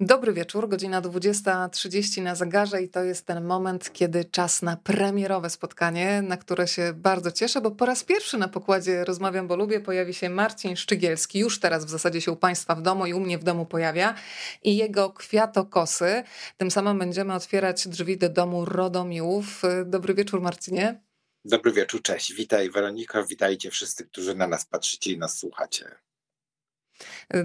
Dobry wieczór, godzina 20.30 na zegarze i to jest ten moment, kiedy czas na premierowe spotkanie, na które się bardzo cieszę, bo po raz pierwszy na pokładzie Rozmawiam, bo lubię pojawi się Marcin Szczygielski, już teraz w zasadzie się u Państwa w domu i u mnie w domu pojawia i jego kwiatokosy. Tym samym będziemy otwierać drzwi do domu Rodomiłów. Dobry wieczór Marcinie. Dobry wieczór, cześć. Witaj Weronika, witajcie wszyscy, którzy na nas patrzycie i nas słuchacie.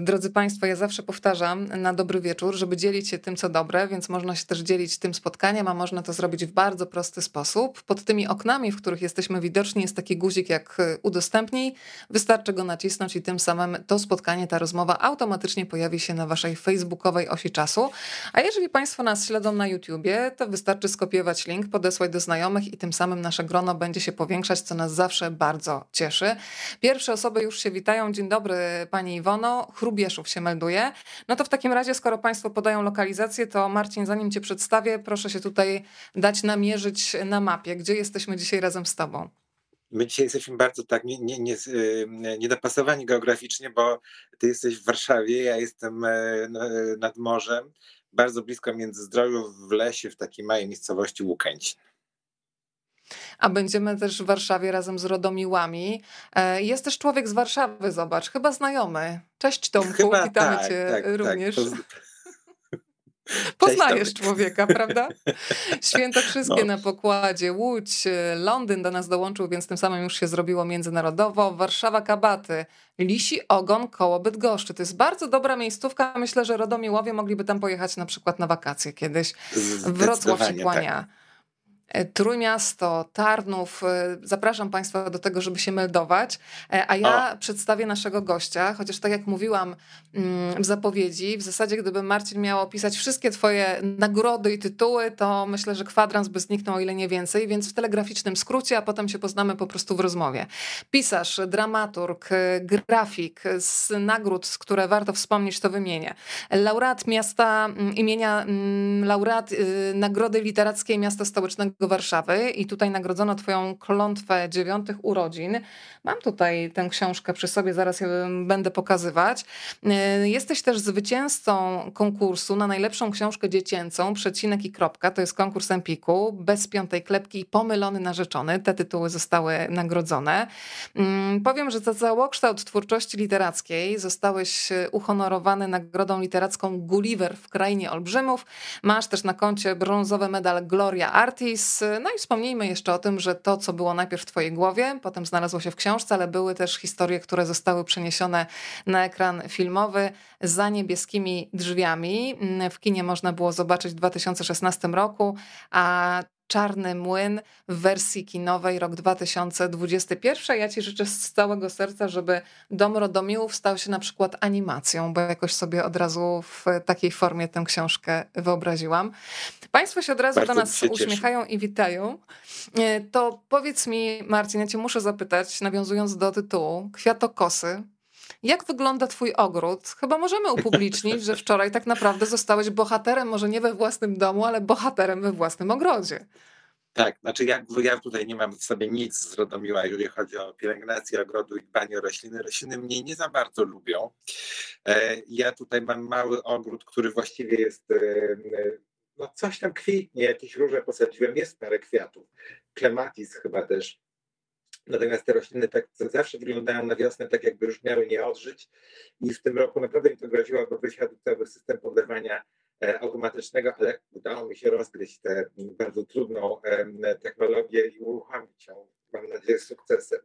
Drodzy Państwo, ja zawsze powtarzam na dobry wieczór, żeby dzielić się tym, co dobre, więc można się też dzielić tym spotkaniem, a można to zrobić w bardzo prosty sposób. Pod tymi oknami, w których jesteśmy widoczni, jest taki guzik jak udostępnij. Wystarczy go nacisnąć i tym samym to spotkanie, ta rozmowa automatycznie pojawi się na Waszej facebookowej osi czasu. A jeżeli Państwo nas śledzą na YouTubie, to wystarczy skopiować link, podesłać do znajomych i tym samym nasze grono będzie się powiększać, co nas zawsze bardzo cieszy. Pierwsze osoby już się witają. Dzień dobry Pani Iwono. Chrubieszów się melduje. No to w takim razie, skoro Państwo podają lokalizację, to Marcin, zanim Cię przedstawię, proszę się tutaj dać namierzyć na mapie. Gdzie jesteśmy dzisiaj razem z Tobą? My dzisiaj jesteśmy bardzo tak nie, nie, nie, niedopasowani geograficznie, bo Ty jesteś w Warszawie, ja jestem e, nad morzem, bardzo blisko Międzyzdroju w lesie, w takiej małej miejscowości Łukęcin. A będziemy też w Warszawie razem z Rodomiłami. E, jest też człowiek z Warszawy, zobacz, chyba znajomy. Cześć Tomku, chyba witamy tak, cię tak, tak. również. Tak. Poznajesz człowieka, prawda? Świętokrzyskie no. na pokładzie, Łódź, Londyn do nas dołączył, więc tym samym już się zrobiło międzynarodowo. Warszawa Kabaty, Lisi Ogon koło Bydgoszczy. To jest bardzo dobra miejscówka. Myślę, że Rodomiłowie mogliby tam pojechać na przykład na wakacje kiedyś. Wrocław się kłania. Tak. E, Trójmiasto, Tarnów. E, zapraszam Państwa do tego, żeby się meldować. E, a ja o. przedstawię naszego gościa, chociaż tak jak mówiłam mm, w zapowiedzi, w zasadzie gdyby Marcin miał opisać wszystkie Twoje nagrody i tytuły, to myślę, że kwadrans by zniknął, o ile nie więcej, więc w telegraficznym skrócie, a potem się poznamy po prostu w rozmowie. Pisarz, dramaturg, grafik z nagród, które warto wspomnieć, to wymienię. Laureat miasta mm, imienia, mm, laureat y, Nagrody Literackiej Miasta Stołecznego Warszawy i tutaj nagrodzono Twoją klątwę dziewiątych urodzin. Mam tutaj tę książkę przy sobie, zaraz ją będę pokazywać. E, jesteś też zwycięzcą konkursu na najlepszą książkę dziecięcą, przecinek i kropka, to jest konkurs Empiku, bez piątej klepki i pomylony narzeczony. Te tytuły zostały nagrodzone. Mm, powiem, że za całokształt twórczości literackiej zostałeś uhonorowany nagrodą literacką Gulliver w Krainie Olbrzymów. Masz też na koncie brązowy medal Gloria Artis, no i wspomnijmy jeszcze o tym, że to, co było najpierw w Twojej głowie, potem znalazło się w książce, ale były też historie, które zostały przeniesione na ekran filmowy za niebieskimi drzwiami. W kinie można było zobaczyć w 2016 roku, a Czarny Młyn w wersji kinowej rok 2021. Ja Ci życzę z całego serca, żeby Dom Rodomiłów stał się na przykład animacją, bo jakoś sobie od razu w takiej formie tę książkę wyobraziłam. Państwo się od razu Bardzo do nas uśmiechają i witają. E, to powiedz mi, Marcin, ja Cię muszę zapytać, nawiązując do tytułu, Kwiatokosy. Jak wygląda Twój ogród? Chyba możemy upublicznić, że wczoraj tak naprawdę zostałeś bohaterem, może nie we własnym domu, ale bohaterem we własnym ogrodzie. Tak, znaczy ja, ja tutaj nie mam w sobie nic z Rodomiła, jeżeli chodzi o pielęgnację ogrodu i dbanie o rośliny. Rośliny mnie nie za bardzo lubią. E, ja tutaj mam mały ogród, który właściwie jest, e, no coś tam kwitnie, jakieś róże posadziłem, jest parę kwiatów. Klematis chyba też Natomiast te rośliny tak zawsze wyglądają na wiosnę tak, jakby już miały nie odżyć. I w tym roku naprawdę mi to groziło, bo wysiadł cały system podlewania e, automatycznego, ale udało mi się rozgryźć tę bardzo trudną technologię i uruchomić ją, mam nadzieję, z sukcesem.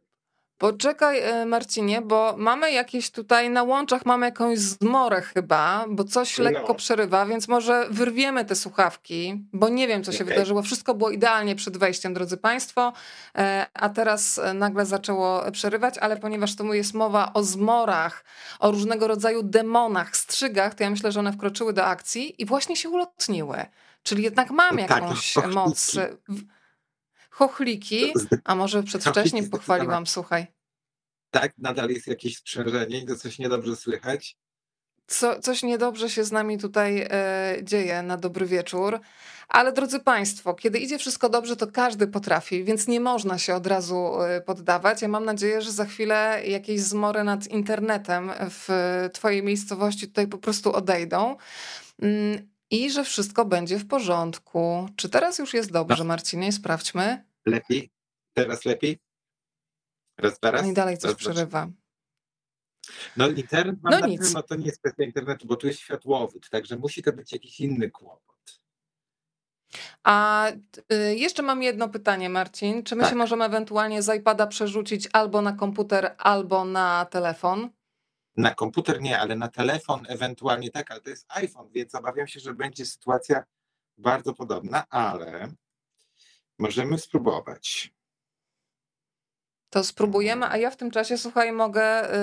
Poczekaj, e, Marcinie, bo mamy jakieś tutaj na łączach, mamy jakąś zmorę chyba, bo coś lekko no. przerywa, więc może wyrwiemy te słuchawki, bo nie wiem, co się okay. wydarzyło. Wszystko było idealnie przed wejściem, drodzy Państwo, e, a teraz e, nagle zaczęło przerywać, ale ponieważ tu jest mowa o zmorach, o różnego rodzaju demonach, strzygach, to ja myślę, że one wkroczyły do akcji i właśnie się ulotniły. Czyli jednak mam no tak, jakąś tak, moc chochliki, a może przedwcześnie pochwaliłam, słuchaj. Tak, nadal jest jakieś sprzężenie i to coś niedobrze słychać. co, coś niedobrze się z nami tutaj e, dzieje na dobry wieczór. Ale drodzy Państwo, kiedy idzie wszystko dobrze, to każdy potrafi, więc nie można się od razu e, poddawać. Ja mam nadzieję, że za chwilę jakieś zmory nad internetem w Twojej miejscowości tutaj po prostu odejdą. I że wszystko będzie w porządku. Czy teraz już jest dobrze, no. Marcinie? Sprawdźmy. Lepiej? Teraz lepiej? Raz, teraz? No i dalej coś przerywa. No internet mam no nic. to nie jest kwestia internetu, bo tu jest światłowód, także musi to być jakiś inny kłopot. A y, jeszcze mam jedno pytanie, Marcin. Czy my tak. się możemy ewentualnie z iPada przerzucić albo na komputer, albo na telefon? Na komputer nie, ale na telefon ewentualnie tak, ale to jest iPhone, więc obawiam się, że będzie sytuacja bardzo podobna, ale możemy spróbować to spróbujemy, a ja w tym czasie, słuchaj, mogę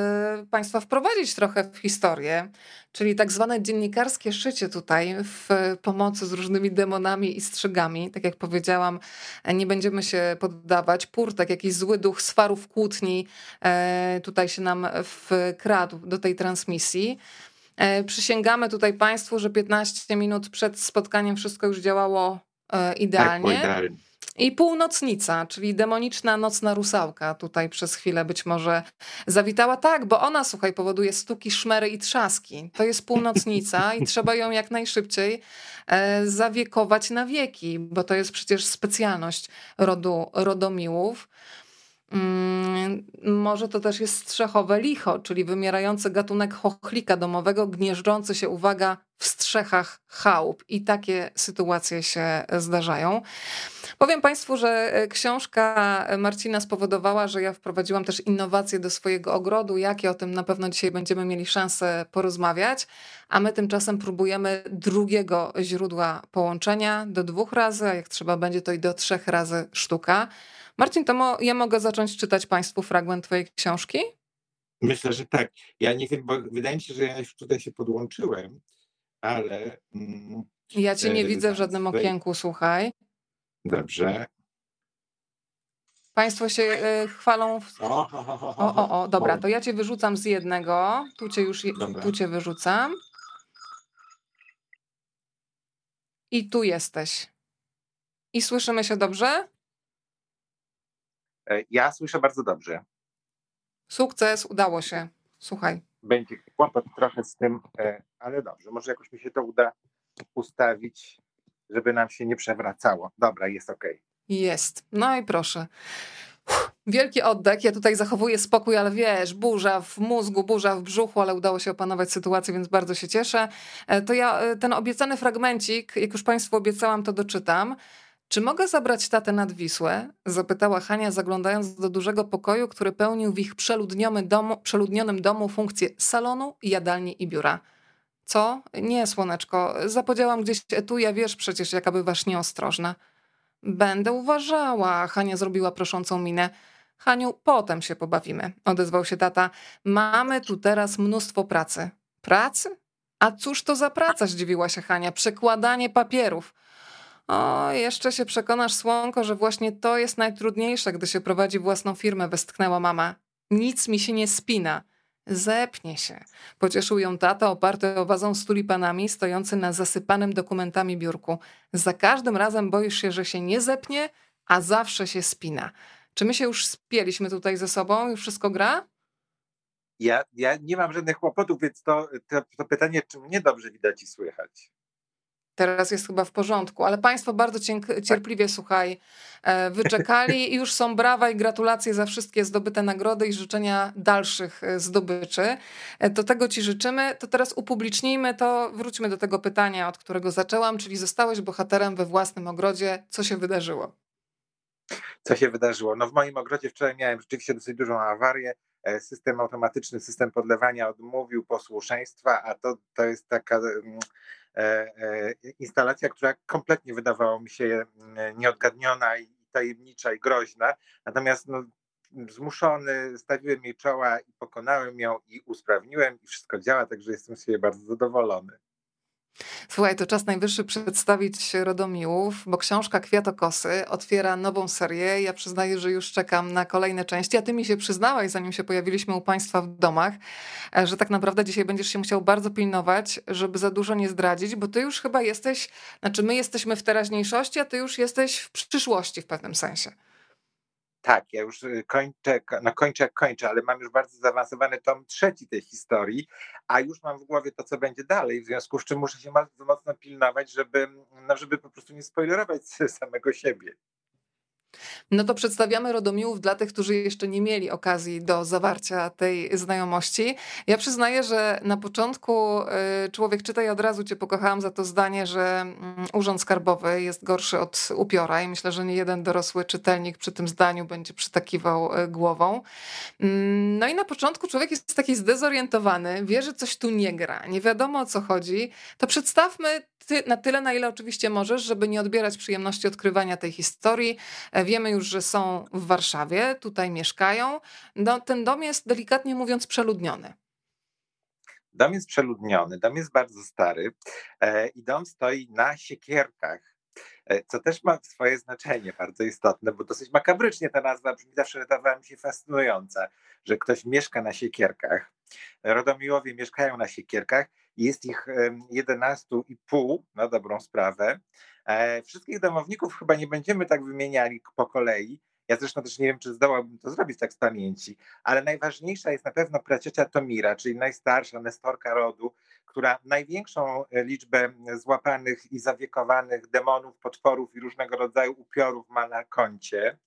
y, Państwa wprowadzić trochę w historię, czyli tak zwane dziennikarskie szycie tutaj w pomocy z różnymi demonami i strzygami. Tak jak powiedziałam, nie będziemy się poddawać. Purtek, jakiś zły duch swarów kłótni y, tutaj się nam wkradł do tej transmisji. Y, przysięgamy tutaj Państwu, że 15 minut przed spotkaniem wszystko już działało e, idealnie. Tak, idealnie. I północnica, czyli demoniczna nocna rusałka tutaj przez chwilę być może zawitała. Tak, bo ona, słuchaj, powoduje stuki, szmery i trzaski. To jest północnica i trzeba ją jak najszybciej e, zawiekować na wieki, bo to jest przecież specjalność rodu Rodomiłów. Mm, może to też jest strzechowe licho, czyli wymierający gatunek chochlika domowego, gnieżdżący się, uwaga, w strzechach chałup. I takie sytuacje się zdarzają. Powiem Państwu, że e, książka Marcina spowodowała, że ja wprowadziłam też innowacje do swojego ogrodu. Jakie o tym na pewno dzisiaj będziemy mieli szansę porozmawiać. A my tymczasem próbujemy drugiego źródła połączenia do dwóch razy, a jak trzeba będzie, to i do trzech razy sztuka. Marcin, to mo ja mogę zacząć czytać Państwu fragment Twojej książki? Myślę, że tak. Ja nie wiem, bo wydaje mi się, że ja już tutaj się podłączyłem, ale. Mm, ja Cię nie e, widzę w żadnym tutaj... okienku, słuchaj. Dobrze. Państwo się y, chwalą. W... O, o, o, o, dobra, to ja Cię wyrzucam z jednego. Tu Cię już tu cię wyrzucam. I tu jesteś. I słyszymy się dobrze? E, ja słyszę bardzo dobrze. Sukces, udało się. Słuchaj. Będzie kłopot trochę z tym, e, ale dobrze. Może jakoś mi się to uda ustawić, żeby nam się nie przewracało. Dobra, jest ok. Jest. No i proszę. wielki oddech. Ja tutaj zachowuję spokój, ale wiesz, burza w mózgu, burza w brzuchu, ale udało się opanować sytuację, więc bardzo się cieszę. E, to ja ten obiecany fragmencik, jak już Państwu obiecałam, to doczytam. Czy mogę zabrać tatę nad Wisłę? Zapytała Hania, zaglądając do dużego pokoju, który pełnił w ich domu, przeludnionym domu funkcję salonu, jadalni i biura. Co? Nie, słoneczko. Zapodziałam gdzieś etuja, wiesz przecież, jaka bywasz nieostrożna. Będę uważała, Hania zrobiła proszącą minę. Haniu, potem się pobawimy, odezwał się tata. Mamy tu teraz mnóstwo pracy. Pracy? A cóż to za praca, zdziwiła się Hania. Przekładanie papierów. O, jeszcze się przekonasz, Słonko, że właśnie to jest najtrudniejsze, gdy się prowadzi własną firmę, westchnęła mama. Nic mi się nie spina. Zepnie się. Pocieszył ją tata oparty o wazą z tulipanami stojący na zasypanym dokumentami biurku. Za każdym razem boisz się, że się nie zepnie, a zawsze się spina. Czy my się już spieliśmy tutaj ze sobą? Już wszystko gra? Ja, ja nie mam żadnych kłopotów, więc to, to, to pytanie, czy mnie dobrze widać i słychać? Teraz jest chyba w porządku, ale Państwo bardzo cierpliwie, słuchaj, e, wyczekali i już są brawa i gratulacje za wszystkie zdobyte nagrody i życzenia dalszych e, zdobyczy. E, to tego Ci życzymy. To teraz upublicznijmy to, wróćmy do tego pytania, od którego zaczęłam, czyli zostałeś bohaterem we własnym ogrodzie. Co się wydarzyło? Co się wydarzyło? No w moim ogrodzie wczoraj miałem rzeczywiście dosyć dużą awarię. System automatyczny, system podlewania odmówił posłuszeństwa, a to, to jest taka mm, E, e, instalacja, która kompletnie wydawała mi się mm, nieodgadniona i tajemnicza i groźna. Natomiast no, zmuszony, stawiłem jej czoła i pokonałem ją i usprawniłem i wszystko działa, także jestem z siebie bardzo zadowolony. Słuchaj, to czas najwyższy przedstawić Rodomiłów, bo książka Kwiatokosy otwiera nową serię. Ja przyznaję, że już czekam na kolejne części, a ty mi się przyznałaś, zanim się pojawiliśmy u państwa w domach, e, że tak naprawdę dzisiaj będziesz się musiał bardzo pilnować, żeby za dużo nie zdradzić, bo ty już chyba jesteś, znaczy my jesteśmy w teraźniejszości, a ty już jesteś w przyszłości w pewnym sensie. Tak, ja już y, kończę, no kończę, kończę, ale mam już bardzo zaawansowany tom trzeci tej historii, a już mam w głowie to, co będzie dalej, w związku z czym muszę się bardzo mocno pilnować, żeby, no, żeby po prostu nie spoilerować samego siebie. No to przedstawiamy Rodomiłów dla tych, którzy jeszcze nie mieli okazji do zawarcia tej znajomości. Ja przyznaję, że na początku y, człowiek czyta i od razu cię pokochałam za to zdanie, że mm, Urząd Skarbowy jest gorszy od upiora i myślę, że nie jeden dorosły czytelnik przy tym zdaniu będzie przytakiwał y, głową. Mm, no i na początku człowiek jest taki zdezorientowany, wie, że coś tu nie gra, nie wiadomo o co chodzi. To przedstawmy ty, na tyle, na ile oczywiście możesz, żeby nie odbierać przyjemności odkrywania tej historii. E, wiemy już, że są w Warszawie, tutaj mieszkają. No, ten dom jest delikatnie mówiąc przeludniony. Dom jest przeludniony, dom jest bardzo stary e, i dom stoi na siekierkach, e, co też ma swoje znaczenie bardzo istotne, bo dosyć makabrycznie ta nazwa brzmi, zawsze wydawała mi się fascynująca, że ktoś mieszka na siekierkach. Rodomiłowie mieszkają na siekierkach jest ich 11,5 na dobrą sprawę. E, wszystkich domowników chyba nie będziemy tak wymieniali po kolei. Ja zresztą też nie wiem, czy zdołałbym to zrobić tak z pamięci, ale najważniejsza jest na pewno praciocia Tomira, czyli najstarsza nestorka rodu, która największą e, liczbę złapanych i zawiekowanych demonów, potworów i różnego rodzaju upiorów ma na koncie.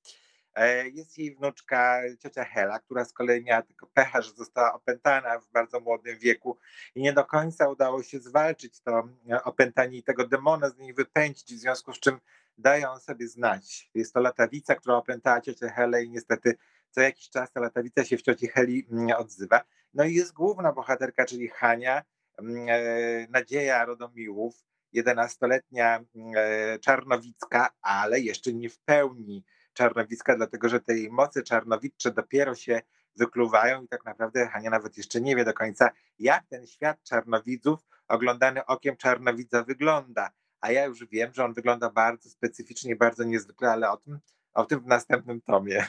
E, jest jej wnuczka, ciocia Hela, która z kolei miała tylko pecha, że została opętana w bardzo młodym wieku i nie do końca udało się zwalczyć to e, opętanie i tego demona z niej wypędzić, w związku z czym dają sobie znać. Jest to latawica, która opętała ciocię Helę i niestety co jakiś czas ta latawica się w cioci Heli mm, odzywa. No i jest główna bohaterka, czyli Hania, mm, e, nadzieja Rodomiłów, 11-letnia mm, czarnowicka, ale jeszcze nie w pełni czarnowiska, dlatego że tej mocy czarnowidcze dopiero się wykluwają i tak naprawdę Hania nawet jeszcze nie wie do końca, jak ten świat czarnowidzów oglądany okiem czarnowidza wygląda. A ja już wiem, że on wygląda bardzo specyficznie, bardzo niezwykle, ale o tym, o tym w następnym tomie.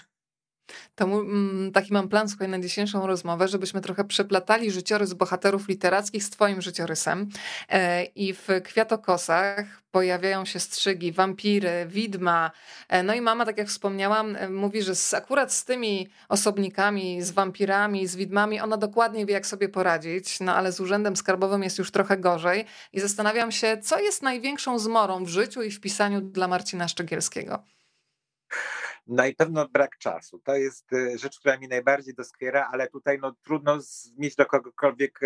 To mm, taki mam plan słuchaj, na dzisiejszą rozmowę, żebyśmy trochę przeplatali życiorys bohaterów literackich z twoim życiorysem. E, I w Kwiatokosach pojawiają się strzygi, wampiry, widma. E, no i mama, tak jak wspomniałam, e, mówi, że z, akurat z tymi osobnikami, z wampirami, z widmami, ona dokładnie wie, jak sobie poradzić, no ale z urzędem skarbowym jest już trochę gorzej. I zastanawiam się, co jest największą zmorą w życiu i w pisaniu dla Marcina Szczegielskiego. I pewno brak czasu. To jest y, rzecz, która mi najbardziej doskwiera, ale tutaj no, trudno mieć do kogokolwiek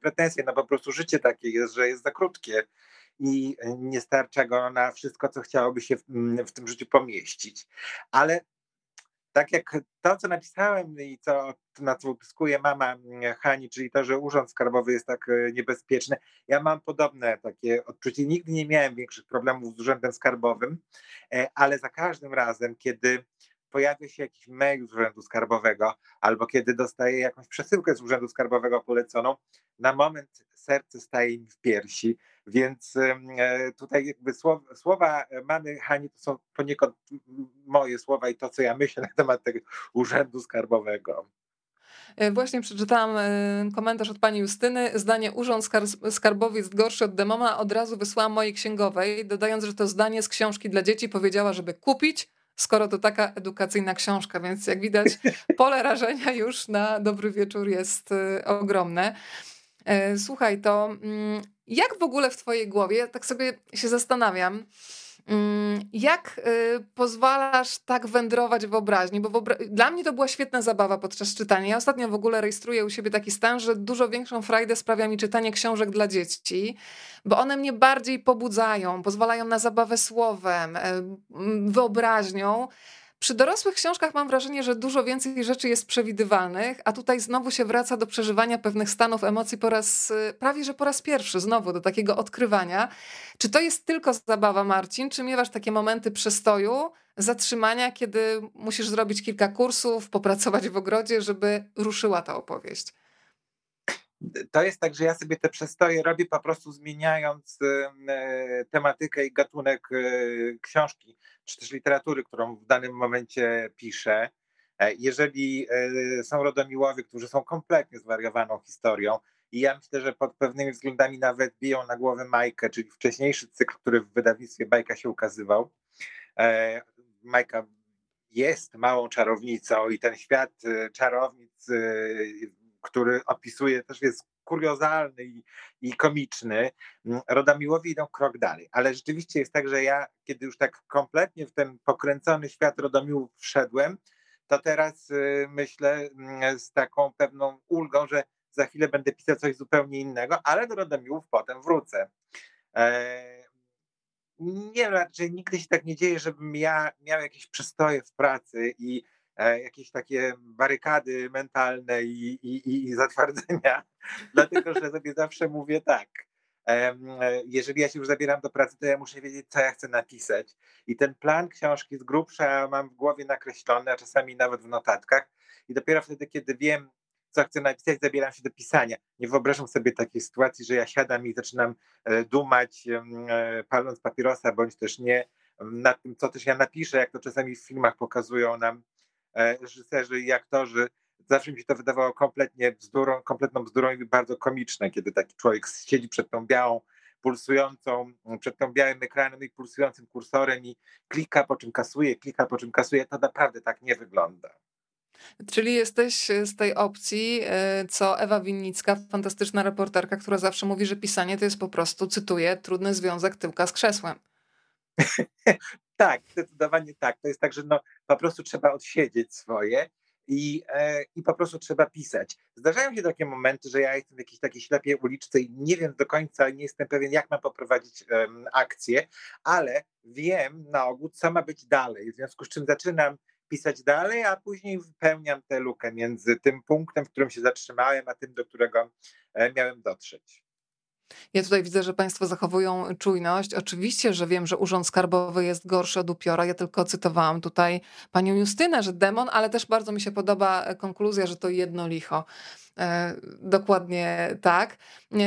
pretensje. No po prostu życie takie jest, że jest za krótkie i nie starcza go na wszystko, co chciałoby się w, w tym życiu pomieścić. Ale tak jak to, co napisałem i co, na co utyskuje mama Hani, czyli to, że urząd skarbowy jest tak e, niebezpieczny, ja mam podobne takie odczucie. Nigdy nie miałem większych problemów z urzędem skarbowym, e, ale za każdym razem, kiedy pojawia się jakiś mail z urzędu skarbowego, albo kiedy dostaję jakąś przesyłkę z urzędu skarbowego poleconą, na moment serce staje mi w piersi, więc e, tutaj jakby słowa, słowa mamy Hani to są poniekąd moje słowa i to, co ja myślę na temat tego urzędu skarbowego. E, właśnie przeczytałam e, komentarz od pani Justyny. Zdanie Urząd Skarbowy jest gorszy od demona. Od razu wysłałam mojej księgowej, dodając, że to zdanie z książki dla dzieci powiedziała, żeby kupić, skoro to taka edukacyjna książka, więc jak widać pole rażenia już na dobry wieczór jest ogromne. Słuchaj, to mm, jak w ogóle w Twojej głowie, tak sobie się zastanawiam, mm, jak y, pozwalasz tak wędrować w wyobraźni? Bo dla mnie to była świetna zabawa podczas czytania. Ja ostatnio w ogóle rejestruję u siebie taki stan, że dużo większą frajdę sprawia mi czytanie książek dla dzieci, bo one mnie bardziej pobudzają, pozwalają na zabawę słowem, wyobraźnią. Przy dorosłych książkach mam wrażenie, że dużo więcej rzeczy jest przewidywalnych, a tutaj znowu się wraca do przeżywania pewnych stanów emocji po raz, prawie że po raz pierwszy, znowu do takiego odkrywania. Czy to jest tylko zabawa, Marcin, czy miewasz takie momenty przestoju, zatrzymania, kiedy musisz zrobić kilka kursów, popracować w ogrodzie, żeby ruszyła ta opowieść? to jest tak, że ja sobie te przestoje robię po prostu zmieniając e, tematykę i gatunek e, książki, czy też literatury, którą w danym momencie piszę. E, jeżeli są rodomiłowie, którzy są kompletnie zwariowaną historią, i ja myślę, że pod pewnymi względami nawet biją na głowę Majkę, czyli wcześniejszy cykl, który w wydawnictwie Bajka się ukazywał. Majka jest małą czarownicą i ten świat czarownic który opisuje, też jest kuriozalny i, i komiczny. Mm, Rodamiłowi idą krok dalej, ale rzeczywiście jest tak, że ja, kiedy już tak kompletnie w ten pokręcony świat Rodomiłów wszedłem, to teraz y, myślę mm, z taką pewną ulgą, że za chwilę będę pisał coś zupełnie innego, ale do Rodomiłów potem wrócę. E, nie, raczej nigdy się tak nie dzieje, żebym ja miał jakieś przystoje w pracy i jakieś takie barykady mentalne i, i, i zatwardzenia, dlatego że sobie zawsze mówię tak. Jeżeli ja się już zabieram do pracy, to ja muszę wiedzieć, co ja chcę napisać. I ten plan książki z grubsza mam w głowie nakreślony, a czasami nawet w notatkach. I dopiero wtedy, kiedy wiem, co chcę napisać, zabieram się do pisania. Nie wyobrażam sobie takiej sytuacji, że ja siadam i zaczynam e, dumać, e, paląc papierosa, bądź też nie, nad tym, co też ja napiszę, jak to czasami w filmach pokazują nam E, reżyserzy i aktorzy, zawsze mi się to wydawało kompletnie bzdurą, kompletną bzdurą i bardzo komiczne, kiedy taki człowiek siedzi przed tą białą, pulsującą, przed tą białym ekranem i pulsującym kursorem i klika, po czym kasuje, klika, po czym kasuje. To naprawdę tak nie wygląda. Czyli jesteś z tej opcji, e, co Ewa Winnicka, fantastyczna reporterka, która zawsze mówi, że pisanie to jest po prostu, cytuję, trudny związek tyłka z krzesłem. tak, zdecydowanie tak. To jest tak, że no, po prostu trzeba odsiedzieć swoje i, e, i po prostu trzeba pisać. Zdarzają się takie momenty, że ja jestem w jakiejś takiej ślepej uliczce i nie wiem do końca, nie jestem pewien, jak mam poprowadzić akcję, ale wiem na ogół, co ma być dalej, w związku z czym zaczynam pisać dalej, a później wypełniam tę lukę między tym punktem, w którym się zatrzymałem, a tym, do którego e, miałem dotrzeć. Ja tutaj widzę, że Państwo zachowują czujność. Oczywiście, że wiem, że Urząd Skarbowy jest gorszy od upiora. Ja tylko cytowałam tutaj panią Justynę, że demon, ale też bardzo mi się podoba konkluzja, że to jedno licho. E, dokładnie tak.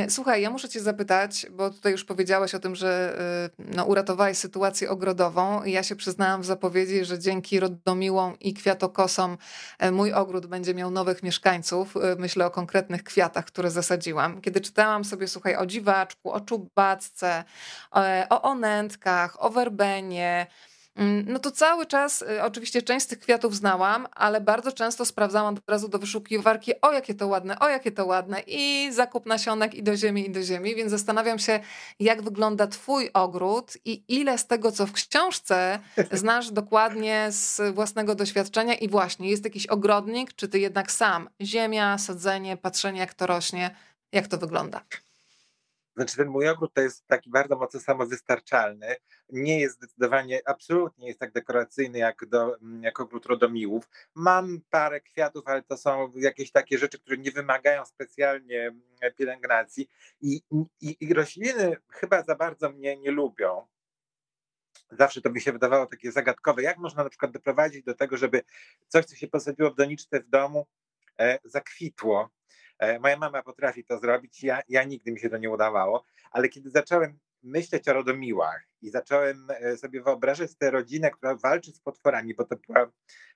Słuchaj, ja muszę Cię zapytać, bo tutaj już powiedziałeś o tym, że e, no, uratowałeś sytuację ogrodową. Ja się przyznałam w zapowiedzi, że dzięki rodomiłom i kwiatokosom e, mój ogród będzie miał nowych mieszkańców. Myślę o konkretnych kwiatach, które zasadziłam. Kiedy czytałam sobie, słuchaj, o dziwaczku, o czubacce, o onętkach, o werbenie, no to cały czas, y, oczywiście część z tych kwiatów znałam, ale bardzo często sprawdzałam od razu do wyszukiwarki, o jakie to ładne, o jakie to ładne i zakup nasionek i do ziemi, i do ziemi, więc zastanawiam się, jak wygląda twój ogród i ile z tego, co w książce znasz dokładnie z własnego doświadczenia i właśnie, jest jakiś ogrodnik, czy ty jednak sam? Ziemia, sadzenie, patrzenie jak to rośnie, jak to wygląda? Znaczy ten mój ogród to jest taki bardzo mocno samowystarczalny. Nie jest zdecydowanie, absolutnie jest tak dekoracyjny jak, do, jak ogród rodomiłów. Mam parę kwiatów, ale to są jakieś takie rzeczy, które nie wymagają specjalnie mm, pielęgnacji i, i, i rośliny chyba za bardzo mnie nie lubią. Zawsze to mi się wydawało takie zagadkowe. Jak można na przykład doprowadzić do tego, żeby coś, co się posadziło w doniczce w domu, e, zakwitło? E, moja mama potrafi to zrobić, ja, ja nigdy mi się to nie udawało, ale kiedy zacząłem myśleć o rodomiłach i zacząłem e, sobie wyobrażać tę rodzinę, która walczy z potworami, bo to była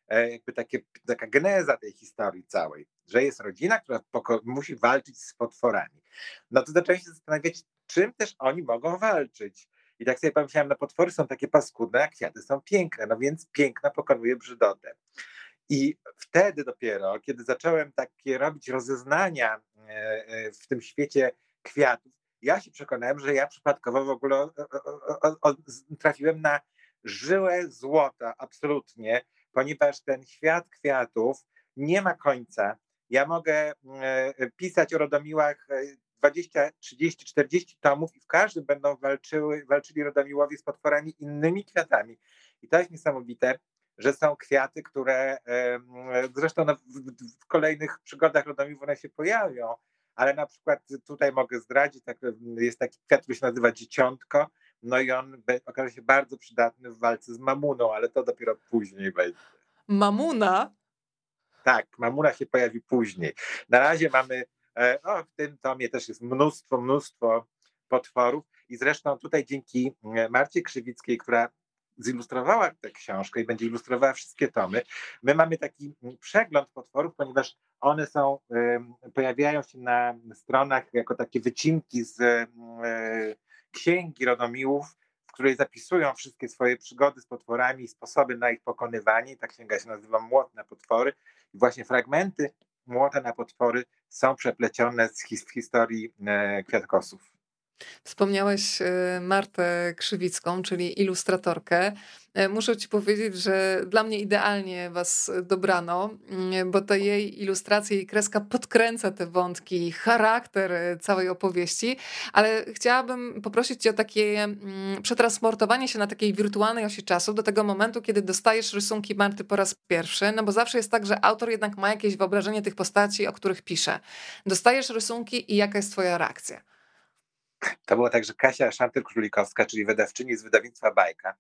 e, jakby takie, taka geneza tej historii całej, że jest rodzina, która musi walczyć z potworami. No to zacząłem się zastanawiać, czym też oni mogą walczyć. I tak sobie pomyślałem, no potwory są takie paskudne, a kwiaty są piękne, no więc piękna pokonuje brzydotę. I wtedy dopiero, kiedy zacząłem takie robić rozeznania e, e, w tym świecie kwiatów, ja się przekonałem, że ja przypadkowo w ogóle trafiłem na żyłę złota, absolutnie, ponieważ ten świat kwiatów nie ma końca. Ja mogę e, pisać o rodomiłach 20, 30, 40 tomów i w każdym będą walczyły, walczyli rodomiłowie z potworami innymi kwiatami. I to jest niesamowite, że są kwiaty, które zresztą no, w, kolejnych przygodach Lodomiów one się pojawią, ale na przykład tutaj mogę zdradzić, tak, jest taki kwiat, który się nazywa dzieciątko, no i on okaże się bardzo przydatny w walce z mamuną, ale to dopiero później będzie. Mamuna? Tak, mamuna się pojawi później. Na razie mamy O, w tym tomie też jest mnóstwo, mnóstwo potworów i zresztą tutaj dzięki Marcie Krzywickiej, która zilustrowała tę książkę i będzie ilustrowała wszystkie tomy. My mamy taki przegląd potworów, ponieważ one są, pojawiają się na stronach jako takie wycinki z e, księgi Rodomiłów, w której zapisują wszystkie swoje przygody z potworami i sposoby na ich pokonywanie. Ta księga się nazywa Młot na potwory. I właśnie fragmenty Młota na potwory są przeplecione z his historii e, kwiatkosów. Wspomniałeś e, Martę Krzywicką, czyli ilustratorkę. E, muszę ci powiedzieć, że dla mnie idealnie was dobrano, mm, bo ta jej ilustracja i kreska podkręca te wątki, charakter e, całej opowieści, ale chciałabym poprosić cię o takie mm, przetransportowanie się na takiej wirtualnej osi czasu do tego momentu, kiedy dostajesz rysunki Marty po raz pierwszy, no bo zawsze jest tak, że autor jednak ma jakieś wyobrażenie tych postaci, o których pisze. Dostajesz rysunki i jaka jest twoja reakcja? To było tak, że Kasia Szantyr-Królikowska, czyli wydawczyni z wydawnictwa Bajka,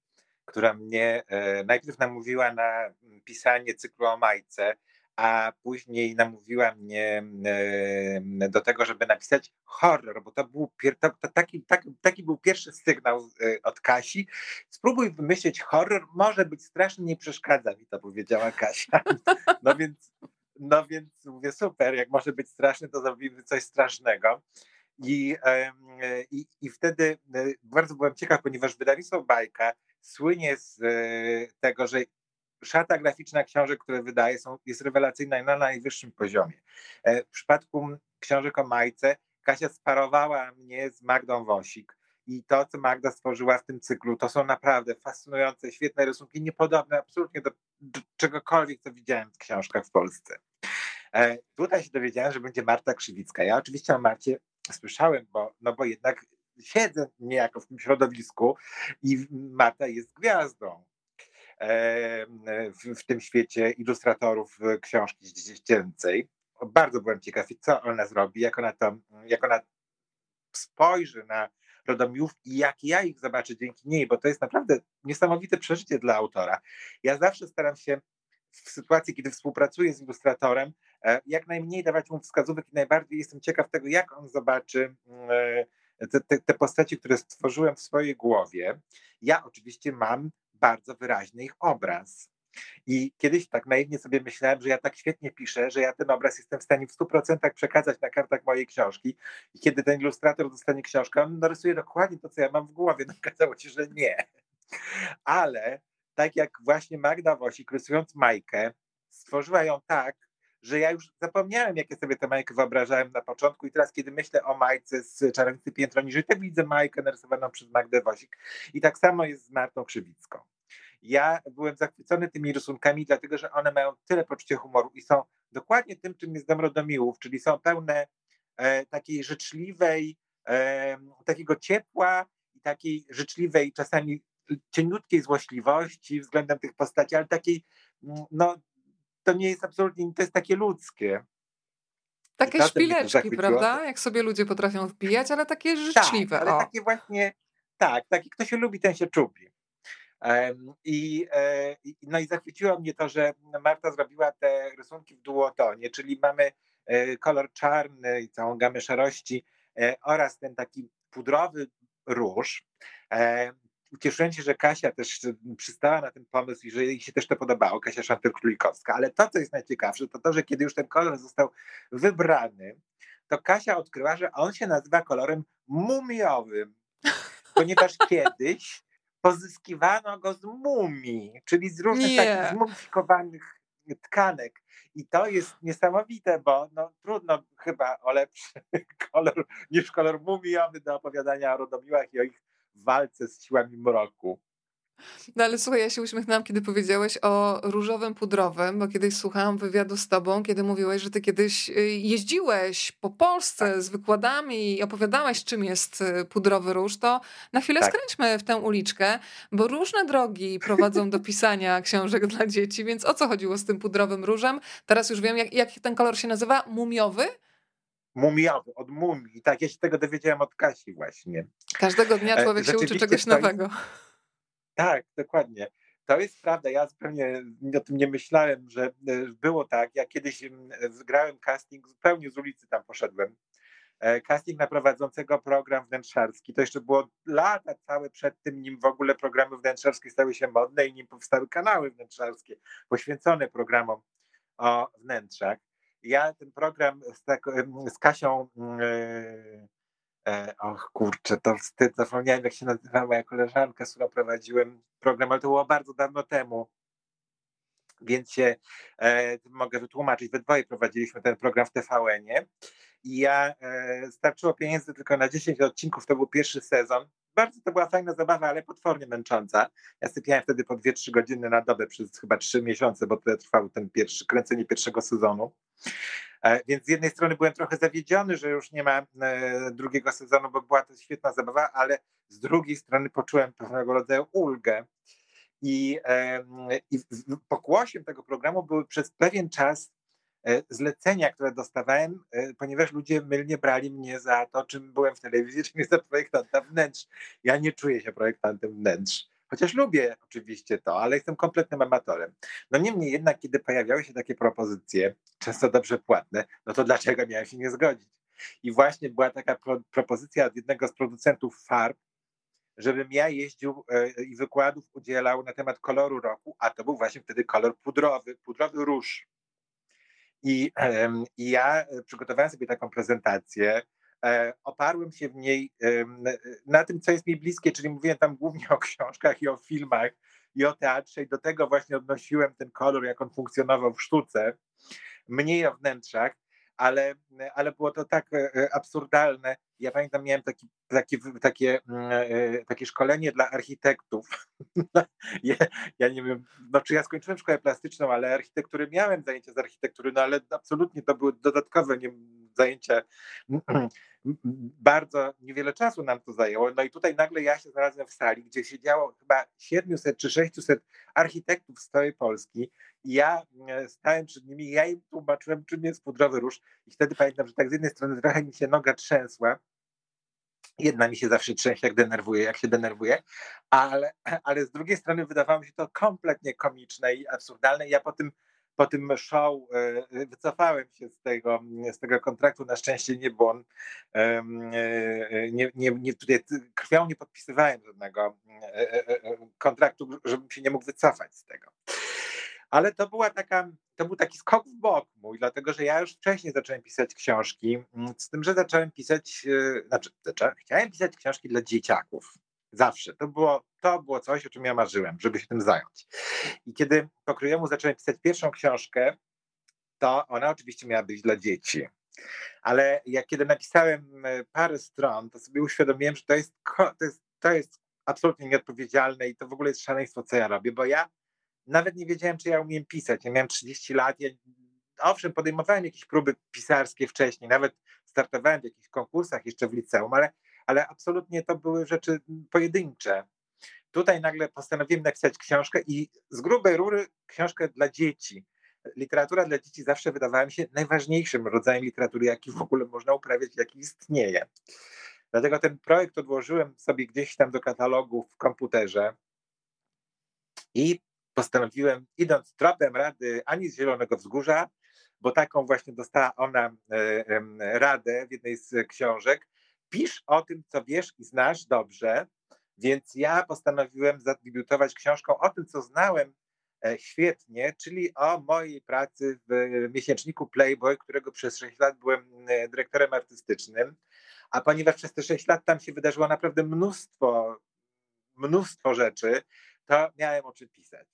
która mnie e, najpierw namówiła na pisanie cyklu o Majce, a później namówiła mnie e, do tego, żeby napisać horror, bo to był, to, to taki, taki, taki był pierwszy sygnał e, od Kasi. Spróbuj wymyślić horror, może być straszny, nie przeszkadza mi to, powiedziała Kasia. No więc, no więc mówię, super, jak może być straszny, to zrobimy coś strasznego. I, i, I wtedy e, bardzo byłem ciekaw, ponieważ wydawnictwo Bajka słynie z e, tego, że szata graficzna książek, które wydaje, są, jest rewelacyjna na najwyższym poziomie. E, w przypadku książek o Majce Kasia sparowała mnie z Magdą Wosik i to, co Magda stworzyła w tym cyklu, to są naprawdę fascynujące, świetne rysunki, niepodobne absolutnie do, do czegokolwiek, co widziałem w książkach w Polsce. Tutaj się dowiedziałem, że będzie Marta Krzywicka. Ja oczywiście o Marcie słyszałem, bo, no bo jednak siedzę niejako w tym środowisku i Marta jest gwiazdą w, w tym świecie ilustratorów książki dziecięcej. Bardzo byłem ciekaw, co ona zrobi, jak ona, to, jak ona spojrzy na Rodomiłów i jak ja ich zobaczę dzięki niej, bo to jest naprawdę niesamowite przeżycie dla autora. Ja zawsze staram się w sytuacji, kiedy współpracuję z ilustratorem, e, jak najmniej dawać mu wskazówek i najbardziej jestem ciekaw tego, jak on zobaczy mm, e, te, te, te postaci, które stworzyłem w swojej głowie. Ja oczywiście mam bardzo wyraźny ich obraz. I kiedyś tak naiwnie sobie myślałem, że ja tak świetnie piszę, że ja ten obraz jestem w stanie w 100% przekazać na kartach mojej książki. I kiedy ten ilustrator dostanie książkę, on narysuje dokładnie to, co ja mam w głowie. No, okazało się, że nie. Ale tak jak właśnie Magda Wosik, rysując Majkę, stworzyła ją tak, że ja już zapomniałem, jakie sobie tę Majkę wyobrażałem na początku i teraz, kiedy myślę o Majce z Czarownicy Piętro Niżej, to widzę Majkę narysowaną przez Magdę Wosik. I tak samo jest z Martą Krzywicką. Ja byłem zachwycony tymi rysunkami, dlatego że one mają tyle poczucia humoru i są dokładnie tym, czym jest Dom Rodomiłów, czyli są pełne e, takiej życzliwej, e, takiego ciepła i takiej życzliwej, czasami cieniutkiej złośliwości względem tych postaci, ale takiej, mm, no to nie jest absolutnie, to jest takie ludzkie. Takie szpileczki, prawda? Jak sobie ludzie potrafią wbijać, ale takie tak, życzliwe. Tak, ale o. takie właśnie, tak, taki kto się lubi, ten się czubi. Um, i, e, no i zachwyciło mnie to, że Marta zrobiła te rysunki w duotonie, czyli mamy e, kolor czarny i całą gamę szarości e, oraz ten taki pudrowy róż. Ucieszyłem się, że Kasia też przystała na ten pomysł i że jej się też to podobało, Kasia Szantyr-Królikowska. Ale to, co jest najciekawsze, to to, że kiedy już ten kolor został wybrany, to Kasia odkryła, że on się nazywa kolorem mumiowym, ponieważ kiedyś pozyskiwano go z mumii, czyli z różnych Nie. takich zmumifikowanych tkanek. I to jest niesamowite, bo no, trudno chyba o lepszy kolor niż kolor mumiowy do opowiadania o rodomiłach i o ich walce z siłami mroku. No ale słuchaj, ja się uśmiechnęłam, kiedy powiedziałeś o różowym pudrowym, bo kiedyś słuchałam wywiadu z tobą, kiedy mówiłeś, że ty kiedyś y, jeździłeś po Polsce tak. z wykładami i opowiadałeś, czym jest y, pudrowy róż, to na chwilę tak. skręćmy w tę uliczkę, bo różne drogi prowadzą do pisania książek dla dzieci, więc o co chodziło z tym pudrowym różem? Teraz już wiem, jak, jak ten kolor się nazywa? Mumiowy? Mumiowy, od mumii. Tak, ja się tego dowiedziałem od Kasi właśnie. Każdego dnia e, człowiek się uczy czegoś nowego. Tak, dokładnie. to jest prawda. Ja zupełnie o tym nie myślałem, że było tak. Ja kiedyś grałem casting, zupełnie z ulicy tam poszedłem. E, casting na prowadzącego program wnętrzarski. To jeszcze było lata całe przed tym, nim w ogóle programy wnętrzarskie stały się modne i nim powstały kanały wnętrzarskie poświęcone programom o wnętrzach. Ja ten program z, tak, z Kasią, yy, och kurczę, to wstyd, zapomniałem jak się nazywała moja koleżanka, z którą prowadziłem program, ale to było bardzo dawno temu więc się e, mogę wytłumaczyć. We dwoje prowadziliśmy ten program w TVN-ie i ja e, starczyło pieniędzy tylko na 10 odcinków, to był pierwszy sezon. Bardzo to była fajna zabawa, ale potwornie męcząca. Ja sypiałem wtedy po 2-3 godziny na dobę przez chyba 3 miesiące, bo tyle trwał ten pierwszy, kręcenie pierwszego sezonu. E, więc z jednej strony byłem trochę zawiedziony, że już nie ma e, drugiego sezonu, bo była to świetna zabawa, ale z drugiej strony poczułem pewnego rodzaju ulgę. I, i pokłosiem tego programu były przez pewien czas E, zlecenia, które dostawałem, e, ponieważ ludzie mylnie brali mnie za to, czym byłem w telewizji, czym jestem projektantem wnętrz. Ja nie czuję się projektantem wnętrz. Chociaż lubię oczywiście to, ale jestem kompletnym amatorem. No niemniej jednak, kiedy pojawiały się takie propozycje, często dobrze płatne, no to dlaczego miałem się nie zgodzić? I właśnie była taka pro, propozycja od jednego z producentów farb, żebym ja jeździł e, i wykładów udzielał na temat koloru roku, a to był właśnie wtedy kolor pudrowy, pudrowy róż. I, I ja e, przygotowałem sobie taką prezentację. E, oparłem się w niej na tym, co jest mi bliskie, czyli mówiłem tam głównie o książkach i o filmach i o teatrze, i do tego właśnie odnosiłem ten kolor, jak on funkcjonował w sztuce, mniej o wnętrzach ale, ale było to tak e, e, absurdalne. Ja pamiętam, miałem taki, taki, takie, mm, e, takie szkolenie dla architektów. ja, ja, nie wiem, no, czy ja skończyłem szkołę plastyczną, ale architektury miałem zajęcia z architektury, no ale absolutnie to były dodatkowe nie, zajęcia. Bardzo niewiele czasu nam to zajęło. No i tutaj nagle ja się znalazłem w sali, gdzie siedziało chyba 700 czy 600 architektów z całej Polski ja e, stałem przed nimi, ja im tłumaczyłem, czym jest pudrowy róż i wtedy pamiętam, że tak z jednej strony trochę mi się noga trzęsła, jedna mi się zawsze trzęsie, jak denerwuje, jak się denerwuje, ale, ale z drugiej strony wydawało mi się to kompletnie komiczne i absurdalne. Ja po tym, po tym show e, wycofałem się z tego, z tego kontraktu. Na szczęście nie, bo on e, nie, nie, nie, tutaj krwią nie podpisywałem żadnego kontraktu, żebym się nie mógł wycofać z tego. Ale to była taka, to był taki skok w bok mój, dlatego że ja już wcześniej zacząłem pisać książki, mm, z tym, że zacząłem pisać, e, znaczy zacząłem, chciałem pisać książki dla dzieciaków. Zawsze. To było, to było coś, o czym ja marzyłem, żeby się tym zająć. I kiedy po zacząłem pisać pierwszą książkę, to ona oczywiście miała być dla dzieci. Ale jak kiedy napisałem e, parę stron, to sobie uświadomiłem, że to jest, to jest, to jest absolutnie nieodpowiedzialne i to w ogóle jest szaleństwo, co ja robię, bo ja nawet nie wiedziałem, czy ja umiem pisać. Ja miałem 30 lat. Ja, owszem, podejmowałem jakieś próby pisarskie wcześniej, nawet startowałem w jakichś konkursach jeszcze w liceum, ale, ale absolutnie to były rzeczy pojedyncze. Tutaj nagle postanowiłem napisać książkę i z grubej rury książkę dla dzieci. Literatura dla dzieci zawsze wydawała mi się najważniejszym rodzajem literatury, jaki w ogóle można uprawiać, jaki istnieje. Dlatego ten projekt odłożyłem sobie gdzieś tam do katalogu w komputerze i postanowiłem, idąc tropem rady Ani z Zielonego Wzgórza, bo taką właśnie dostała ona e, radę w jednej z książek, pisz o tym, co wiesz i znasz dobrze, więc ja postanowiłem zadebiutować książką o tym, co znałem e, świetnie, czyli o mojej pracy w miesięczniku Playboy, którego przez 6 lat byłem e, dyrektorem artystycznym. A ponieważ przez te 6 lat tam się wydarzyło naprawdę mnóstwo, mnóstwo rzeczy, to miałem o czym pisać.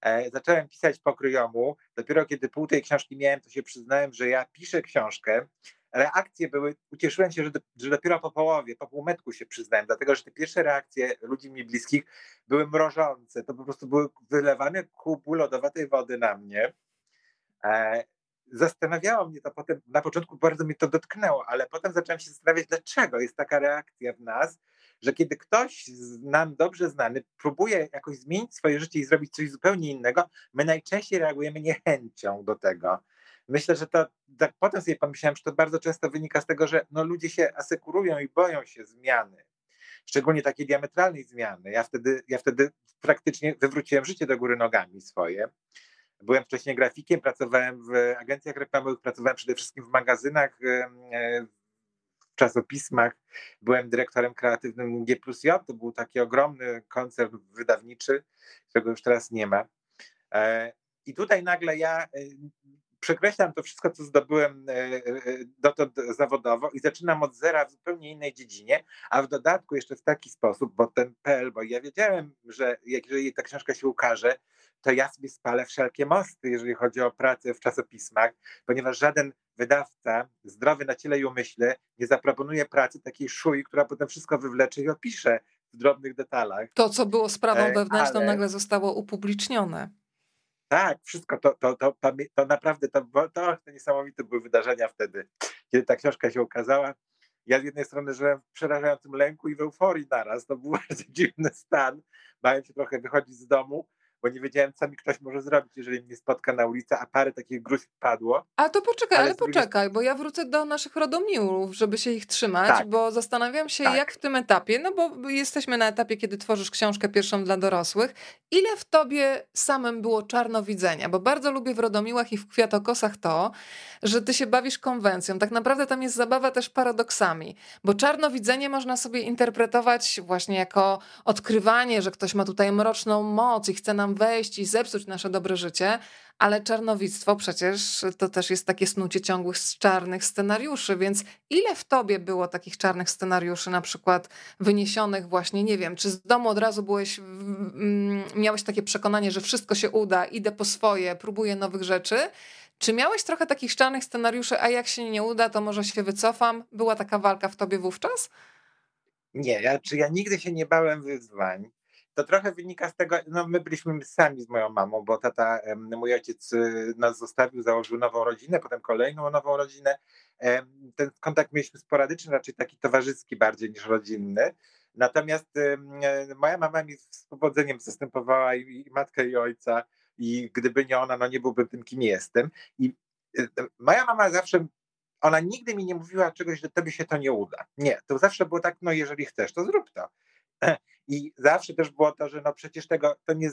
E, zacząłem pisać po kryjomu. Dopiero kiedy pół tej książki miałem, to się przyznałem, że ja piszę książkę. Reakcje były, ucieszyłem się, że, że dopiero po połowie, po półmetku się przyznałem, dlatego że te pierwsze reakcje ludzi mi bliskich były mrożące. To po prostu były wylewane kubu lodowatej wody na mnie. E, zastanawiało mnie to potem, na początku bardzo mnie to dotknęło, ale potem zacząłem się zastanawiać, dlaczego jest taka reakcja w nas, że kiedy ktoś nam dobrze znany próbuje jakoś zmienić swoje życie i zrobić coś zupełnie innego, my najczęściej reagujemy niechęcią do tego. Myślę, że to tak potem sobie pomyślałem, że to bardzo często wynika z tego, że no, ludzie się asekurują i boją się zmiany. szczególnie takiej diametralnej zmiany. Ja wtedy, ja wtedy praktycznie wywróciłem życie do góry nogami swoje. Byłem wcześniej grafikiem, pracowałem w agencjach reklamowych, pracowałem przede wszystkim w magazynach, w czasopismach. Byłem dyrektorem kreatywnym G plus J. To był taki ogromny koncern wydawniczy, którego już teraz nie ma. E, I tutaj nagle ja e, przekreślam to wszystko, co zdobyłem e, dotąd zawodowo i zaczynam od zera w zupełnie innej dziedzinie, a w dodatku jeszcze w taki sposób, bo ten PL, bo ja wiedziałem, że jeżeli ta książka się ukaże, to ja sobie spalę wszelkie mosty, jeżeli chodzi o pracę w czasopismach, ponieważ żaden wydawca zdrowy na ciele i umyśle nie zaproponuje pracy takiej szuj, która potem wszystko wywlecze i opisze w drobnych detalach. To, co było sprawą e, wewnętrzną, Ale... nagle zostało upublicznione. Tak, wszystko to, to, to, to, naprawdę, to, to, to niesamowite były wydarzenia wtedy, kiedy ta książka się ukazała. Ja z jednej strony żyłem w przerażającym lęku i w euforii naraz. To był bardzo dziwny stan. Bałem się trochę wychodzić z domu, bo nie wiedziałem, co mi ktoś może zrobić, jeżeli mnie spotka na ulicy, a parę takich gruźb padło. A to poczekaj, ale, ale poczekaj, bo ja wrócę do naszych rodomiłów, żeby się ich trzymać, tak. bo zastanawiam się, tak. jak w tym etapie, no bo jesteśmy na etapie, kiedy tworzysz książkę pierwszą dla dorosłych, ile w tobie samym było czarnowidzenia, bo bardzo lubię w rodomiłach i w kwiatokosach to, że ty się bawisz konwencją. Tak naprawdę tam jest zabawa też paradoksami, bo czarnowidzenie można sobie interpretować właśnie jako odkrywanie, że ktoś ma tutaj mroczną moc i chce nam wejść i zepsuć nasze dobre życie, ale czarnowictwo przecież to też jest takie snucie ciągłych czarnych scenariuszy, więc ile w tobie było takich czarnych scenariuszy, na przykład wyniesionych właśnie, nie wiem, czy z domu od razu byłeś, miałeś takie przekonanie, że wszystko się uda, idę po swoje, próbuję nowych rzeczy, czy miałeś trochę takich czarnych scenariuszy, a jak się nie uda, to może się wycofam? Była taka walka w tobie wówczas? Nie, ja, czy ja nigdy się nie bałem wyzwań to trochę wynika z tego, no my byliśmy sami z moją mamą, bo tata, mój ojciec y, nas zostawił, założył nową rodzinę, potem kolejną nową rodzinę. Ten kontakt mieliśmy sporadyczny, raczej taki towarzyski bardziej niż rodzinny. Natomiast moja mama mi z powodzeniem zastępowała i, matkę, i ojca, i gdyby nie ona, no nie byłbym tym, kim jestem. I y, moja mama zawsze ona nigdy mi nie mówiła czegoś, że tobie się to nie uda. Nie, to zawsze było tak, no jeżeli chcesz, to zrób to. I zawsze też było to, że no przecież tego, to nie,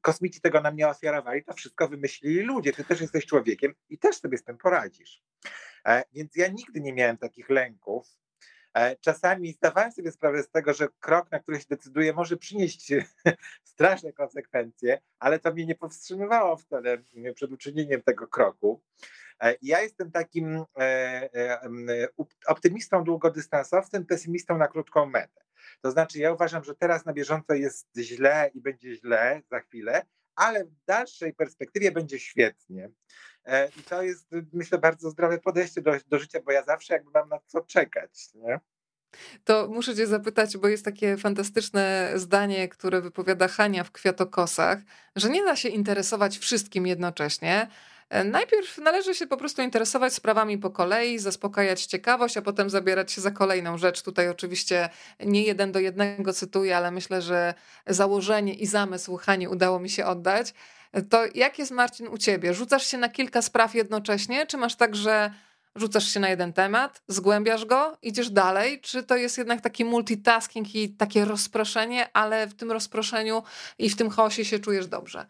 kosmici tego nam nie ofiarowali, to wszystko wymyślili ludzie, ty też jesteś człowiekiem i też sobie z tym poradzisz. E, więc ja nigdy nie miałem takich lęków. E, czasami zdawałem sobie sprawę z tego, że krok, na który się decyduję, może przynieść straszne konsekwencje, ale to mnie nie powstrzymywało wtedy przed uczynieniem tego kroku. E, ja jestem takim optymistą długodystansowcem, pesymistą na krótką metę. To znaczy, ja uważam, że teraz na bieżąco jest źle i będzie źle za chwilę, ale w dalszej perspektywie będzie świetnie. E, I to jest, myślę, bardzo zdrowe podejście do, do życia, bo ja zawsze jakby mam na co czekać. Nie? To muszę Cię zapytać, bo jest takie fantastyczne zdanie, które wypowiada Hania w Kwiatokosach, że nie da się interesować wszystkim jednocześnie, najpierw należy się po prostu interesować sprawami po kolei, zaspokajać ciekawość, a potem zabierać się za kolejną rzecz. Tutaj oczywiście nie jeden do jednego cytuję, ale myślę, że założenie i zamysł Hani udało mi się oddać. E, to jak jest Marcin u ciebie? Rzucasz się na kilka spraw jednocześnie, czy masz tak, że rzucasz się na jeden temat, zgłębiasz go, idziesz dalej, czy to jest jednak taki multitasking i takie rozproszenie, ale w tym rozproszeniu i w tym chaosie się czujesz dobrze?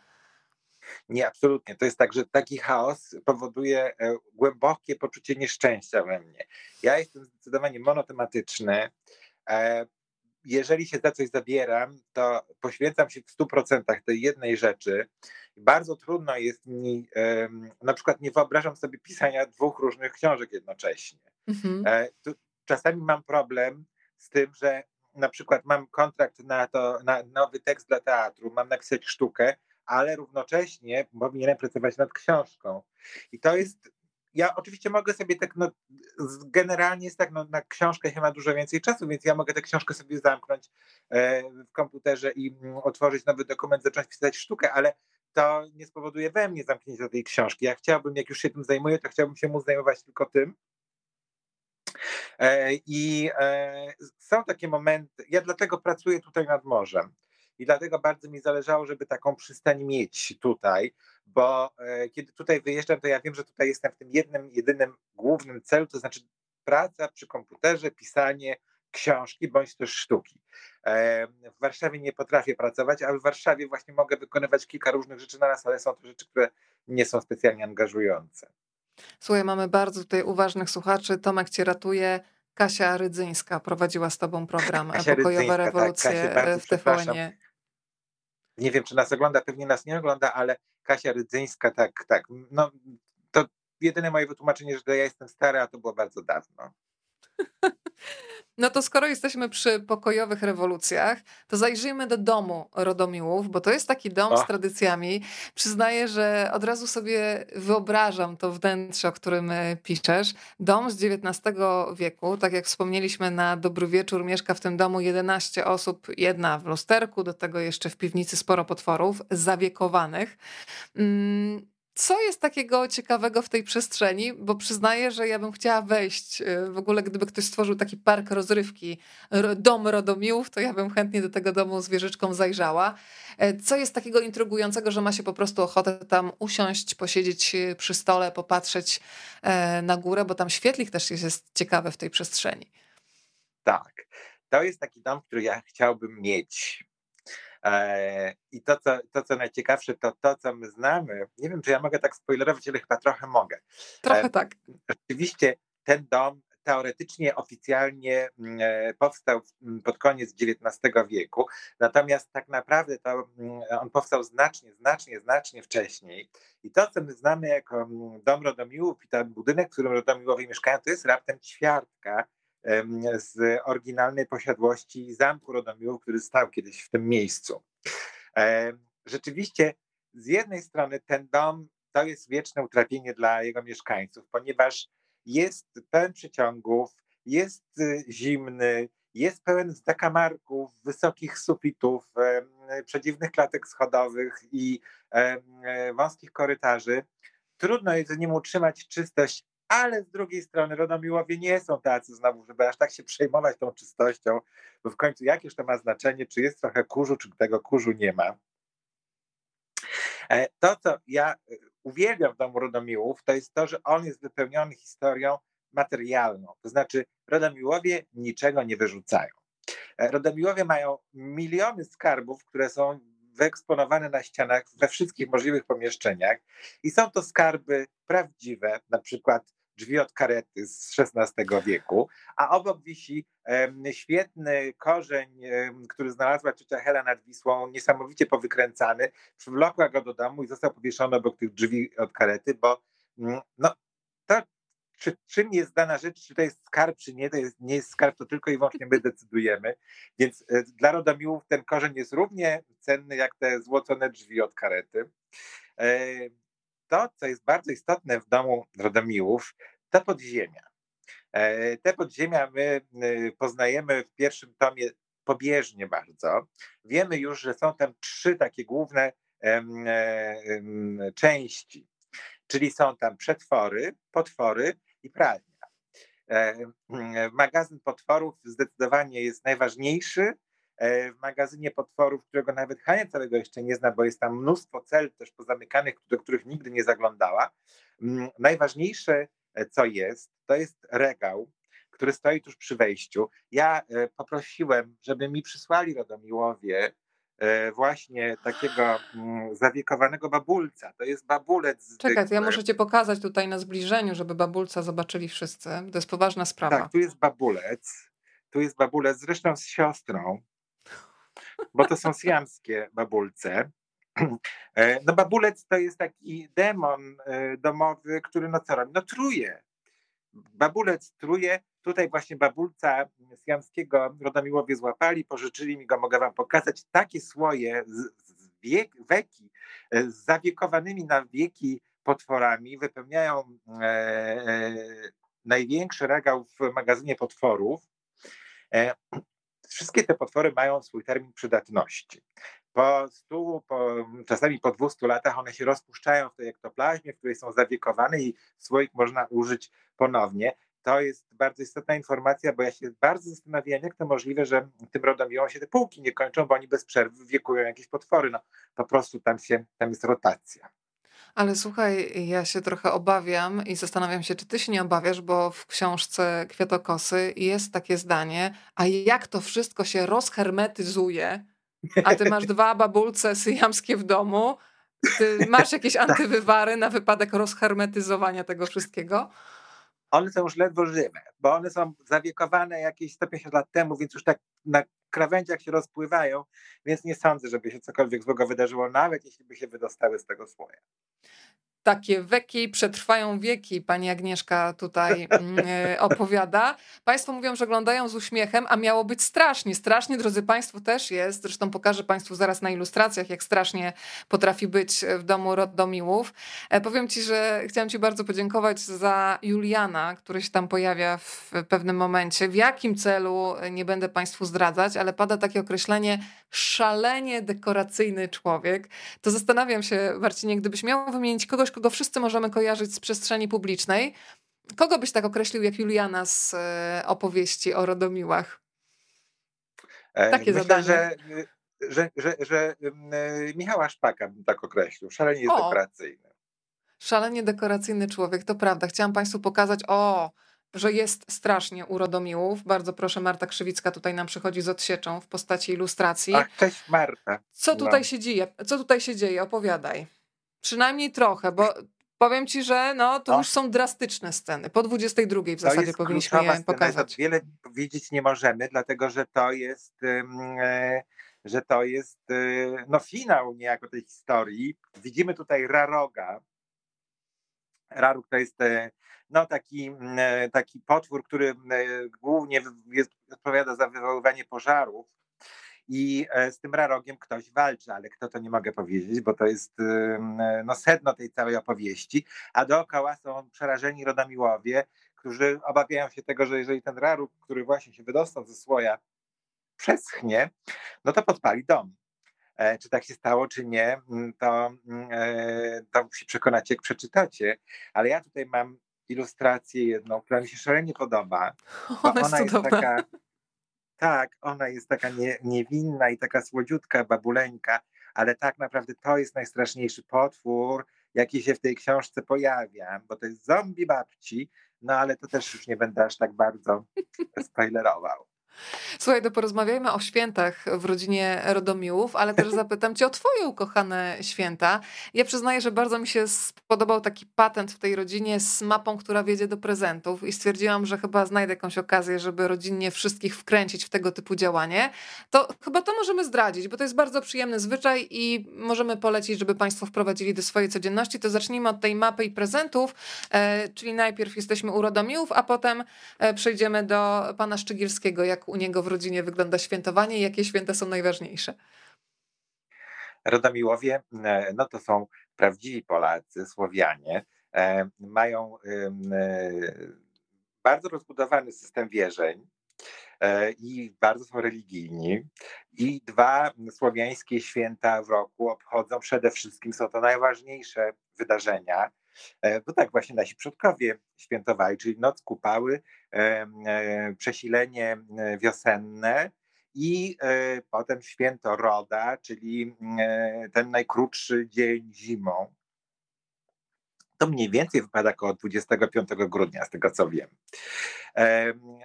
Nie, absolutnie. To jest tak, że taki chaos powoduje e, głębokie poczucie nieszczęścia we mnie. Ja jestem zdecydowanie monotematyczny. E, jeżeli się za coś zabieram, to poświęcam się w 100% tej jednej rzeczy. Bardzo trudno jest mi, na przykład nie wyobrażam sobie pisania dwóch różnych książek jednocześnie. Mhm. E, czasami mam problem z tym, że na przykład mam kontrakt na to, na nowy tekst dla teatru, mam napisać sztukę, ale równocześnie powinienem pracować nad książką. I to jest ja oczywiście mogę sobie tak, no, generalnie jest tak, no, na książkę się ma dużo więcej czasu, więc ja mogę tę książkę sobie zamknąć e, w komputerze i mm, otworzyć nowy dokument, zacząć pisać sztukę, ale to nie spowoduje we mnie zamknięcia tej książki. Ja chciałbym, jak już się tym zajmuję, to chciałbym się móc zajmować tylko tym. E, I e, są takie momenty, ja dlatego pracuję tutaj nad morzem i dlatego bardzo mi zależało, żeby taką przystań mieć tutaj, bo e, kiedy tutaj wyjeżdżam, to ja wiem, że tutaj jestem w tym jednym, jedynym głównym celu, to znaczy praca przy komputerze, pisanie, książki bądź też sztuki. W Warszawie nie potrafię pracować, ale w Warszawie właśnie mogę wykonywać kilka różnych rzeczy na raz, ale są to rzeczy, które nie są specjalnie angażujące. Słuchaj, mamy bardzo tutaj uważnych słuchaczy. Tomek cię ratuje. Kasia Rydzyńska prowadziła z tobą program Kasia Pokojowe Rydzyńska, Rewolucje tak, w tvn Nie wiem, czy nas ogląda, pewnie nas nie ogląda, ale Kasia Rydzyńska, tak, tak. No, to jedyne moje wytłumaczenie, że ja jestem stary, a to było bardzo dawno. No to skoro jesteśmy przy pokojowych rewolucjach, to zajrzyjmy do domu Rodomiłów, bo to jest taki dom o. z tradycjami. Przyznaję, że od razu sobie wyobrażam to wnętrze, o którym e, piszesz. Dom z XIX wieku, tak jak wspomnieliśmy na dobry wieczór, mieszka w tym domu 11 osób, jedna w lusterku, do tego jeszcze w piwnicy sporo potworów zawiekowanych. Mm, co jest takiego ciekawego w tej przestrzeni? Bo przyznaję, że ja bym chciała wejść. Y, w ogóle, gdyby ktoś stworzył taki park rozrywki, dom Rodomiłów, to ja bym chętnie do tego domu z wieżyczką zajrzała. E, co jest takiego intrygującego, że ma się po prostu ochotę tam usiąść, posiedzieć y, przy stole, popatrzeć e, na górę, bo tam świetlik też jest ciekawy w tej przestrzeni. Tak. To jest taki dom, który ja chciałbym mieć I to co, to, co najciekawsze, to to, co my znamy. Nie wiem, czy ja mogę tak spoilerować, ale chyba trochę mogę. Trochę e, tak. Rzeczywiście ten dom teoretycznie, oficjalnie mm, e, powstał mm, pod koniec XIX wieku, natomiast tak naprawdę to mm, on powstał znacznie, znacznie, znacznie wcześniej. I to, co my znamy jako dom Rodomiłów i ten budynek, w którym Rodomiłowie mieszkają, to jest raptem ćwiartka z oryginalnej posiadłości Zamku Rodomiłów, który stał kiedyś w tym miejscu. Rzeczywiście, z jednej strony ten dom to jest wieczne utrapienie dla jego mieszkańców, ponieważ jest pełen przeciągów, jest y, zimny, jest pełen zakamarków, wysokich sufitów, przedziwnych klatek schodowych i wąskich korytarzy. Trudno jest z nim utrzymać czystość ale z drugiej strony Rodomiłowie nie są tacy znowu, żeby aż tak się przejmować tą czystością, bo w końcu jakież to ma znaczenie, czy jest trochę kurzu, czy tego kurzu nie ma. E, to, co ja e, uwielbiam w domu Rodomiłów, to jest to, że on jest wypełniony historią materialną. To znaczy, Rodomiłowie niczego nie wyrzucają. E, Rodomiłowie mają miliony skarbów, które są wyeksponowane na ścianach we wszystkich możliwych pomieszczeniach i są to skarby prawdziwe, na przykład drzwi od karety z XVI wieku, a obok wisi świetny korzeń, który znalazła ciocia Hela nad Wisłą, niesamowicie powykręcany. Przywlokła go do domu i został powieszony obok tych drzwi od karety, bo mm, no, to czy, czym jest dana rzecz, czy to jest skarb, czy nie, to jest, nie jest skarb, to tylko i wyłącznie my decydujemy. Więc e, dla Rodomiłów ten korzeń jest równie cenny jak te złocone drzwi od karety. E, to, co jest bardzo istotne w domu Rodomiłów, to podziemia. E, te podziemia my poznajemy w pierwszym tomie pobieżnie bardzo. Wiemy już, że są tam trzy takie główne części. Czyli są tam przetwory, potwory i pralnia. E, magazyn potworów zdecydowanie jest najważniejszy. E, w magazynie potworów, którego nawet Hania całego jeszcze nie zna, bo jest tam mnóstwo cel też pozamykanych, do których nigdy nie zaglądała. Mm, najważniejsze, e, co jest, to jest regał, który stoi tuż przy wejściu. Ja poprosiłem, żeby mi przysłali Rodomiłowie E, właśnie takiego mm, zawiekowanego babulca. To jest babulec. Czekaj, ja muszę cię pokazać tutaj na zbliżeniu, żeby babulca zobaczyli wszyscy. To jest poważna sprawa. Tak, tu jest babulec. Tu jest babulec, zresztą z siostrą, bo to są siamskie babulce. E, no babulec to jest taki demon e, domowy, który no co robi? No truje. Babulec truje, Tutaj właśnie babulca Jamskiego Rodomiłowie złapali, pożyczyli mi go, mogę wam pokazać, takie słoje z, z wiek, weki e, z zawiekowanymi na wieki potworami wypełniają e, e, największy regał w magazynie potworów. Wszystkie te potwory mają swój termin przydatności. Po 100, po, czasami po 200 latach one się rozpuszczają w tej ektoplazmie, w której są zawiekowane i słoik można użyć ponownie to jest bardzo istotna informacja, bo ja się bardzo zastanawiałem, jak to możliwe, że tym rodomiłom się te półki nie kończą, bo oni bez przerwy wiekują jakieś potwory. No, po prostu tam, się, tam jest rotacja. Ale słuchaj, ja się trochę obawiam i zastanawiam się, czy ty się nie obawiasz, bo w książce Kwiatokosy jest takie zdanie, a jak to wszystko się rozhermetyzuje, a ty masz dwa babulce syjamskie w domu, ty masz jakieś antywywary na wypadek rozhermetyzowania tego wszystkiego? One są już ledwo żywe, bo one są zawiekowane jakieś 150 lat temu, więc już tak na krawędziach się rozpływają, więc nie sądzę, żeby się cokolwiek złego wydarzyło, nawet jeśli by się wydostały z tego słoja takie weki przetrwają wieki, pani Agnieszka tutaj mm, e, opowiada. Państwo mówią, że oglądają z uśmiechem, a miało być strasznie. Strasznie, drodzy Państwo, też jest. Zresztą pokażę Państwu zaraz na ilustracjach, jak strasznie potrafi być w domu Roddomiłów. E, powiem Ci, że chciałam Ci bardzo podziękować za Juliana, który się tam pojawia w pewnym momencie. W jakim celu, nie będę Państwu zdradzać, ale pada takie określenie szalenie dekoracyjny człowiek. To zastanawiam się, Marcinie, gdybyś miał wymienić kogoś, kogo wszyscy możemy kojarzyć z przestrzeni publicznej. Kogo byś tak określił jak Juliana z e, opowieści o Rodomiłach? E, Takie Myślę, zadanie. Że, że, że, że e, Michała Szpaka bym tak określił. Szalenie dekoracyjny. Szalenie dekoracyjny człowiek, to prawda. Chciałam Państwu pokazać, o, że jest strasznie u Rodomiłów. Bardzo proszę, Marta Krzywicka tutaj nam przychodzi z odsieczą w postaci ilustracji. Ach, cześć Marta. Co tutaj no. się dzieje? Co tutaj się dzieje? Opowiadaj. Przynajmniej trochę, bo powiem ci, że no, to no. już są drastyczne sceny. Po 22 w zasadzie powinniśmy je pokazać. Wiele powiedzieć nie możemy, dlatego że to jest, e, że to jest e, no, finał niejako tej historii. Widzimy tutaj Raroga. Raruk to jest e, no, taki, taki potwór, który głównie jest, odpowiada za wywoływanie pożarów i e, z tym rarogiem ktoś walczy, ale kto to nie mogę powiedzieć, bo to jest no, sedno tej całej opowieści, a dookoła są przerażeni rodomiłowie, którzy obawiają się tego, że jeżeli ten raruk, który właśnie się wydostał ze słoja, przeschnie, no to podpali dom. E, czy tak się stało, czy nie, to, e, to się przekonacie, jak przeczytacie. Ale ja tutaj mam ilustrację jedną, która mi się szalenie podoba. Ona, ona jest, jest taka tak, ona jest taka nie, niewinna i taka słodziutka babuleńka, ale tak naprawdę to jest najstraszniejszy potwór, jaki się w tej książce pojawia, bo to jest zombie babci, no ale to też już nie będę aż tak bardzo spoilerował. Słuchaj, to porozmawiajmy o świętach w rodzinie Rodomiłów, ale też zapytam cię o twoje ukochane święta. Ja przyznaję, że bardzo mi się spodobał taki patent w tej rodzinie z mapą, która wiedzie do prezentów i stwierdziłam, że chyba znajdę jakąś okazję, żeby rodzinnie wszystkich wkręcić w tego typu działanie. To chyba to możemy zdradzić, bo to jest bardzo przyjemny zwyczaj i możemy polecić, żeby państwo wprowadzili do swojej codzienności. To zacznijmy od tej mapy i prezentów, e, czyli najpierw jesteśmy u Rodomiłów, a potem e, przejdziemy do pana Szczygierskiego, u niego w rodzinie wygląda świętowanie i jakie święta są najważniejsze? Rodomiłowie, e, no to są prawdziwi Polacy, Słowianie. E, mają e, bardzo rozbudowany system wierzeń i bardzo są religijni. I dwa słowiańskie święta w roku obchodzą przede wszystkim, są to najważniejsze wydarzenia, bo tak właśnie nasi przodkowie świętowali, czyli Noc Kupały, przesilenie wiosenne i potem święto Roda, czyli ten najkrótszy dzień zimą. To mniej więcej wypada około 25 grudnia, z tego co wiem.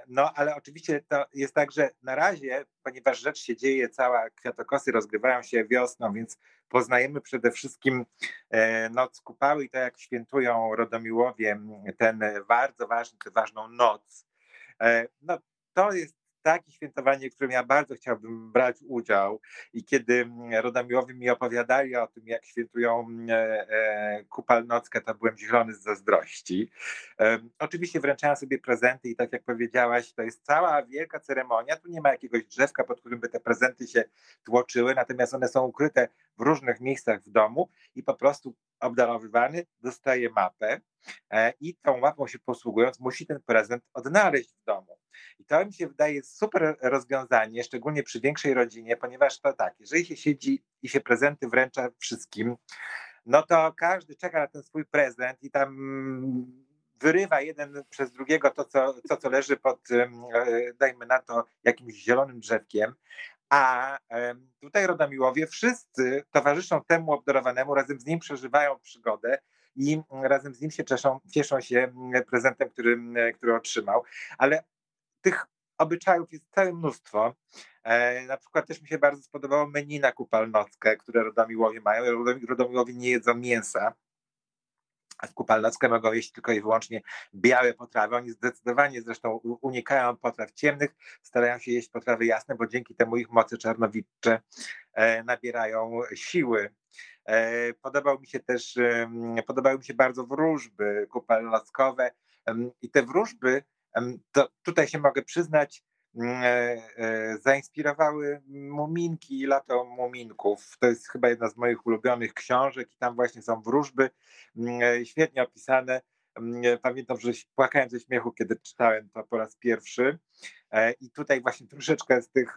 No, ale oczywiście to jest tak, że na razie, ponieważ rzecz się dzieje, cała kwiatokosy rozgrywają się wiosną, więc poznajemy przede wszystkim e, noc kupały i to, jak świętują rodomiłowie ten bardzo ważny, ważną noc. E, no, to jest takie świętowanie, w którym ja bardzo chciałbym brać udział i kiedy mm, Rodomiłowie mi opowiadali o tym, jak świętują mm, e, e, Kupalnockę, to byłem zielony z zazdrości. Oczywiście wręczałem sobie prezenty i tak jak powiedziałaś, to jest cała wielka ceremonia, tu nie ma jakiegoś drzewka, pod którym by te prezenty się tłoczyły, natomiast one są ukryte w różnych miejscach w domu i po prostu obdarowywany dostaje mapę e, i tą mapą się posługując musi ten prezent odnaleźć w domu. I to mi się wydaje super rozwiązanie, szczególnie przy większej rodzinie, ponieważ to tak, jeżeli się siedzi i się prezenty wręcza wszystkim, no to każdy czeka na ten swój prezent i tam wyrywa jeden przez drugiego to, co, to, co leży pod, e, dajmy na to, jakimś zielonym drzewkiem, A tutaj Rodomiłowie wszyscy towarzyszą temu obdarowanemu, razem z nim przeżywają przygodę i razem z nim się cieszą, cieszą się prezentem, który, który otrzymał. Ale tych obyczajów jest całe mnóstwo. E, na przykład też mi się bardzo spodobało menu na kupalnockę, które Rodomiłowie mają. Rodomiłowie nie jedzą mięsa, w kupalnockę mogą jeść tylko i wyłącznie białe potrawy. Oni zdecydowanie zresztą unikają potraw ciemnych, starają się jeść potrawy jasne, bo dzięki temu ich mocy czarnowicze e, nabierają siły. E, podobał mi się też, podobały mi się bardzo wróżby kupalnockowe i te wróżby, to tutaj się mogę przyznać, zainspirowały Muminki i Lato Muminków. To jest chyba jedna z moich ulubionych książek i tam właśnie są wróżby mm, świetnie opisane. Pamiętam, że płakałem ze śmiechu, kiedy czytałem to po raz pierwszy. E, I tutaj właśnie troszeczkę z tych,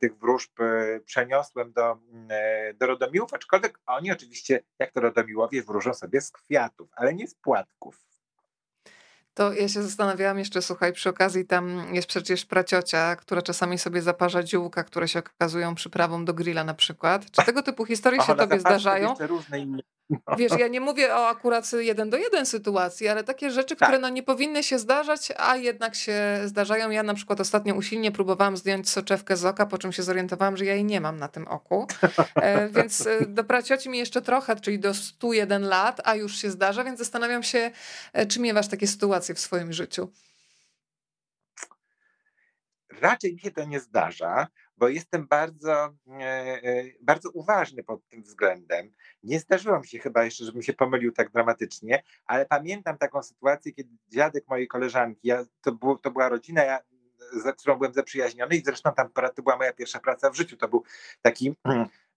tych wróżb e, przeniosłem do, e, do Rodomiłów, aczkolwiek oni oczywiście, jak to Rodomiłowie, wróżą sobie z kwiatów, ale nie z płatków. To ja się zastanawiałam jeszcze, słuchaj, przy okazji tam jest przecież praciocia, która czasami sobie zaparza ziółka, które się okazują przyprawą do grilla na przykład. Czy tego typu historie się tobie zdarzają? różne inne Wiesz, ja nie mówię o akurat jeden do jeden sytuacji, ale takie rzeczy, tak. które no nie powinny się zdarzać, a jednak się zdarzają. Ja na przykład ostatnio usilnie próbowałam zdjąć soczewkę z oka, po czym się zorientowałam, że ja jej nie mam na tym oku. E, więc e, do pracioci mi jeszcze trochę, czyli do 101 lat, a już się zdarza, więc zastanawiam się, e, czy miewasz takie sytuacje w swoim życiu. Raczej mi się to nie zdarza, bo jestem bardzo, e, e, bardzo uważny pod tym względem. Nie zdarzyło mi się chyba jeszcze, żebym się pomylił tak dramatycznie, ale pamiętam taką sytuację, kiedy dziadek mojej koleżanki, ja, to, było, to była rodzina, ja, za którą byłem zaprzyjaźniony i zresztą tam to była moja pierwsza praca w życiu. To był taki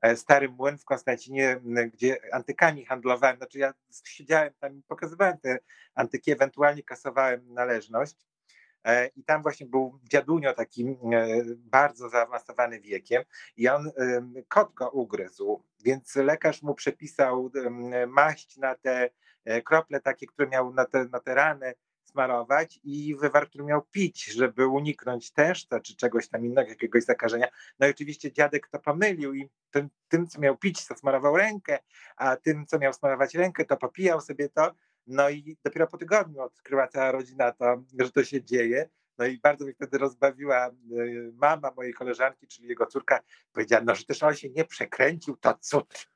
e, stary młyn w Konstancinie, gdzie antykami handlowałem. Znaczy ja siedziałem tam i pokazywałem te antyki, ewentualnie kasowałem należność. E, I tam właśnie był dziadunio taki e, bardzo zaawansowany wiekiem i on, kot go ugryzł, więc lekarz mu przepisał maść na te e, krople takie, które miał na te, na te rany smarować i wywar, który miał pić, żeby uniknąć tężca czy czegoś tam innego, jakiegoś zakażenia. No i oczywiście dziadek to pomylił i tym, tym co miał pić, to smarował rękę, a tym, co miał smarować rękę, to popijał sobie to no i dopiero po tygodniu odkryła cała rodzina to, że to się dzieje. No i bardzo mnie wtedy rozbawiła e, mama mojej koleżanki, czyli jego córka. Powiedziała, no, że też on się nie przekręcił, to cud.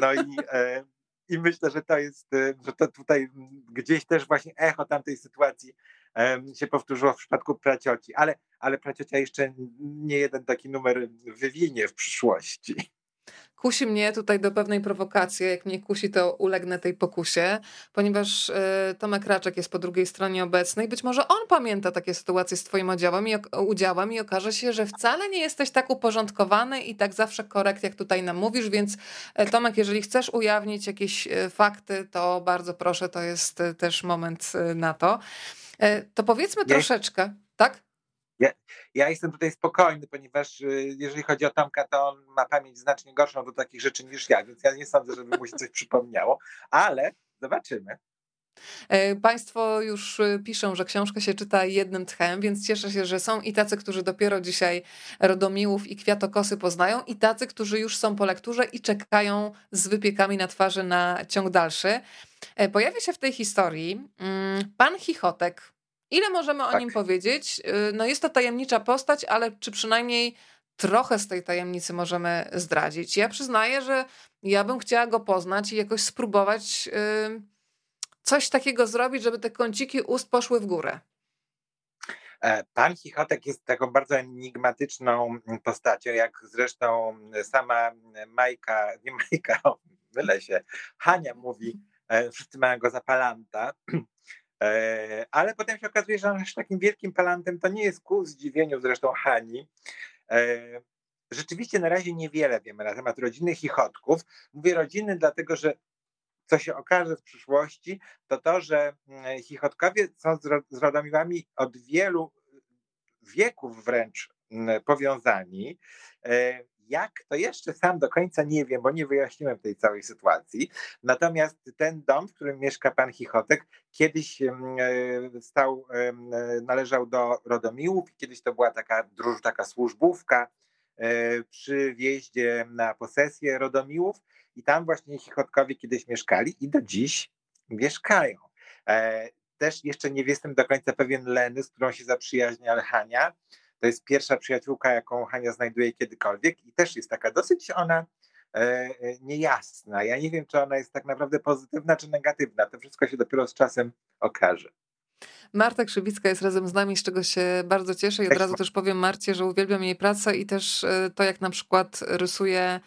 No i, e, i myślę, że to jest, e, że to tutaj gdzieś też właśnie echo tamtej sytuacji się powtórzyło w przypadku pracioci, ale, ale praciocia jeszcze nie jeden taki numer wywinie w przyszłości. Kusi mnie tutaj do pewnej prowokacji. Jak mnie kusi, to ulegnę tej pokusie, ponieważ y, Tomek Raczek jest po drugiej stronie obecny i być może on pamięta takie sytuacje z Twoim udziałem i, udziałem i okaże się, że wcale nie jesteś tak uporządkowany i tak zawsze korekt, jak tutaj nam mówisz. Więc e, Tomek, jeżeli chcesz ujawnić jakieś e, fakty, to bardzo proszę, to jest też moment na to. To powiedzmy troszeczkę, tak? Ja, ja, jestem tutaj spokojny, ponieważ y, jeżeli chodzi o Tomka, to on ma pamięć znacznie gorszą do takich rzeczy niż ja, więc ja nie sądzę, żeby mu się coś przypomniało, ale zobaczymy. E, państwo już y, piszą, że książkę się czyta jednym tchem, więc cieszę się, że są i tacy, którzy dopiero dzisiaj Rodomiłów i Kwiatokosy poznają, i tacy, którzy już są po lekturze i czekają z wypiekami na twarzy na ciąg dalszy. E, pojawia się w tej historii mm, pan Chichotek, Ile możemy tak. o nim powiedzieć? Y, no jest to tajemnicza postać, ale czy przynajmniej trochę z tej tajemnicy możemy zdradzić? Ja przyznaję, że ja bym chciała go poznać i jakoś spróbować y, coś takiego zrobić, żeby te kąciki ust poszły w górę. E, pan Chichotek jest taką bardzo enigmatyczną postacią, jak zresztą sama Majka, nie Majka, mylę się, Hania mówi, e, wszyscy mają go za palanta. E, ale potem się okazuje, że aż takim wielkim palantem to nie jest ku zdziwieniu zresztą Hani. E, rzeczywiście na razie niewiele wiemy na temat rodziny chichotków. Mówię rodziny, dlatego że co się okaże w przyszłości, to to, że mm, chichotkowie są z Radomiłami od wielu wieków wręcz mm, powiązani. E, jak, to jeszcze sam do końca nie wiem, bo nie wyjaśniłem tej całej sytuacji. Natomiast ten dom, w którym mieszka pan Chichotek, kiedyś e, stał, należał do Rodomiłów, kiedyś to była taka, taka służbówka, przy wjeździe na posesję Rodomiłów i tam właśnie Chichotkowie kiedyś mieszkali i do dziś mieszkają. Też jeszcze nie jestem do końca pewien Leny, z którą się zaprzyjaźnia, ale Hania. To jest pierwsza przyjaciółka, jaką Hania znajduje kiedykolwiek i też jest taka dosyć ona e, niejasna. Ja nie wiem, czy ona jest tak naprawdę pozytywna, czy negatywna. To wszystko się dopiero z czasem okaże. Marta Krzywicka jest razem z nami, z czego się bardzo cieszę i od razu też powiem Marcie, że uwielbiam jej pracę i też e, to, jak na przykład rysuje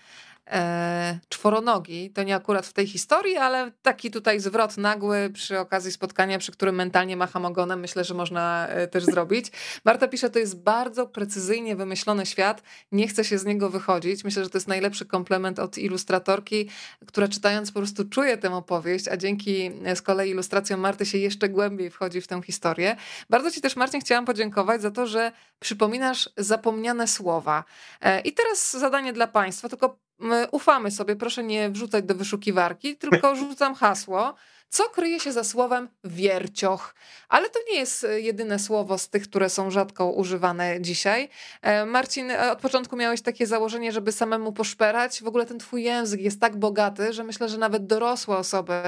e, czworonogi. To nie akurat w tej historii, ale taki tutaj zwrot nagły przy okazji spotkania, przy którym mentalnie macham ogonem, myślę, że można e, też zrobić. Marta pisze, to jest bardzo precyzyjnie wymyślony świat, nie chce się z niego wychodzić. Myślę, że to jest najlepszy komplement od ilustratorki, która czytając po prostu czuje tę opowieść, a dzięki e, z kolei ilustracjom Marty się jeszcze głębiej wchodzi w tę historię. Bardzo Ci też, Marcin, chciałam podziękować za to, że przypominasz zapomniane słowa. E, I teraz zadanie dla Państwa, tylko ufamy sobie, proszę nie wrzucać do wyszukiwarki, tylko rzucam hasło, co kryje się za słowem wiercioch. Ale to nie jest e, jedyne słowo z tych, które są rzadko używane dzisiaj. E, Marcin, e, od początku miałeś takie założenie, żeby samemu poszperać. W ogóle ten twój język jest tak bogaty, że myślę, że nawet dorosłe osoby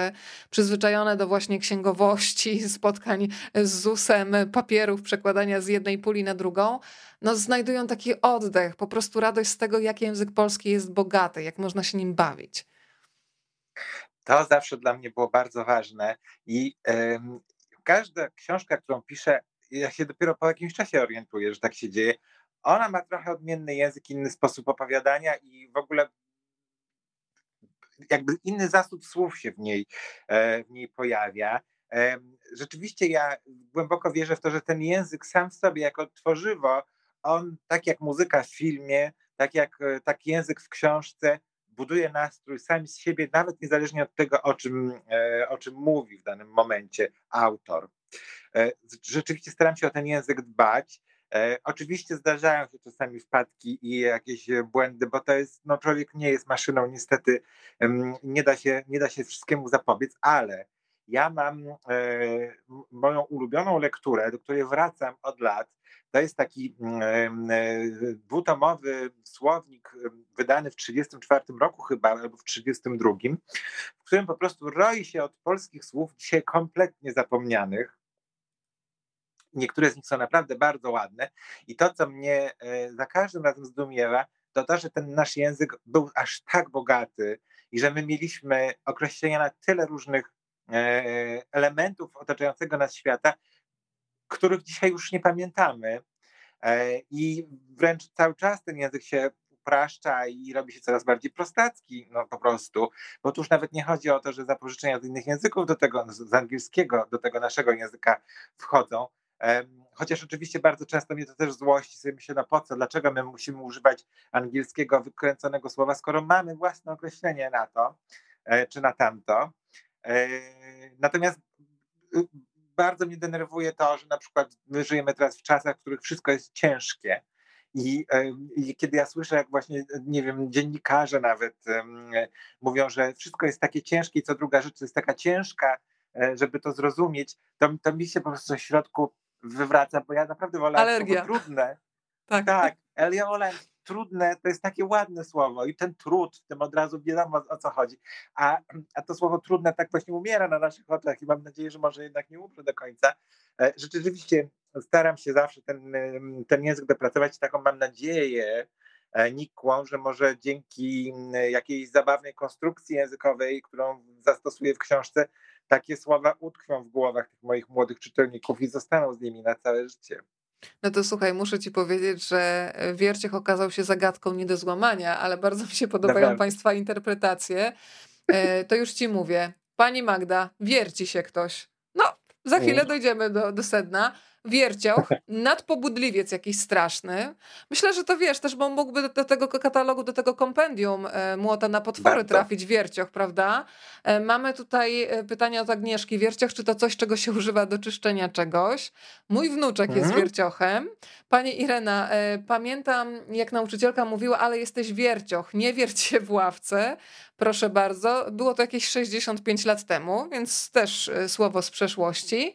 przyzwyczajone do właśnie księgowości, spotkań z ZUS-em, papierów, przekładania z jednej puli na drugą, no znajdują taki oddech, po prostu radość z tego, jak język polski jest bogaty, jak można się nim bawić. To zawsze dla mnie było bardzo ważne i każda książka, którą piszę, ja się dopiero po jakimś czasie orientuję, że tak się dzieje. Ona ma trochę odmienny język, inny sposób opowiadania i w ogóle jakby inny zasób słów się w niej, e, w niej pojawia. Rzeczywiście ja głęboko wierzę w to, że ten język sam w sobie jako tworzywo, on tak jak muzyka w filmie, tak jak e, taki język w książce, buduje nastrój sami z siebie, nawet niezależnie od tego, o czym, e, o czym mówi w danym momencie autor. E, rzeczywiście staram się o ten język dbać. E, oczywiście zdarzają się czasami wpadki i jakieś błędy, bo to jest, no człowiek nie jest maszyną, niestety nie da się, nie da się wszystkiemu zapobiec, ale ja mam moją ulubioną lekturę, do której wracam od lat to jest taki mm, e, dwutomowy słownik wydany w 1934 roku chyba, albo w 1932, w którym po prostu roi się od polskich słów dzisiaj kompletnie zapomnianych. Niektóre z nich są naprawdę bardzo ładne i to, co mnie e, za każdym razem zdumiewa, to to, że ten nasz język był aż tak bogaty i że my mieliśmy określenia na tyle różnych e, elementów otaczającego nas świata, których dzisiaj już nie pamiętamy. E, I wręcz cały czas ten język się upraszcza i robi się coraz bardziej prostacki, no po prostu, bo już nawet nie chodzi o to, że zapożyczenia z innych języków do tego, z angielskiego do tego naszego języka wchodzą, chociaż oczywiście bardzo często mnie to też złości, sobie myślę, no po co, dlaczego my musimy używać angielskiego wykręconego słowa, skoro mamy własne określenie na to, e, czy na tamto. E, natomiast y, bardzo mnie denerwuje to, że na przykład my żyjemy teraz w czasach, w których wszystko jest ciężkie. I, I, kiedy ja słyszę, jak właśnie, nie wiem, dziennikarze nawet um, mówią, że wszystko jest takie ciężkie i co druga rzecz jest taka ciężka, e, żeby to zrozumieć, to, to mi się po prostu w środku wywraca, bo ja naprawdę wolę Alergia. trudne. Tak, tak. Ale ja trudne to jest takie ładne słowo i ten trud, w tym od razu wiadomo o co chodzi. A, a to słowo trudne tak właśnie umiera na naszych oczach i mam nadzieję, że może jednak nie umrze do końca. E, rzeczywiście staram się zawsze ten, ten język dopracować taką mam nadzieję e, nikłą, że może dzięki jakiejś zabawnej konstrukcji językowej, którą zastosuję w książce, takie słowa utkwią w głowach tych moich młodych czytelników i zostaną z nimi na całe życie. No to słuchaj, muszę ci powiedzieć, że e, Wierciech okazał się zagadką nie do złamania, ale bardzo mi się podobają Naprawdę. Państwa interpretacje. E, to już ci mówię. Pani Magda, wierci się ktoś. No, za chwilę dojdziemy do, do sedna wiercioch, nadpobudliwiec jakiś straszny. Myślę, że to wiesz, też bo mógłby do tego katalogu, do tego kompendium e, Młota na potwory trafić wiercioch, prawda? E, mamy tutaj e, pytanie od Agnieszki. Wiercioch, czy to coś, czego się używa do czyszczenia czegoś? Mój wnuczek mhm. jest wierciochem. Pani Irena, pamiętam jak nauczycielka mówiła, ale jesteś wiercioch, nie wierć się w ławce. Proszę bardzo. Było to jakieś 65 lat temu, więc też słowo z przeszłości.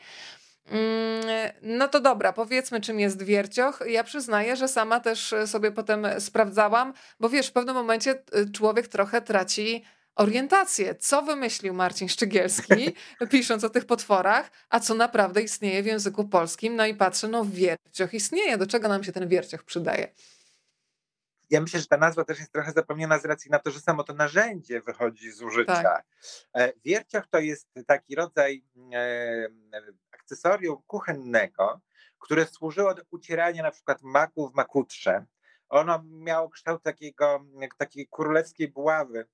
Mm, no to dobra, powiedzmy, czym jest wiercioch. Ja przyznaję, że sama też sobie potem sprawdzałam, bo wiesz, w pewnym momencie y, człowiek trochę traci orientację. Co wymyślił Marcin Szczygielski, pisząc o tych potworach, a co naprawdę istnieje w języku polskim. No i patrzę, no wiercioch istnieje. Do czego nam się ten wiercioch przydaje? ja myślę, że ta nazwa też jest trochę zapomniana z racji na to, że samo to narzędzie wychodzi z użycia. Tak. E, wiercioch to jest taki rodzaj e, akcesorium kuchennego, które służyło do ucierania na przykład maku w makutrze. Ono miało kształt takiego, takiej królewskiej buławy,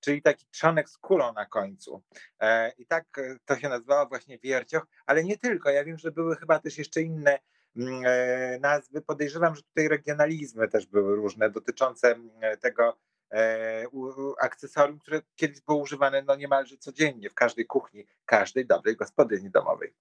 czyli taki trzonek z kulą na końcu. E, I tak to się nazywało właśnie wiercioch, ale nie tylko. Ja wiem, że były chyba też jeszcze inne Mm, e, nazwy. Podejrzewam, że tutaj regionalizmy też były różne dotyczące mm, tego e, akcesorium, które kiedyś było używane no niemalże codziennie w każdej kuchni, każdej dobrej gospodyni domowej.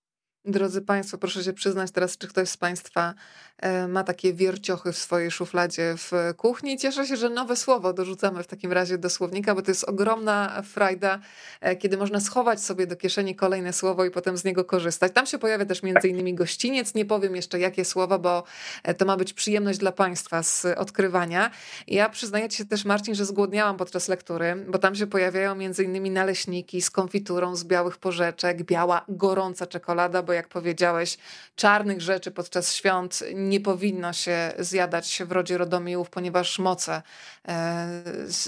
Drodzy Państwo, proszę się przyznać teraz, czy ktoś z Państwa e, ma takie wierciochy w swojej szufladzie w kuchni. Cieszę się, że nowe słowo dorzucamy w takim razie do słownika, bo to jest ogromna frajda, e, kiedy można schować sobie do kieszeni kolejne słowo i potem z niego korzystać. Tam się pojawia też między innymi gościniec. Nie powiem jeszcze jakie słowo, bo e, to ma być przyjemność dla Państwa z odkrywania. Ja przyznaję się też, Marcin, że zgłodniałam podczas lektury, bo tam się pojawiają między innymi naleśniki z konfiturą, z białych porzeczek, biała, gorąca czekolada, bo jak powiedziałeś, czarnych rzeczy podczas świąt nie powinno się zjadać w rodzie Rodomiłów, ponieważ moce e,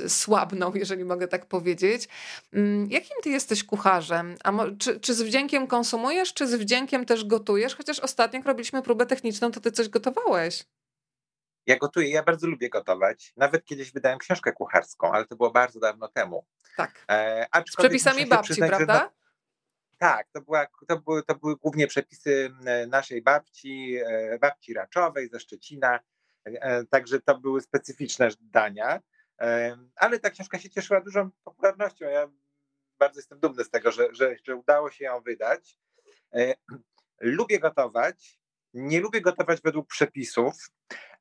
słabną, jeżeli mogę tak powiedzieć. Mm, jakim ty jesteś kucharzem? A czy, czy z wdziękiem konsumujesz, czy z wdziękiem też gotujesz? Chociaż ostatnio, jak robiliśmy próbę techniczną, to ty coś gotowałeś. Ja gotuję, ja bardzo lubię gotować. Nawet kiedyś wydałem książkę kucharską, ale to było bardzo dawno temu. Tak. E, Z przepisami babci, przyznać, prawda? Tak, to, była, to, były, to były głównie przepisy naszej babci, e, babci Raczowej ze Szczecina, e, także to były specyficzne dania, e, ale ta książka się cieszyła dużą popularnością. Ja bardzo jestem dumny z tego, że, że, że udało się ją wydać. Lubię gotować, nie lubię gotować według przepisów,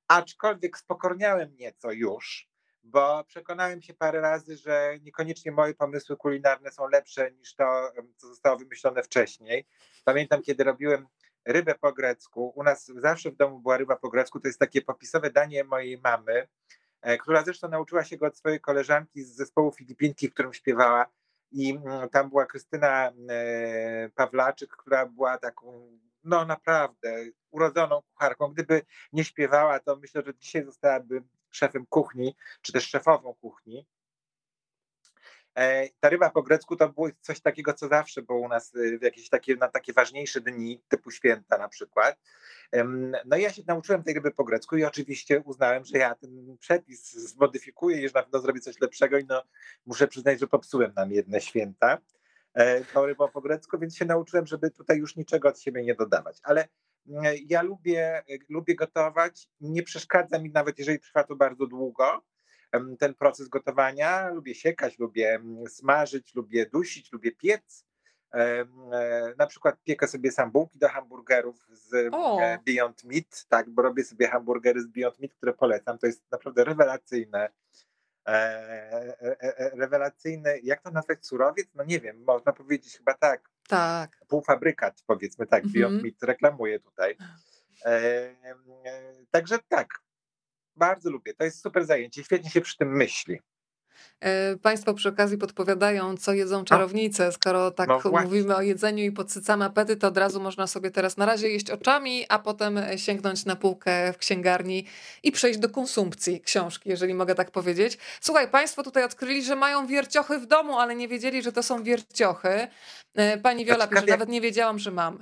aczkolwiek spokorniałem nieco już, bo przekonałem się parę razy, że niekoniecznie moje pomysły kulinarne są lepsze niż to, co zostało wymyślone wcześniej. Pamiętam, kiedy robiłem rybę po grecku. U nas zawsze w domu była ryba po grecku. To jest takie popisowe danie mojej mamy, e, która zresztą nauczyła się go od swojej koleżanki z zespołu Filipinki, w którym śpiewała. I mm, tam była Krystyna e, Pawlaczyk, która była taką, no naprawdę, urodzoną kucharką. Gdyby nie śpiewała, to myślę, że dzisiaj zostałaby szefem kuchni, czy też szefową kuchni. E, ta ryba po grecku to było coś takiego, co zawsze było u nas y, w jakieś takie, na takie ważniejsze dni, typu święta na przykład. No i ja się nauczyłem tej ryby po grecku i oczywiście uznałem, że ja ten przepis zmodyfikuję i że na pewno zrobię coś lepszego i no muszę przyznać, że popsułem nam jedne święta e, tą rybą po grecku, więc się nauczyłem, żeby tutaj już niczego od siebie nie dodawać. Ale ja lubię, lubię gotować, nie przeszkadza mi nawet, jeżeli trwa to bardzo długo, ten proces gotowania. Lubię siekać, lubię smażyć, lubię dusić, lubię piec. E, na przykład piekę sobie sam bułki do hamburgerów z o. E, Beyond Meat, tak, bo robię sobie hamburgery z Beyond Meat, które polecam. To jest naprawdę rewelacyjne. E, rewelacyjny, jak to nazwać, surowiec? No nie wiem, można powiedzieć chyba tak. Tak. Półfabrykat, powiedzmy tak, Beyond -hmm. Meat reklamuje tutaj. także tak, bardzo lubię. To jest super zajęcie. Świetnie się przy tym myśli. E, państwo przy okazji podpowiadają, co jedzą no. czarownice. Skoro tak no mówimy o jedzeniu i podsycamy apetyt, to od razu można sobie teraz na razie jeść oczami, a potem sięgnąć na półkę w księgarni i przejść do konsumpcji książki, jeżeli mogę tak powiedzieć. Słuchaj, Państwo tutaj odkryli, że mają wierciochy w domu, ale nie wiedzieli, że to są wierciochy. E, pani Wiola pisze, nawet nie wiedziałam, że mam.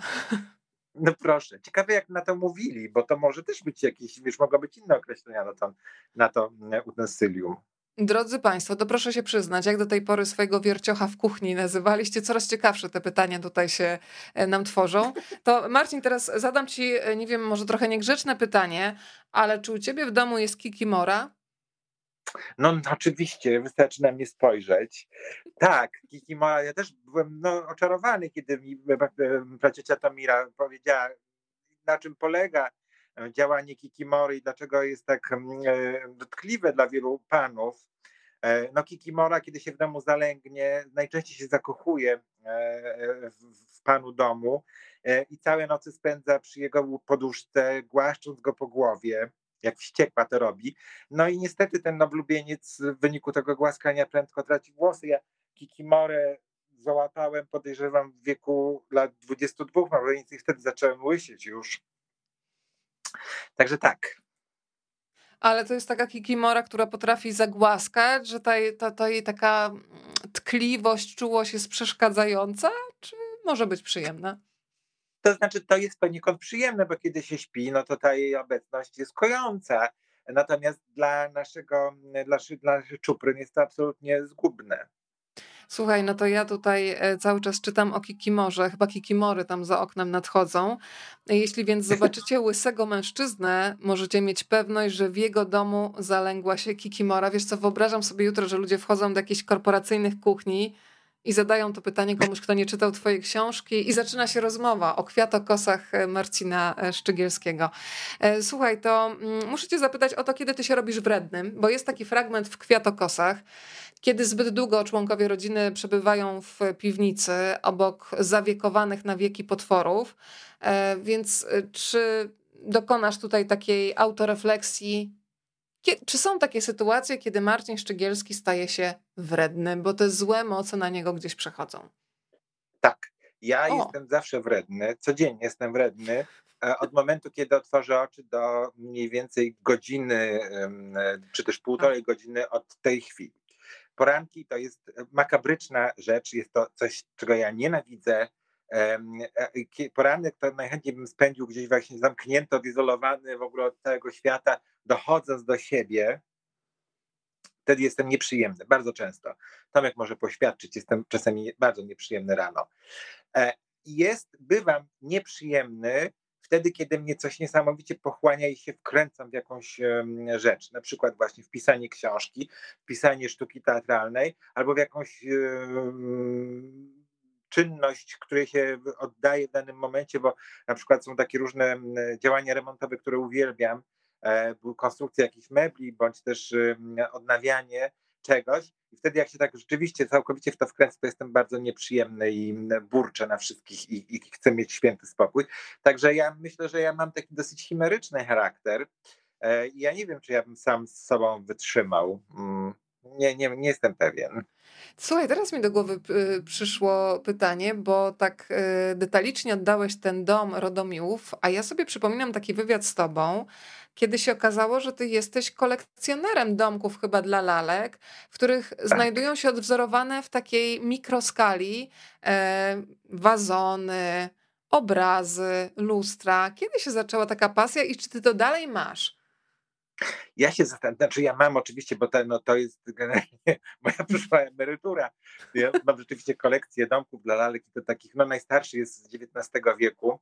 No proszę, ciekawe jak na to mówili, bo to może też być jakieś, wiesz, mogą być inne określenia na to, na to e, utensylium. Drodzy Państwo, to proszę się przyznać, jak do tej pory swojego wierciocha w kuchni nazywaliście? Coraz ciekawsze te pytania tutaj się e, nam tworzą. To Marcin, teraz zadam Ci, e, nie wiem, może trochę niegrzeczne pytanie, ale czy u Ciebie w domu jest kikimora? No, no oczywiście, wystarczy na mnie spojrzeć. Tak, kikimora, ja też byłem no, oczarowany, kiedy mi praciocia Tomira powiedziała, na czym polega działanie Kikimory dlaczego jest tak mm, e, dotkliwe dla wielu panów. E, no Kikimora, kiedy się w domu zalęgnie, najczęściej się zakochuje e, w panu domu i całe nocy spędza przy jego poduszce, głaszcząc go po głowie, jak wściekła to robi. No i niestety ten noblubieniec w wyniku tego głaskania prędko traci włosy. Ja Kikimorę załapałem, podejrzewam, w wieku lat 22, no i wtedy zacząłem łysieć już. Także tak. Ale to jest taka kikimora, która potrafi zagłaskać, że ta, ta, ta jej taka tkliwość, czułość jest przeszkadzająca, czy może być przyjemna? To znaczy, to jest poniekąd przyjemne, bo kiedy się śpi, no to ta jej obecność jest kojąca. Natomiast dla naszego, dla, dla naszych czupryn jest to absolutnie zgubne. Słuchaj, no to ja tutaj e, cały czas czytam o Kikimorze, chyba Kikimory tam za oknem nadchodzą. Jeśli więc zobaczycie łysego mężczyznę, możecie mieć pewność, że w jego domu zalęgła się Kikimora. Wiesz co, wyobrażam sobie jutro, że ludzie wchodzą do jakichś korporacyjnych kuchni i zadają to pytanie komuś, kto nie czytał twojej książki i zaczyna się rozmowa o kwiatokosach e, Marcina e, Szczygielskiego. Słuchaj, to mm, muszę cię zapytać o to, kiedy ty się robisz wrednym, bo jest taki fragment w kwiatokosach, kiedy zbyt długo członkowie rodziny przebywają w piwnicy obok zawiekowanych na wieki potworów. E, więc e, czy dokonasz tutaj takiej autorefleksji? Czy są takie sytuacje, kiedy Marcin Szczygielski staje się wredny, bo te złe moce na niego gdzieś przechodzą? Tak. Ja o. jestem zawsze wredny, codziennie jestem wredny, e, od momentu, kiedy otworzę oczy do mniej więcej godziny, czy też półtorej godziny od tej chwili. Poranki to jest makabryczna rzecz, jest to coś, czego ja nienawidzę. E, poranek to najchętniej bym spędził gdzieś właśnie zamknięty, odizolowany w ogóle od całego świata, dochodząc do siebie. Wtedy jestem nieprzyjemny, bardzo często. Tomek może poświadczyć, jestem czasami bardzo nieprzyjemny rano. E, jest, bywam nieprzyjemny wtedy, kiedy mnie coś niesamowicie pochłania i się wkręcam w jakąś rzecz, na przykład właśnie w pisanie książki, w pisanie sztuki teatralnej, albo w jakąś czynność, której się oddaje w danym momencie, bo na przykład są takie różne działania remontowe, które uwielbiam, konstrukcja jakichś mebli, bądź też odnawianie czegoś i wtedy jak się tak rzeczywiście całkowicie w to wkręcę, to jestem bardzo nieprzyjemny i burczę na wszystkich i, i chcę mieć święty spokój. Także ja myślę, że ja mam taki dosyć chimeryczny charakter. E, ja nie wiem, czy ja bym sam z sobą wytrzymał. Mm, nie, nie, nie jestem pewien. Słuchaj, teraz mi do głowy y, przyszło pytanie, bo tak y, detalicznie oddałeś ten dom Rodomiłów, a ja sobie przypominam taki wywiad z tobą, kiedy się okazało, że ty jesteś kolekcjonerem domków chyba dla lalek, w których tak. znajdują się odwzorowane w takiej mikroskali e, wazony, obrazy, lustra. Kiedy się zaczęła taka pasja i czy ty to dalej masz? Ja się zastanawiam, znaczy ja mam oczywiście, bo to, no, to jest generalnie moja przyszła emerytura. Ja mam rzeczywiście kolekcję domków dla lalek i to takich, no najstarszy jest z XIX wieku,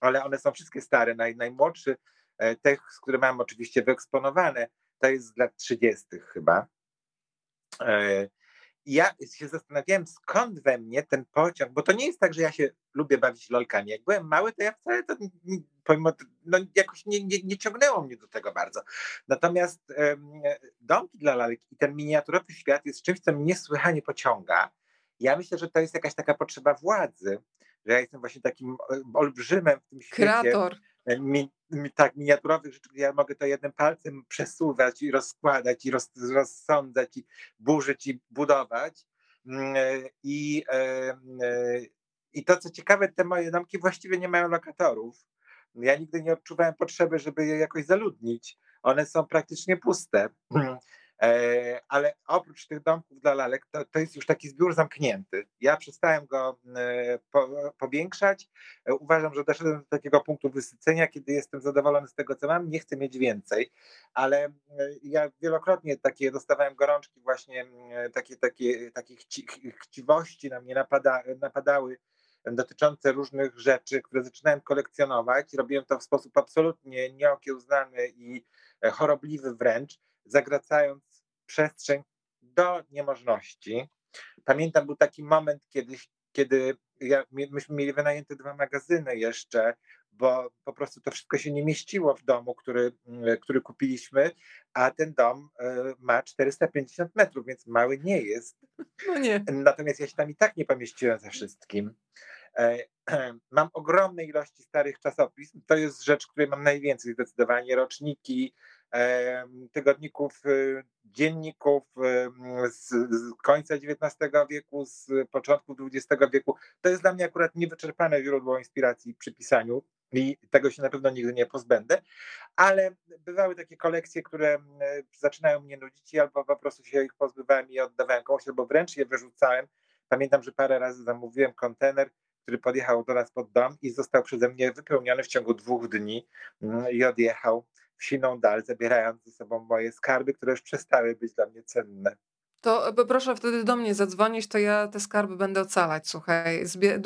ale one są wszystkie stare. Naj, najmłodszy E, te, które mam oczywiście wyeksponowane, to jest z lat 30. chyba. Ja się zastanawiałem, skąd we mnie ten pociąg, bo to nie jest tak, że ja się lubię bawić lolkami. Jak byłem mały, to ja wcale to pomimo, no jakoś nie, nie, nie ciągnęło mnie do tego bardzo. Natomiast um, domki dla lalek i ten miniaturowy świat jest czymś, co mnie niesłychanie pociąga. Ja myślę, że to jest jakaś taka potrzeba władzy, że ja jestem właśnie takim e, olbrzymem w tym świecie. Kreator mi, mi, tak miniaturowych rzeczy, gdzie ja mogę to jednym palcem przesuwać i rozkładać i roz, rozsądzać i burzyć i budować. Mm, e, I, e, e, I to co ciekawe, te moje domki właściwie nie mają lokatorów. Ja nigdy nie odczuwałem potrzeby, żeby je jakoś zaludnić. One są praktycznie puste. E, ale oprócz tych domków dla lalek, to, to jest już taki zbiór zamknięty. Ja przestałem go e, po, powiększać. E, uważam, że doszedłem do takiego punktu wysycenia, kiedy jestem zadowolony z tego, co mam, nie chcę mieć więcej, ale ja wielokrotnie takie dostawałem gorączki, właśnie takie, takie, takie chci, chciwości na mnie napada, napadały dotyczące różnych rzeczy, które zaczynałem kolekcjonować. Robiłem to w sposób absolutnie nieokiełznany i chorobliwy wręcz zagracając przestrzeń do niemożności. Pamiętam, był taki moment kiedyś, kiedy ja, myśmy mieli wynajęte dwa magazyny jeszcze, bo po prostu to wszystko się nie mieściło w domu, który, mm, który kupiliśmy, a ten dom e, ma 450 metrów, więc mały nie jest. No nie. Natomiast ja się tam i tak nie pomieściłem ze wszystkim. E, mam ogromne ilości starych czasopism. To jest rzecz, której mam najwięcej zdecydowanie. Roczniki, tygodników, y, dzienników z, końca XIX wieku, z początku XX wieku. To jest dla mnie akurat niewyczerpane źródło inspiracji przy pisaniu i tego się na pewno nigdy nie pozbędę, ale bywały takie kolekcje, które zaczynają mnie nudzić i albo po prostu się ich pozbywałem i oddawałem komuś, albo wręcz je wyrzucałem. Pamiętam, że parę razy zamówiłem kontener, który podjechał do nas pod dom i został przeze mnie wypełniony w ciągu dwóch dni mm, i odjechał w siną dal, zabierając ze sobą moje skarby, które już przestały być dla mnie cenne. To proszę wtedy do mnie zadzwonić, to ja te skarby będę ocalać, słuchaj. Zbie,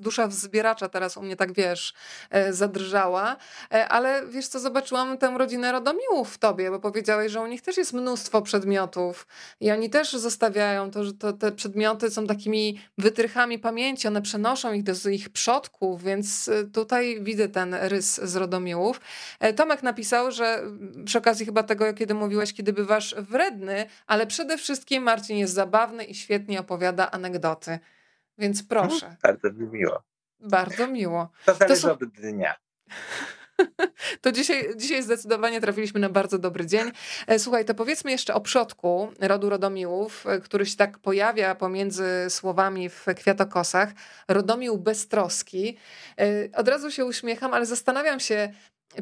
dusza wzbieracza teraz u mnie tak, wiesz, e, zadrżała, e, ale wiesz co, zobaczyłam tę rodzinę Rodomiłów w tobie, bo powiedziałeś, że u nich też jest mnóstwo przedmiotów i oni też zostawiają to, że to, te przedmioty są takimi wytrychami pamięci, one przenoszą ich do ich przodków, więc e, tutaj widzę ten rys z Rodomiłów. Tomek napisał, że przy okazji chyba tego, kiedy mówiłeś, kiedy bywasz wredny, ale przede wszystkim wszystkim. Marcin jest zabawny i świetnie opowiada anegdoty. Więc proszę. Hmm, bardzo mi miło. Bardzo miło. To zależy to są... dnia. To dzisiaj, dzisiaj zdecydowanie trafiliśmy na bardzo dobry dzień. E, słuchaj, to powiedzmy jeszcze o przodku rodu Rodomiłów, e, który się tak pojawia pomiędzy słowami w kwiatokosach. Rodomił beztroski. E, od razu się uśmiecham, ale zastanawiam się,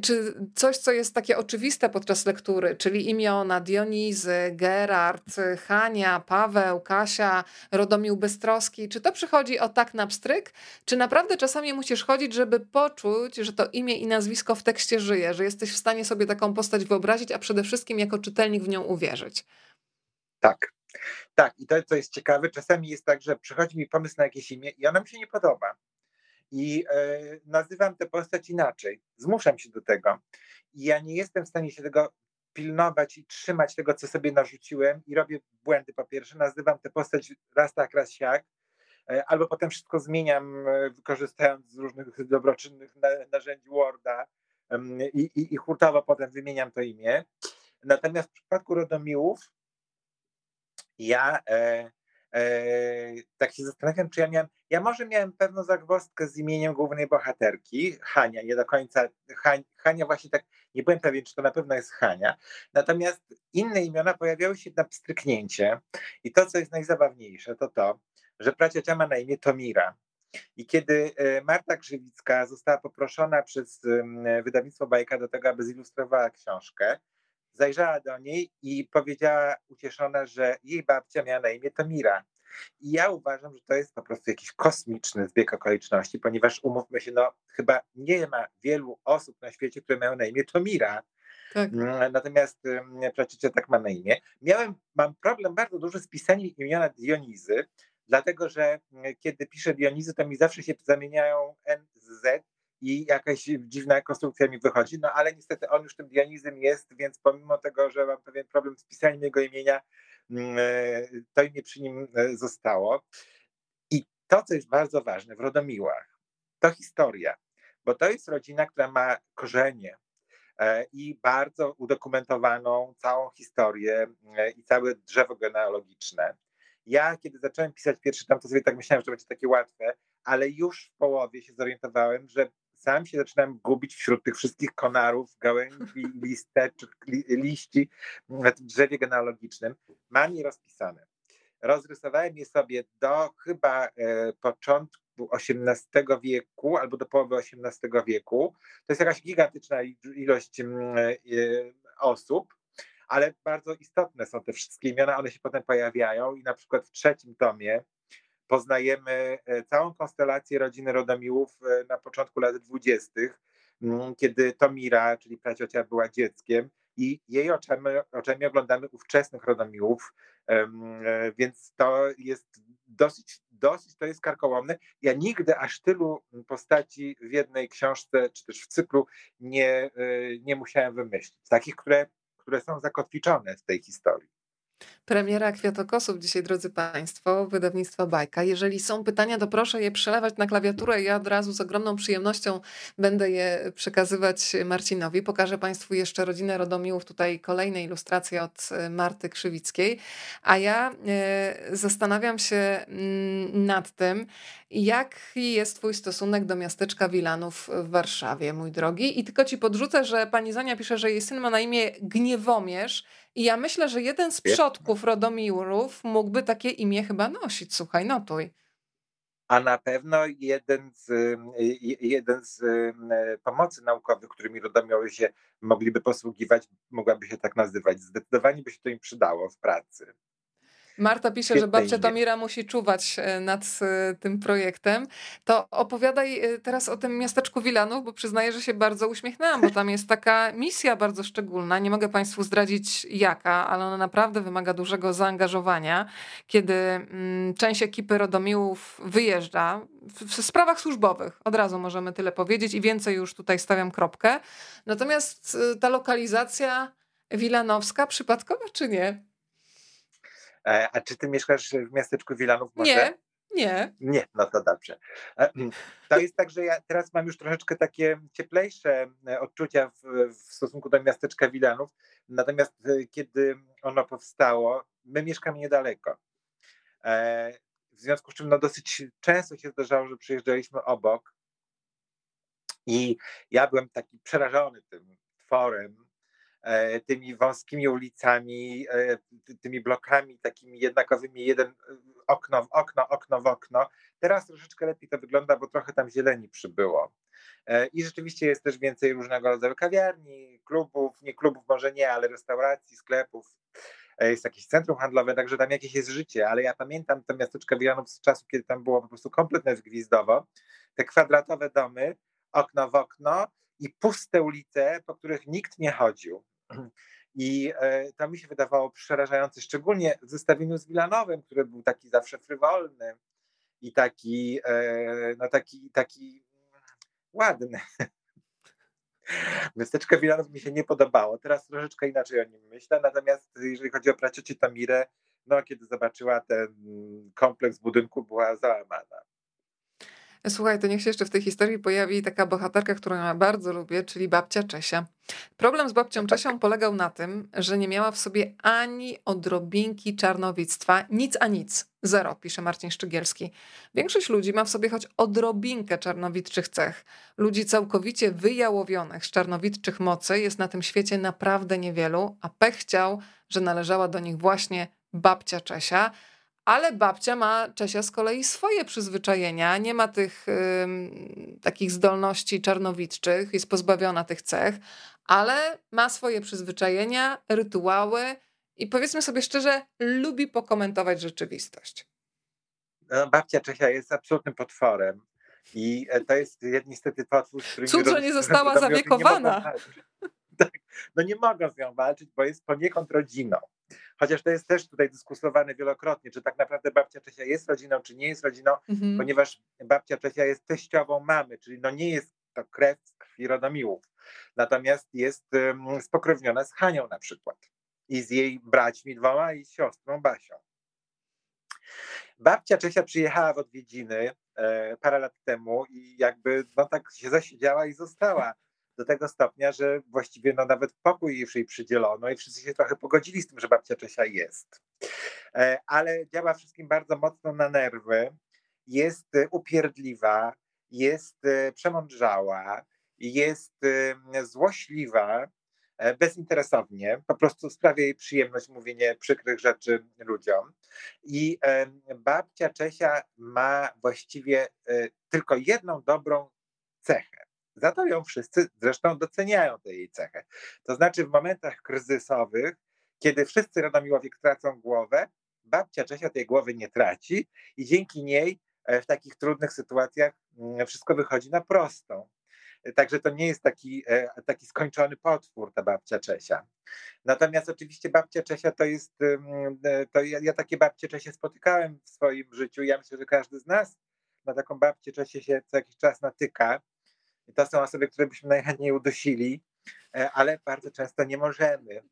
czy coś, co jest takie oczywiste podczas lektury, czyli imiona Dionizy, Gerard, Hania, Paweł, Kasia, Rodomił Bystroski, czy to przychodzi o tak na pstryk, czy naprawdę czasami musisz chodzić, żeby poczuć, że to imię i nazwisko w tekście żyje, że jesteś w stanie sobie taką postać wyobrazić, a przede wszystkim jako czytelnik w nią uwierzyć? Tak. Tak, i to, co jest ciekawe, czasami jest tak, że przychodzi mi pomysł na jakieś imię i ono mi się nie podoba i e, nazywam tę postać inaczej. Zmuszam się do tego. I ja nie jestem w stanie się tego pilnować i trzymać tego, co sobie narzuciłem i robię błędy po pierwsze. Nazywam tę postać raz tak, raz siak, e, albo potem wszystko zmieniam, e, wykorzystując z różnych dobroczynnych narzędzi Worda i, i, i hurtowo potem wymieniam to imię. Natomiast w przypadku Rodomiłów ja E, tak się zastanawiam, czy ja miałem, ja może miałem pewną zagwozdkę z imieniem głównej bohaterki, Hania, nie do końca, Hania właśnie tak, nie byłem pewien, czy to na pewno jest Hania, natomiast inne imiona pojawiały się na pstryknięcie i to, co jest najzabawniejsze, to to, że praciocia ma na imię Tomira. I kiedy e, Marta Krzywicka została poproszona przez wydawnictwo Bajka do tego, aby zilustrowała książkę, zajrzała do niej i powiedziała ucieszona, że jej babcia miała na imię Tomira. I ja uważam, że to jest po prostu jakiś kosmiczny zbieg okoliczności, ponieważ umówmy się, no chyba nie ma wielu osób na świecie, które mają na imię Tomira. Tak. Mm, natomiast Placicie tak ma na imię. Miałem, mam problem bardzo duży z pisaniem imiona Dionizy, dlatego że mm, kiedy piszę Dionizy, to mi zawsze się zamieniają N z Z i jakaś dziwna konstrukcja mi wychodzi, no ale niestety on już tym Dionizem jest, więc pomimo tego, że mam pewien problem z pisaniem jego imienia, mm, e, to imię przy nim e, zostało. I to, co jest bardzo ważne w Rodomiłach, to historia, bo to jest rodzina, która ma korzenie e, i bardzo udokumentowaną całą historię i całe drzewo genealogiczne. Ja, kiedy zacząłem pisać pierwszy tam, to sobie tak myślałem, że będzie takie łatwe, ale już w połowie się zorientowałem, że sam się zaczynam gubić wśród tych wszystkich konarów, gałęzi, listeczek, liści na tym drzewie genealogicznym. Mam je rozpisane. Rozrysowałem je sobie do chyba e, początku XVIII wieku albo do połowy XVIII wieku. To jest jakaś gigantyczna ilość mm, e, osób, ale bardzo istotne są te wszystkie imiona, one się potem pojawiają i na przykład w trzecim tomie poznajemy e, całą konstelację rodziny Rodomiłów e, na początku lat dwudziestych, kiedy Tomira, czyli praciocia, była dzieckiem i jej oczami, oczami oglądamy ówczesnych Rodomiłów, e, więc to jest dosyć, dosyć to jest karkołomne. Ja nigdy aż tylu postaci w jednej książce, czy też w cyklu nie, nie musiałem wymyślić. Takich, które, które są zakotwiczone w tej historii. Premiera Kwiatokosów dzisiaj, drodzy Państwo, wydawnictwa Bajka. Jeżeli są pytania, to proszę je przelewać na klawiaturę. Ja od razu z ogromną przyjemnością będę je przekazywać Marcinowi. Pokażę Państwu jeszcze rodzinę Rodomiłów. Tutaj kolejne ilustracje od e, Marty Krzywickiej. A ja e, zastanawiam się mm, nad tym, jaki jest Twój stosunek do miasteczka Wilanów w Warszawie, mój drogi. I tylko Ci podrzucę, że pani Zania pisze, że jej syn ma na imię Gniewomierz i ja myślę, że jeden z przodków Rodomiłów mógłby takie imię chyba nosić. Słuchaj, notuj. A na pewno jeden z, jeden z pomocy naukowych, którymi Rodomiłowie się mogliby posługiwać, mogłaby się tak nazywać. Zdecydowanie by się to im przydało w pracy. Marta pisze, że babcia Tomira musi czuwać e, nad e, tym projektem. To opowiadaj e, teraz o tym miasteczku Wilanów, bo przyznaję, że się bardzo uśmiechnęłam, bo tam jest taka misja bardzo szczególna. Nie mogę Państwu zdradzić jaka, ale ona naprawdę wymaga dużego zaangażowania. Kiedy mm, część ekipy Rodomiłów wyjeżdża w sprawach służbowych, od razu możemy tyle powiedzieć i więcej już tutaj stawiam kropkę. Natomiast ta lokalizacja wilanowska przypadkowa czy nie? E, a czy ty mieszkasz w miasteczku Wilanów może? Nie, nie. Nie, no to dobrze. E, mm, to jest tak, że ja teraz mam już troszeczkę takie cieplejsze e, odczucia w, w stosunku do miasteczka Wilanów. Natomiast kiedy ono powstało, my mieszkamy niedaleko. W związku z czym no, dosyć często się zdarzało, że przyjeżdżaliśmy obok. I ja byłem taki przerażony tym tworem, tymi wąskimi ulicami, e, tymi blokami takimi jednakowymi, jeden okno w okno, okno w okno. Teraz troszeczkę lepiej to wygląda, bo trochę tam zieleni przybyło. E, I rzeczywiście jest też więcej różnego rodzaju kawiarni, klubów, nie klubów może nie, ale restauracji, sklepów. Jest jakieś centrum handlowe, także tam jakieś jest życie, ale ja pamiętam to miasteczko Wilanów z czasu, kiedy tam było po prostu kompletne zgwizdowo. Te kwadratowe domy, okno w okno, i puste ulice, po których nikt nie chodził. I e, to mi się wydawało przerażające, szczególnie w zestawieniu z Wilanowem, który był taki zawsze frywolny i taki, e, no taki, taki ładny. Miasteczko Wilanów mi się nie podobało. Teraz troszeczkę inaczej o nim myślę. Natomiast jeżeli chodzi o praciocię Tamirę, no kiedy zobaczyła ten kompleks budynku, była załamana. Słuchaj, to niech się jeszcze w tej historii pojawi taka bohaterka, którą ja bardzo lubię, czyli babcia Czesia. Problem z babcią tak. Czesią polegał na tym, że nie miała w sobie ani odrobinki czarnowictwa, nic a nic. Zero, pisze Marcin Szczygielski. Większość ludzi ma w sobie choć odrobinkę czarnowitczych cech. Ludzi całkowicie wyjałowionych z czarnowitczych mocy jest na tym świecie naprawdę niewielu, a pech chciał, że należała do nich właśnie babcia Czesia, ale babcia ma Czesia z kolei swoje przyzwyczajenia, nie ma tych takich zdolności czarnowidczych, jest pozbawiona tych cech, ale ma swoje przyzwyczajenia, rytuały i powiedzmy sobie szczerze, lubi pokomentować rzeczywistość. No, babcia Czesia jest absolutnym potworem. I e, to jest niestety potwór, który... Cud, że nie została zawiekowana. Nie tak, no nie mogą z nią walczyć, bo jest poniekąd rodziną. Chociaż to jest też tutaj dyskutowane wielokrotnie, czy tak naprawdę babcia Czesia jest rodziną, czy nie jest rodziną, mhm. ponieważ babcia Czesia jest teściową mamy, czyli no nie jest to krew z krwi rodomiłów. Natomiast jest um, spokrewniona z Hanią na przykład i z jej braćmi dwoma i siostrą Basią. Babcia Czesia przyjechała w odwiedziny e, parę lat temu i jakby no tak się zasiedziała i została do tego stopnia, że właściwie no nawet pokój już jej przydzielono i wszyscy się trochę pogodzili z tym, że babcia Czesia jest. E, ale działa wszystkim bardzo mocno na nerwy, jest e, upierdliwa, jest e, przemądrzała, jest złośliwa, bezinteresownie, po prostu sprawia jej przyjemność mówienie przykrych rzeczy ludziom. I babcia Czesia ma właściwie tylko jedną dobrą cechę. Za to ją wszyscy zresztą doceniają tę jej cechę. To znaczy w momentach kryzysowych, kiedy wszyscy Radomiłowie tracą głowę, babcia Czesia tej głowy nie traci i dzięki niej e, w takich trudnych sytuacjach mm, wszystko wychodzi na prostą. Także to nie jest taki, e, taki skończony potwór, ta babcia Czesia. Natomiast oczywiście babcia Czesia to jest, e, to ja, ja takie babcie Czesie spotykałem w swoim życiu. Ja myślę, że każdy z nas na taką babcię Czesie się co jakiś czas natyka. I to są osoby, które byśmy najchętniej udusili, e, ale bardzo często nie możemy.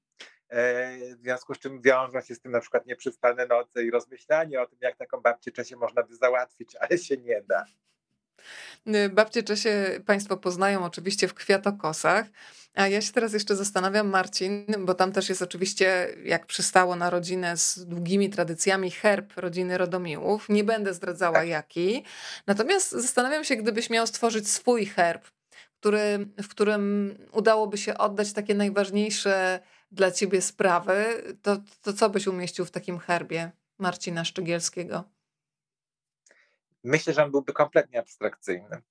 w związku z czym wiążą się z tym na przykład nieprzespane noce i rozmyślanie o tym, jak taką babcię Czesię można by załatwić, ale się nie da. Y, babcie Czesie Państwo poznają oczywiście w Kwiatokosach. A ja się teraz jeszcze zastanawiam, Marcin, bo tam też jest oczywiście, jak przystało na rodzinę z długimi tradycjami, herb rodziny Rodomiłów. Nie będę zdradzała tak. jaki. Natomiast zastanawiam się, gdybyś miał stworzyć swój herb, który, w którym udałoby się oddać takie najważniejsze dla ciebie sprawy, to, to co byś umieścił w takim herbie Marcina Szczygielskiego? Myślę, że on byłby kompletnie abstrakcyjny.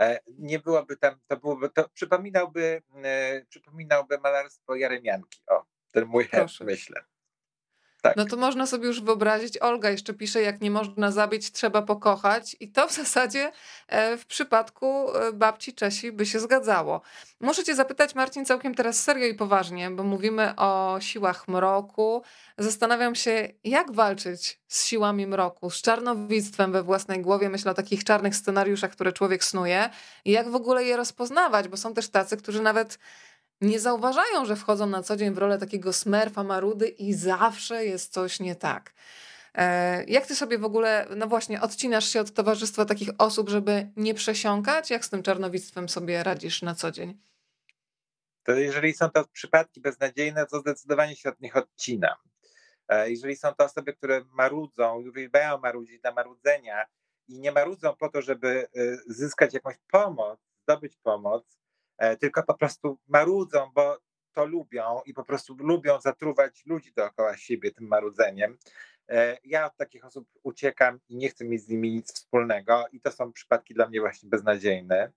E, nie byłoby tam, to byłoby, to przypominałby, e, przypominałby malarstwo Jaremianki. O, ten mój herb, myślę. Tak. No to można sobie już wyobrazić, Olga jeszcze pisze, jak nie można zabić, trzeba pokochać i to w zasadzie e, w przypadku e, babci Czesi by się zgadzało. Muszę cię zapytać Marcin całkiem teraz serio i poważnie, bo mówimy o siłach mroku. Zastanawiam się, jak walczyć z siłami mroku, z czarnowictwem we własnej głowie, myślę o takich czarnych scenariuszach, które człowiek snuje i jak w ogóle je rozpoznawać, bo są też tacy, którzy nawet nie zauważają, że wchodzą na co dzień w rolę takiego smerfa marudy i zawsze jest coś nie tak. E, jak ty sobie w ogóle, no właśnie, odcinasz się od towarzystwa takich osób, żeby nie przesiąkać? Jak z tym czarnowictwem sobie radzisz na co dzień? To jeżeli są to przypadki beznadziejne, to zdecydowanie się od nich odcinam. E, jeżeli są to osoby, które marudzą, uwielbiają marudzić na marudzenia i nie marudzą po to, żeby e, zyskać jakąś pomoc, zdobyć pomoc, tylko po prostu marudzą, bo to lubią i po prostu lubią zatruwać ludzi dookoła siebie tym marudzeniem. E, ja od takich osób uciekam i nie chcę mieć z nimi nic wspólnego, i to są przypadki dla mnie właśnie beznadziejne.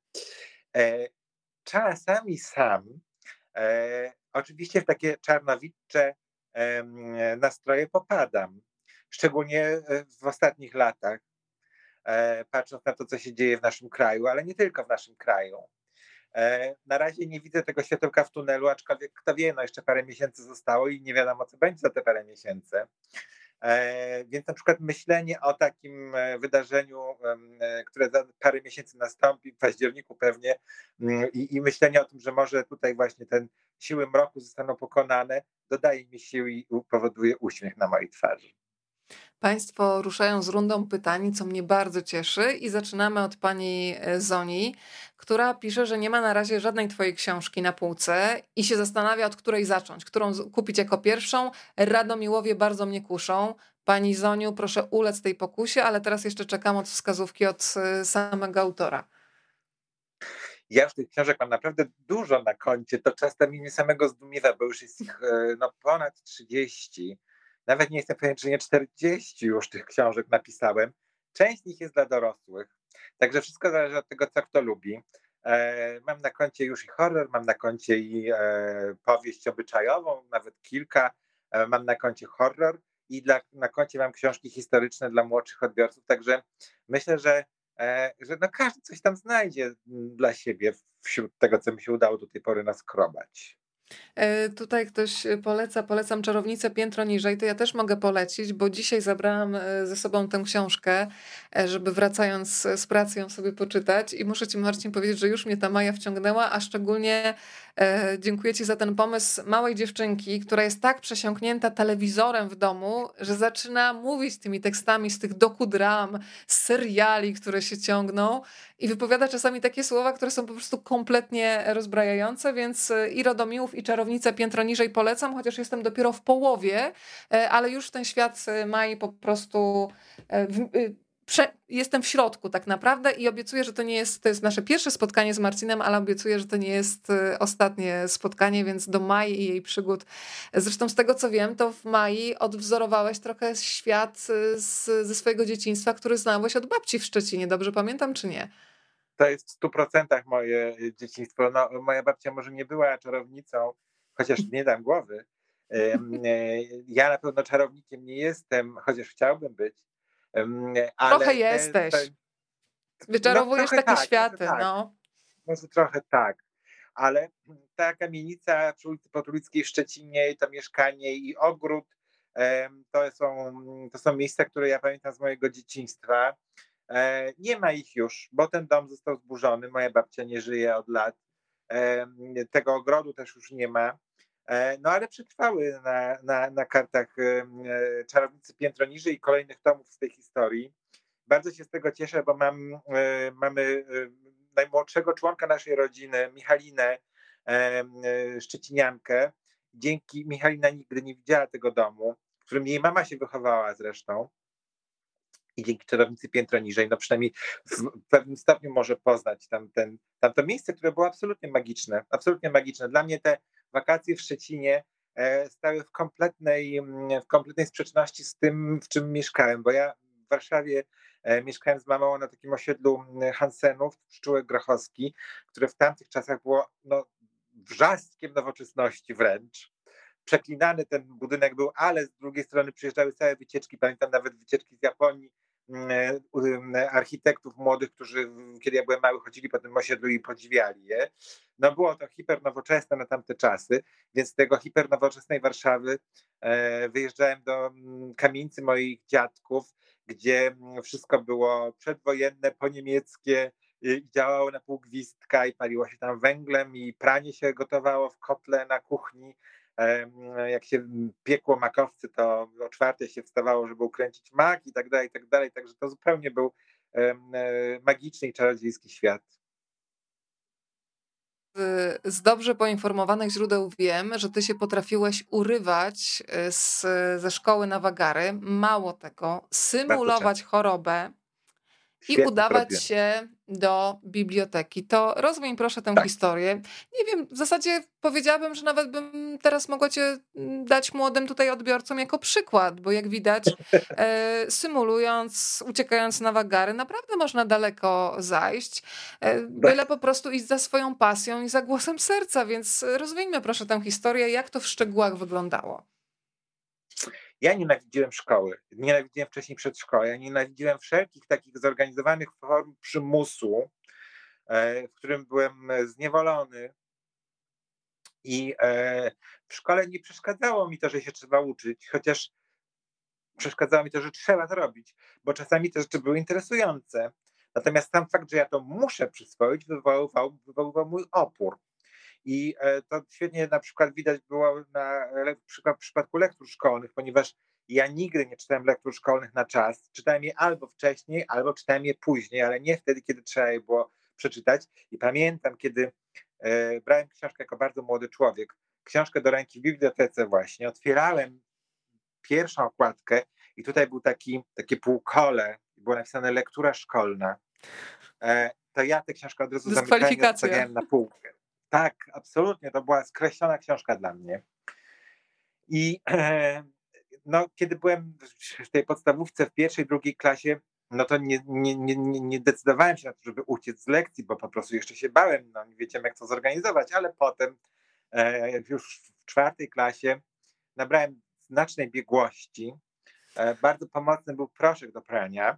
E, czasami sam, oczywiście w takie czarnowicze nastroje popadam, szczególnie w ostatnich latach, patrząc na to, co się dzieje w naszym kraju, ale nie tylko w naszym kraju. E, na razie nie widzę tego światełka w tunelu, aczkolwiek kto wie, no jeszcze parę miesięcy zostało i nie wiadomo, co będzie za te parę miesięcy. E, więc na przykład myślenie o takim e, wydarzeniu, które za parę miesięcy nastąpi, w październiku pewnie, mm, i, i myślenie o tym, że może tutaj właśnie ten siły mroku zostaną pokonane, dodaje mi sił i powoduje uśmiech na mojej twarzy. Państwo ruszają z rundą pytań, co mnie bardzo cieszy, i zaczynamy od pani e, Zoni, która pisze, że nie ma na razie żadnej twojej książki na półce i się zastanawia, od której zacząć, którą kupić jako pierwszą. Radomiłowie bardzo mnie kuszą. Pani Zoniu, proszę ulec tej pokusie, ale teraz jeszcze czekam od wskazówki od e, samego autora. Ja już tych książek mam naprawdę dużo na koncie, to czasem mnie samego zdumiewa, bo już jest ich e, no, ponad 30 nawet nie jestem pewien, czy nie 40 już tych książek napisałem. Część z nich jest dla dorosłych, także wszystko zależy od tego, co kto lubi. E, mam na koncie już i horror, mam na koncie i e, powieść obyczajową, nawet kilka. E, mam na koncie horror i dla, na koncie mam książki historyczne dla młodszych odbiorców, także myślę, że, że no każdy coś tam znajdzie dla siebie wśród tego, co mi się udało do tej pory naskrobać. E, tutaj ktoś poleca, polecam czarownicę piętro niżej, to ja też mogę polecić, bo dzisiaj zabrałam e, ze sobą tę książkę, e, żeby wracając z pracy ją sobie poczytać i muszę ci Marcin powiedzieć, że już mnie ta Maja wciągnęła, a szczególnie E, dziękuję Ci za ten pomysł małej dziewczynki, która jest tak przesiąknięta telewizorem w domu, że zaczyna mówić tymi tekstami z tych dokudram, z seriali, które się ciągną i wypowiada czasami takie słowa, które są po prostu kompletnie rozbrajające, więc e, i Rodomiłów, i Czarownicę piętro niżej polecam, chociaż jestem dopiero w połowie, e, ale już ten świat Mai po prostu prze, jestem w środku tak naprawdę i obiecuję, że to nie jest, to jest nasze pierwsze spotkanie z Marcinem, ale obiecuję, że to nie jest y, ostatnie spotkanie, więc do Mai i jej przygód. Zresztą z tego co wiem, to w Mai odwzorowałeś trochę świat y, z, ze swojego dzieciństwa, który znałeś od babci w Szczecinie. Dobrze pamiętam, czy nie? To jest w stu procentach moje dzieciństwo. No, moja babcia może nie była czarownicą, chociaż nie dam głowy. E, ja na pewno czarownikiem nie jestem, chociaż chciałbym być ale trochę jesteś. Te, Wyczarowujesz no, takie tak, światy. Tak. No. Może trochę tak. Ale ta kamienica przy ulicy Potrójskiej w Szczecinie, to mieszkanie i ogród, to są, to są miejsca, które ja pamiętam z mojego dzieciństwa. E, nie ma ich już, bo ten dom został zburzony. Moja babcia nie żyje od lat. Tego ogrodu też już nie ma. No ale przetrwały na, na, na kartach Czarownicy Piętro Niżej i kolejnych tomów z tej historii. Bardzo się z tego cieszę, bo mam, mamy najmłodszego członka naszej rodziny, Michalinę, Szczeciniankę. Dzięki Michalina nigdy nie widziała tego domu, w którym jej mama się wychowała zresztą i dzięki czarownicy piętro niżej, no przynajmniej w pewnym stopniu może poznać tam, ten, tam to miejsce, które było absolutnie magiczne, absolutnie magiczne. Dla mnie te wakacje w Szczecinie e, stały w kompletnej, mm, w kompletnej sprzeczności z tym, w czym mieszkałem, bo ja w Warszawie e, mieszkałem z mamą na takim osiedlu mm, Hansenów, Pszczółek Grochowski, które w tamtych czasach było no, wrzastkiem nowoczesności wręcz. Przeklinany ten budynek był, ale z drugiej strony przyjeżdżały całe wycieczki, pamiętam nawet wycieczki z Japonii, architektów młodych, którzy kiedy ja byłem mały chodzili po tym osiedlu i podziwiali je. No było to hipernowoczesne na tamte czasy, więc z tego hipernowoczesnej Warszawy e, wyjeżdżałem do mm, kamienicy moich dziadków, gdzie mm, wszystko było przedwojenne, poniemieckie, działało na pół gwizdka i paliło się tam węglem i pranie się gotowało w kotle na kuchni jak się piekło makowcy, to o czwartej się wstawało, żeby ukręcić mak i tak dalej, i tak dalej. Także to zupełnie był e, magiczny i czarodziejski świat. Z dobrze poinformowanych źródeł wiem, że ty się potrafiłeś urywać e, z, ze szkoły na wagary. Mało tego, symulować chorobę i udawać się do biblioteki. To rozwiń proszę tę tak. historię. Nie wiem, w zasadzie powiedziałabym, że nawet bym teraz mogła cię mm, dać młodym tutaj odbiorcom jako przykład, bo jak widać, e, symulując, uciekając na wagary, naprawdę można daleko zajść, e, byle po prostu iść za swoją pasją i za głosem serca, więc rozwieńmy proszę tę historię, jak to w szczegółach wyglądało. Ja nienawidziłem szkoły, nienawidziłem wcześniej przedszkola, ja nienawidziłem wszelkich takich zorganizowanych form przymusu, e, w którym byłem zniewolony. I e, w szkole nie przeszkadzało mi to, że się trzeba uczyć, chociaż przeszkadzało mi to, że trzeba to robić, bo czasami te rzeczy były interesujące. Natomiast sam fakt, że ja to muszę przyswoić, wywoływał, wywoływał mój opór. I e, to świetnie na przykład widać było na w przypadku lektur szkolnych, ponieważ ja nigdy nie czytałem lektur szkolnych na czas. Czytałem je albo wcześniej, albo czytałem je później, ale nie wtedy, kiedy trzeba je było przeczytać. I pamiętam, kiedy e, brałem książkę jako bardzo młody człowiek, książkę do ręki w bibliotece właśnie, otwierałem pierwszą okładkę i tutaj był taki, takie półkole, było napisane lektura szkolna. E, to ja tę książkę od razu zamykałem na półkę. Tak, absolutnie. To była skreślona książka dla mnie. I no, kiedy byłem w tej podstawówce w pierwszej, drugiej klasie, no to nie, nie, nie, nie decydowałem się na to, żeby uciec z lekcji, bo po prostu jeszcze się bałem, no nie wiedziałem jak to zorganizować, ale potem e, już w czwartej klasie nabrałem znacznej biegłości. E, bardzo pomocny był proszek do prania.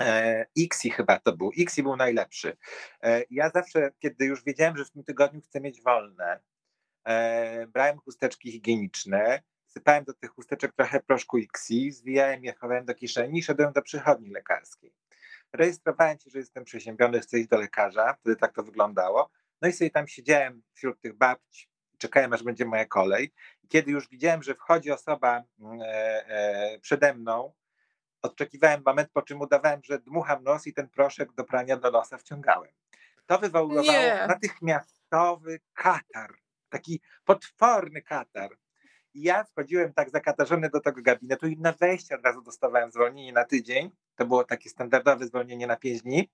E, Xi chyba to był. Xi był najlepszy. E, ja zawsze, kiedy już wiedziałem, że w tym tygodniu chcę mieć wolne, e, brałem chusteczki higieniczne, sypałem do tych chusteczek trochę proszku Xi, zwijałem je, chowałem do kieszeni i szedłem do przychodni lekarskiej. Rejestrowałem się, że jestem przeziębiony, chcę iść do lekarza, wtedy tak to wyglądało. No i sobie tam siedziałem wśród tych babci, czekałem aż będzie moja kolej. Kiedy już widziałem, że wchodzi osoba mm, przede mną, Odczekiwałem moment, po czym udawałem, że dmucham nos i ten proszek do prania do nosa wciągałem. To wywoływało Nie. natychmiastowy katar, taki potworny katar. I ja wchodziłem tak zakatarzony do tego gabinetu i na wejście od razu dostawałem zwolnienie na tydzień. To było takie standardowe zwolnienie na pięć dni.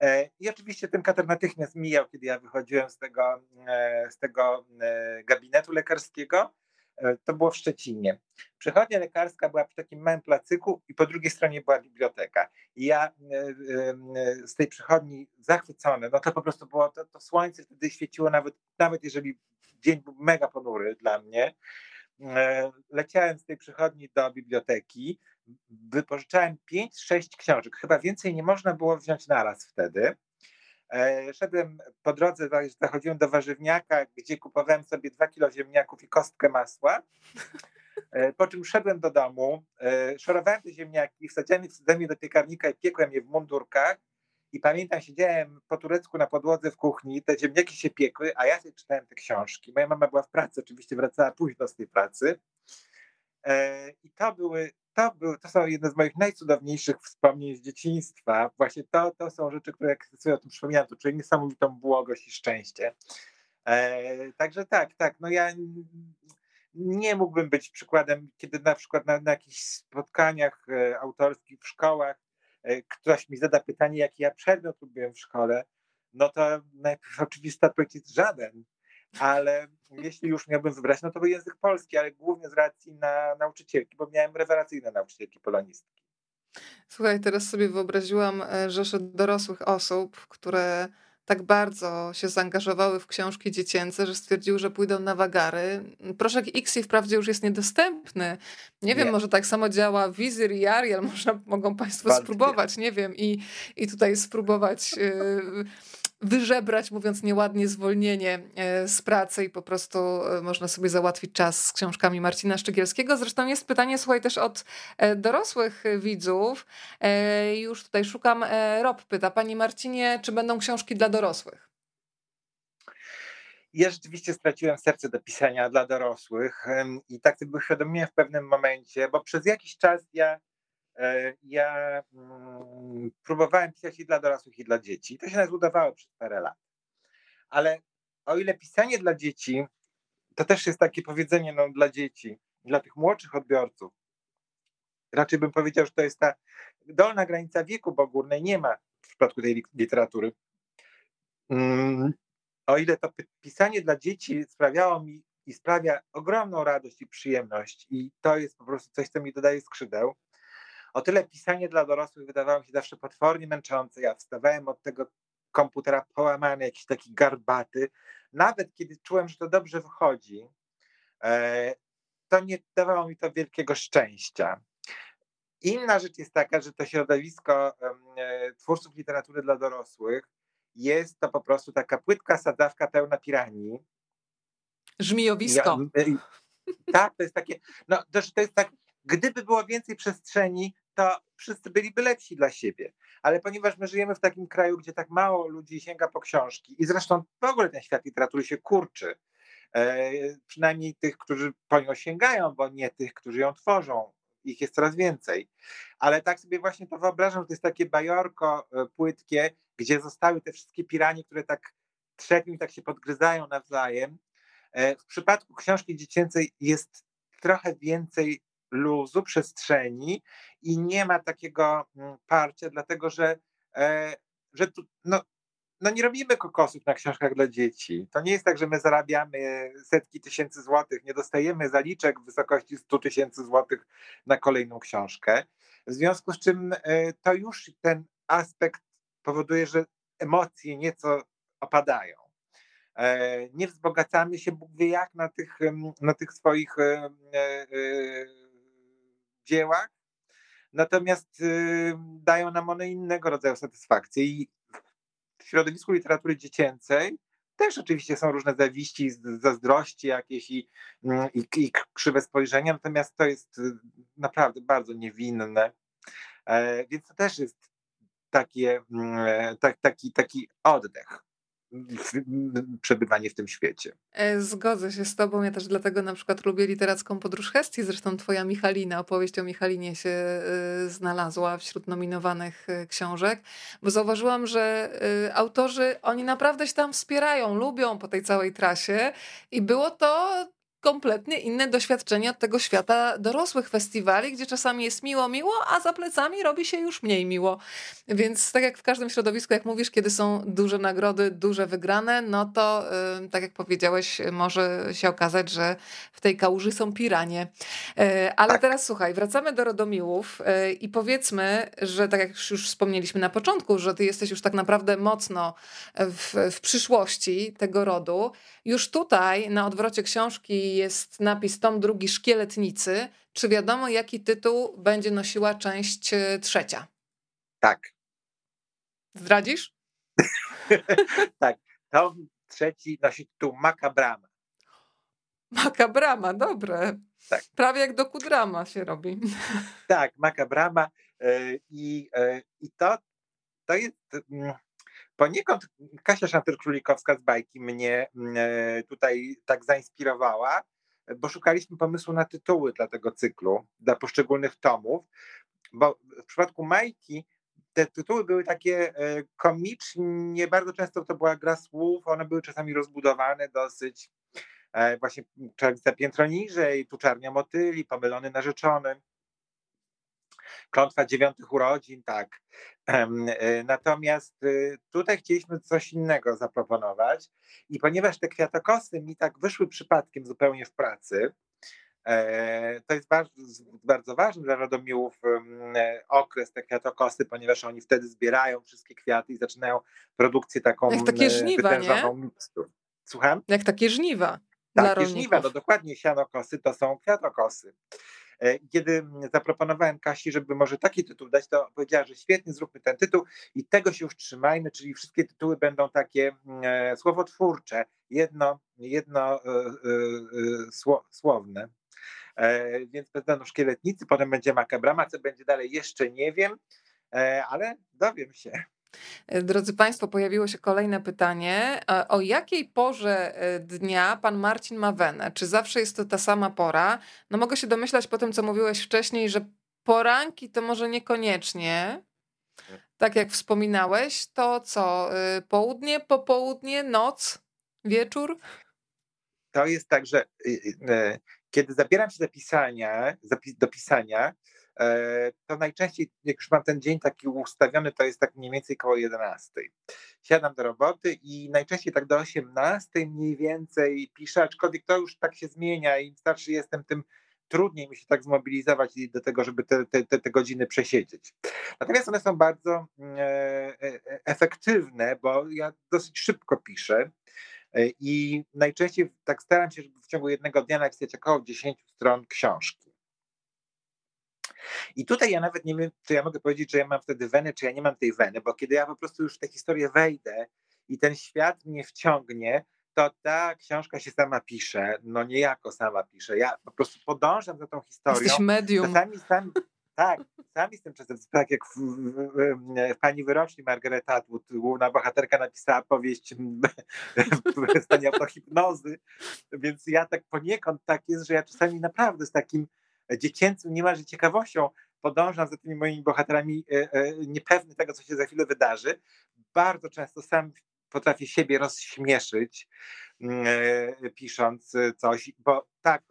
E, I oczywiście ten katar natychmiast mijał, kiedy ja wychodziłem z tego, e, z tego e, gabinetu lekarskiego. E, to było w Szczecinie. Przychodnia lekarska była przy takim małym placyku i po drugiej stronie była biblioteka. I ja e, e, z tej przychodni zachwycony, no to po prostu było, to, to słońce wtedy świeciło nawet, nawet jeżeli dzień był mega ponury dla mnie. Leciałem z tej przychodni do biblioteki, wypożyczałem 5-6 książek, chyba więcej nie można było wziąć naraz wtedy. E, szedłem po drodze, zachodziłem do warzywniaka, gdzie kupowałem sobie dwa kilo ziemniaków i kostkę masła. E, po czym szedłem do domu, e, szorowałem te ziemniaki, wsadziłem je do piekarnika i piekłem je w mundurkach I pamiętam, siedziałem po turecku na podłodze w kuchni, te ziemniaki się piekły, a ja sobie czytałem te książki. Moja mama była w pracy, oczywiście wracała późno z tej pracy. I to były, to, były, to są jedne z moich najcudowniejszych wspomnień z dzieciństwa. Właśnie to, to są rzeczy, które jak sobie o tym przypominam, to czuję niesamowitą błogość i szczęście. E, także tak, tak, no ja nie mógłbym być przykładem, kiedy na przykład na, na jakichś spotkaniach e, autorskich w szkołach e, ktoś mi zada pytanie, jaki ja przedmiot lubiłem w szkole, no to najpierw oczywista odpowiedź jest żaden, ale jeśli już miałbym wybrać, no to był język polski, ale głównie z racji na nauczycielki, bo miałem rewelacyjne nauczycielki polonistki. Słuchaj, teraz sobie wyobraziłam e, rzeszę dorosłych osób, które tak bardzo się zaangażowały w książki dziecięce, że stwierdziły, że pójdą na wagary. Proszek X wprawdzie już jest niedostępny. Nie wiem, nie. może tak samo działa Wizir i Ariel, może mogą Państwo spróbować, nie wiem, i, i tutaj spróbować. Wyżebrać, mówiąc nieładnie, zwolnienie e, z pracy i po prostu e, można sobie załatwić czas z książkami Marcina Szczygielskiego. Zresztą jest pytanie, słuchaj, też od e, dorosłych widzów. Już tutaj szukam. Rob pyta, Pani Marcinie, czy będą książki dla dorosłych? Ja rzeczywiście straciłem serce do pisania dla dorosłych i tak sobie uświadomiłem w pewnym momencie, bo przez jakiś czas ja ja mm, próbowałem pisać i dla dorosłych, i dla dzieci. To się nas udawało przez parę lat. Ale o ile pisanie dla dzieci, to też jest takie powiedzenie no, dla dzieci, dla tych młodszych odbiorców. Raczej bym powiedział, że to jest ta dolna granica wieku, bo górnej nie ma w przypadku tej literatury. Mm, o ile to pisanie dla dzieci sprawiało mi i sprawia ogromną radość i przyjemność, i to jest po prostu coś, co mi dodaje skrzydeł, o tyle pisanie dla dorosłych wydawało mi się zawsze potwornie męczące. Ja wstawałem od tego komputera połamany, jakiś taki garbaty. Nawet kiedy czułem, że to dobrze wychodzi, e, to nie dawało mi to wielkiego szczęścia. Inna rzecz jest taka, że to środowisko e, twórców literatury dla dorosłych jest to po prostu taka płytka sadzawka pełna piranii. Żmijowisko. Ja, tak, to jest takie, no to jest tak, gdyby było więcej przestrzeni, to wszyscy byliby lepsi dla siebie. Ale ponieważ my żyjemy w takim kraju, gdzie tak mało ludzi sięga po książki i zresztą w ogóle ten świat literatury się kurczy, e, przynajmniej tych, którzy po nią sięgają, bo nie tych, którzy ją tworzą. Ich jest coraz więcej. Ale tak sobie właśnie to wyobrażam, że to jest takie bajorko e, płytkie, gdzie zostały te wszystkie piranie, które tak trzepią tak się podgryzają nawzajem. E, w przypadku książki dziecięcej jest trochę więcej luzu, przestrzeni i nie ma takiego mm, parcia, dlatego że, e, że tu, no, no nie robimy kokosów na książkach dla dzieci. To nie jest tak, że my zarabiamy setki tysięcy złotych, nie dostajemy zaliczek w wysokości 100 tysięcy złotych na kolejną książkę. W związku z czym e, to już ten aspekt powoduje, że emocje nieco opadają. E, nie wzbogacamy się Bóg wie jak na tych, na tych swoich dziełach, natomiast y, dają nam one innego rodzaju satysfakcję. I w środowisku literatury dziecięcej też oczywiście są różne zawiści, zazdrości jakieś i, mm, i, i krzywe spojrzenia, natomiast to jest y, naprawdę bardzo niewinne. E, więc to też jest takie, mm, e, tak, taki, taki oddech przebywanie w tym świecie. E, zgodzę się z tobą. Ja też dlatego na przykład lubię literacką podróż Hestii. Zresztą twoja Michalina, opowieść o Michalinie się e, znalazła wśród nominowanych e, książek, bo zauważyłam, że autorzy, oni naprawdę się tam wspierają, lubią po tej całej trasie i było to kompletnie inne doświadczenie od tego świata dorosłych festiwali, gdzie czasami jest miło, miło, a za plecami robi się już mniej miło. Więc tak jak w każdym środowisku, jak mówisz, kiedy są duże nagrody, duże wygrane, no to yy, tak jak powiedziałeś, może się okazać, że w tej kałuży są piranie. Yy, ale tak. teraz słuchaj, wracamy do Rodomiłów yy, i powiedzmy, że tak jak już wspomnieliśmy na początku, że ty jesteś już tak naprawdę mocno w, w przyszłości tego rodu. Już tutaj na odwrocie książki jest napis tom drugi Szkieletnicy. Czy wiadomo, jaki tytuł będzie nosiła część e, trzecia? Tak. Zdradzisz? tak. Tom trzeci nosi tytuł Makabrama. Makabrama, dobre. Tak. Prawie jak do Kudrama się robi. tak, Makabrama. E, I, e, I to to jest mm, poniekąd Kasia Szantyr-Królikowska z bajki mnie mm, e, tutaj tak zainspirowała, bo szukaliśmy pomysłu na tytuły dla tego cyklu, dla poszczególnych tomów, bo w przypadku Majki te tytuły były takie e, komicznie, bardzo często to była gra słów, one były czasami rozbudowane dosyć, e, właśnie czarnica piętro niżej, tu czarnia motyli, pomylony narzeczony. Klątwa dziewiątych urodzin, tak. E, natomiast tutaj chcieliśmy coś innego zaproponować i ponieważ te kwiatokosy mi tak wyszły przypadkiem zupełnie w pracy, E, to jest bardzo, bardzo ważny dla Radomiłów e, okres, te kwiatokosy, ponieważ oni wtedy zbierają wszystkie kwiaty i zaczynają produkcję taką Jak takie żniwa, nie? mikstur. Słucham? Jak takie żniwa. Takie żniwa, no dokładnie sianokosy to są kwiatokosy. E, kiedy zaproponowałem Kasi, żeby może taki tytuł dać, to powiedziała, że świetnie, zróbmy ten tytuł i tego się już trzymajmy, czyli wszystkie tytuły będą takie słowotwórcze, jedno, jedno słowne. E, więc będą szkieletnicy, potem będzie makabrama, co będzie dalej jeszcze nie wiem, e, ale dowiem się. E, drodzy Państwo, pojawiło się kolejne pytanie. O jakiej porze dnia pan Marcin ma wenę? Czy zawsze jest to ta sama pora? No mogę się domyślać po tym, co mówiłeś wcześniej, że poranki to może niekoniecznie. Tak jak wspominałeś, to co? Południe, popołudnie, noc, wieczór? To jest tak, że y, y, kiedy zabieram się do pisania, do pisania, e, to najczęściej, jak już mam ten dzień taki ustawiony, to jest tak mniej więcej koło 11. Siadam do roboty i najczęściej tak do 18 mniej więcej piszę, aczkolwiek to już tak się zmienia im starszy jestem, tym trudniej mi się tak zmobilizować do tego, żeby te, te, te godziny przesiedzieć. Natomiast one są bardzo mm, e, e, efektywne, bo ja dosyć szybko piszę. E, I najczęściej tak staram się, żeby w ciągu jednego dnia napisać około 10 stron książki. I tutaj ja nawet nie wiem, czy ja mogę powiedzieć, że ja mam wtedy wenę, czy ja nie mam tej weny, bo kiedy ja po prostu już w tę historię wejdę i ten świat mnie wciągnie, to ta książka się sama pisze, no niejako sama pisze. Ja po prostu podążam za tą historią. Jesteś medium. Czasami sam, tak, sam jestem czasem, tak jak w, w, w, pani wyroczni Margaret Atwood, główna bohaterka napisała powieść w stanie autohipnozy, więc ja tak poniekąd tak jest, że ja czasami naprawdę z takim dziecięcym niemalże ciekawością podążam za tymi moimi bohaterami, e, e, niepewny tego, co się za chwilę wydarzy. Bardzo często sam potrafię siebie rozśmieszyć, mm, e, pisząc coś, bo tak,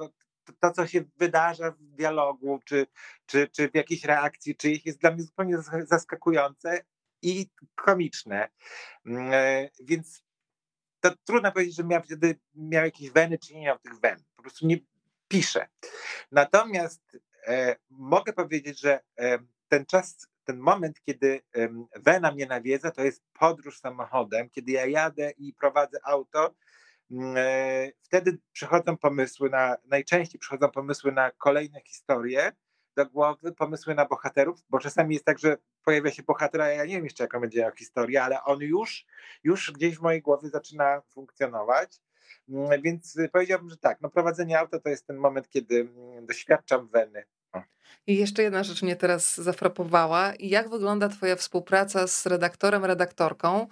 to, co się wydarza w dialogu, czy, czy, czy w jakiejś reakcji czyjejś, jest dla mnie zupełnie zaskakujące i komiczne. Mm, więc to trudno powiedzieć, że miał wtedy miał jakieś weny, czy nie miał tych wen. Po prostu nie piszę. Natomiast e, mogę powiedzieć, że e, ten czas, ten moment, kiedy e, wena mnie nawiedza, to jest podróż samochodem, kiedy ja jadę i prowadzę auto e, wtedy przychodzą pomysły na, najczęściej przychodzą pomysły na kolejne historie do głowy, pomysły na bohaterów, bo czasami jest tak, że pojawia się bohater, a ja nie wiem jeszcze jaką będzie miał historię, ale on już, już gdzieś w mojej głowie zaczyna funkcjonować. Mm, więc powiedziałbym, że tak, no prowadzenie auta to jest ten moment, kiedy mm, doświadczam weny. I jeszcze jedna rzecz mnie teraz zafrapowała. Jak wygląda Twoja współpraca z redaktorem, redaktorką?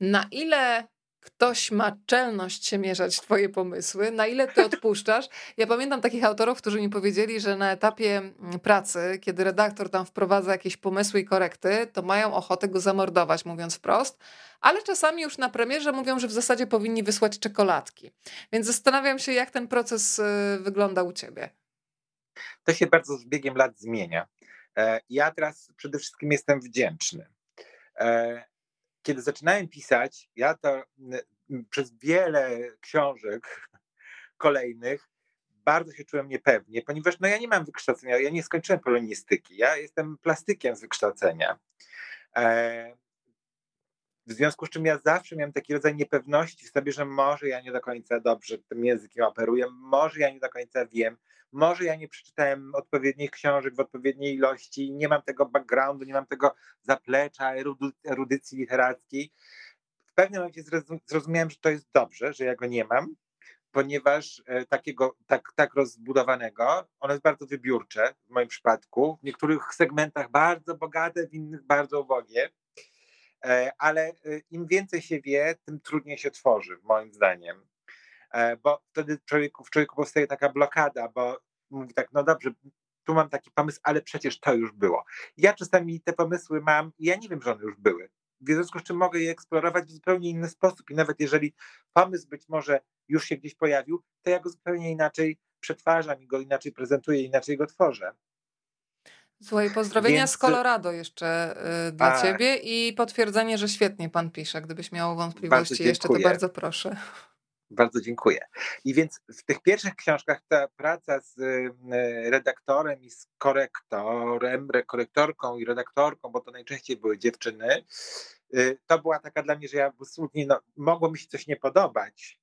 Na ile ktoś ma czelność się mierzać twoje pomysły, na ile ty odpuszczasz. Ja pamiętam takich autorów, którzy mi powiedzieli, że na etapie mm, pracy, kiedy redaktor tam wprowadza jakieś pomysły i korekty, to mają ochotę go zamordować, mówiąc wprost, ale czasami już na premierze mówią, że w zasadzie powinni wysłać czekoladki. Więc zastanawiam się, jak ten proces y, wygląda u ciebie. To się bardzo z biegiem lat zmienia. E, ja teraz przede wszystkim jestem wdzięczny e, kiedy zaczynałem pisać, ja to przez wiele książek kolejnych bardzo się czułem niepewnie, ponieważ no ja nie mam wykształcenia, ja nie skończyłem polonistyki, ja jestem plastykiem z wykształcenia. E, w związku z czym ja zawsze miałem taki rodzaj niepewności w sobie, że może ja nie do końca dobrze tym językiem operuję, może ja nie do końca wiem, może ja nie przeczytałem odpowiednich książek w odpowiedniej ilości, nie mam tego backgroundu, nie mam tego zaplecza, erudycji literackiej. W pewnym momencie zrozumiałem, że to jest dobrze, że ja go nie mam, ponieważ e, takiego, tak, tak rozbudowanego, ono jest bardzo wybiórcze w moim przypadku, w niektórych segmentach bardzo bogate, w innych bardzo ubogie. E, ale im więcej się wie, tym trudniej się tworzy, moim zdaniem. Bo wtedy człowieku, w człowieku powstaje taka blokada, bo mówi tak, no dobrze, tu mam taki pomysł, ale przecież to już było. Ja czasami te pomysły mam i ja nie wiem, że one już były. W związku z czym mogę je eksplorować w zupełnie inny sposób. I nawet jeżeli pomysł być może już się gdzieś pojawił, to ja go zupełnie inaczej przetwarzam i go inaczej prezentuję, inaczej go tworzę. Słuchaj, pozdrowienia Więc... z Colorado jeszcze y, dla A... ciebie i potwierdzenie, że świetnie pan pisze. Gdybyś miał wątpliwości jeszcze, to bardzo proszę. Bardzo dziękuję. I więc w tych pierwszych książkach ta praca z y, redaktorem i z korektorem, korektorką i redaktorką, bo to najczęściej były dziewczyny, y, to była taka dla mnie, że ja absolutnie, no, mogło mi się coś nie podobać,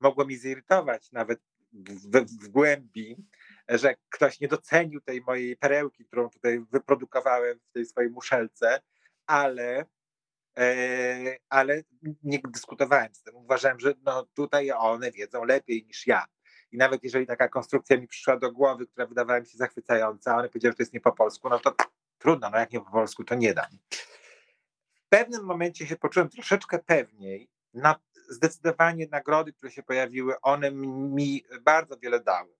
mogło mi zirytować nawet w, w, w głębi, że ktoś nie docenił tej mojej perełki, którą tutaj wyprodukowałem w tej swojej muszelce, ale ale nie dyskutowałem z tym. Uważałem, że no tutaj one wiedzą lepiej niż ja. I nawet jeżeli taka konstrukcja mi przyszła do głowy, która wydawała mi się zachwycająca, one powiedziały, że to jest nie po polsku, no to trudno, no jak nie po polsku, to nie dam. W pewnym momencie się poczułem troszeczkę pewniej. Na, zdecydowanie nagrody, które się pojawiły, one mi bardzo wiele dały.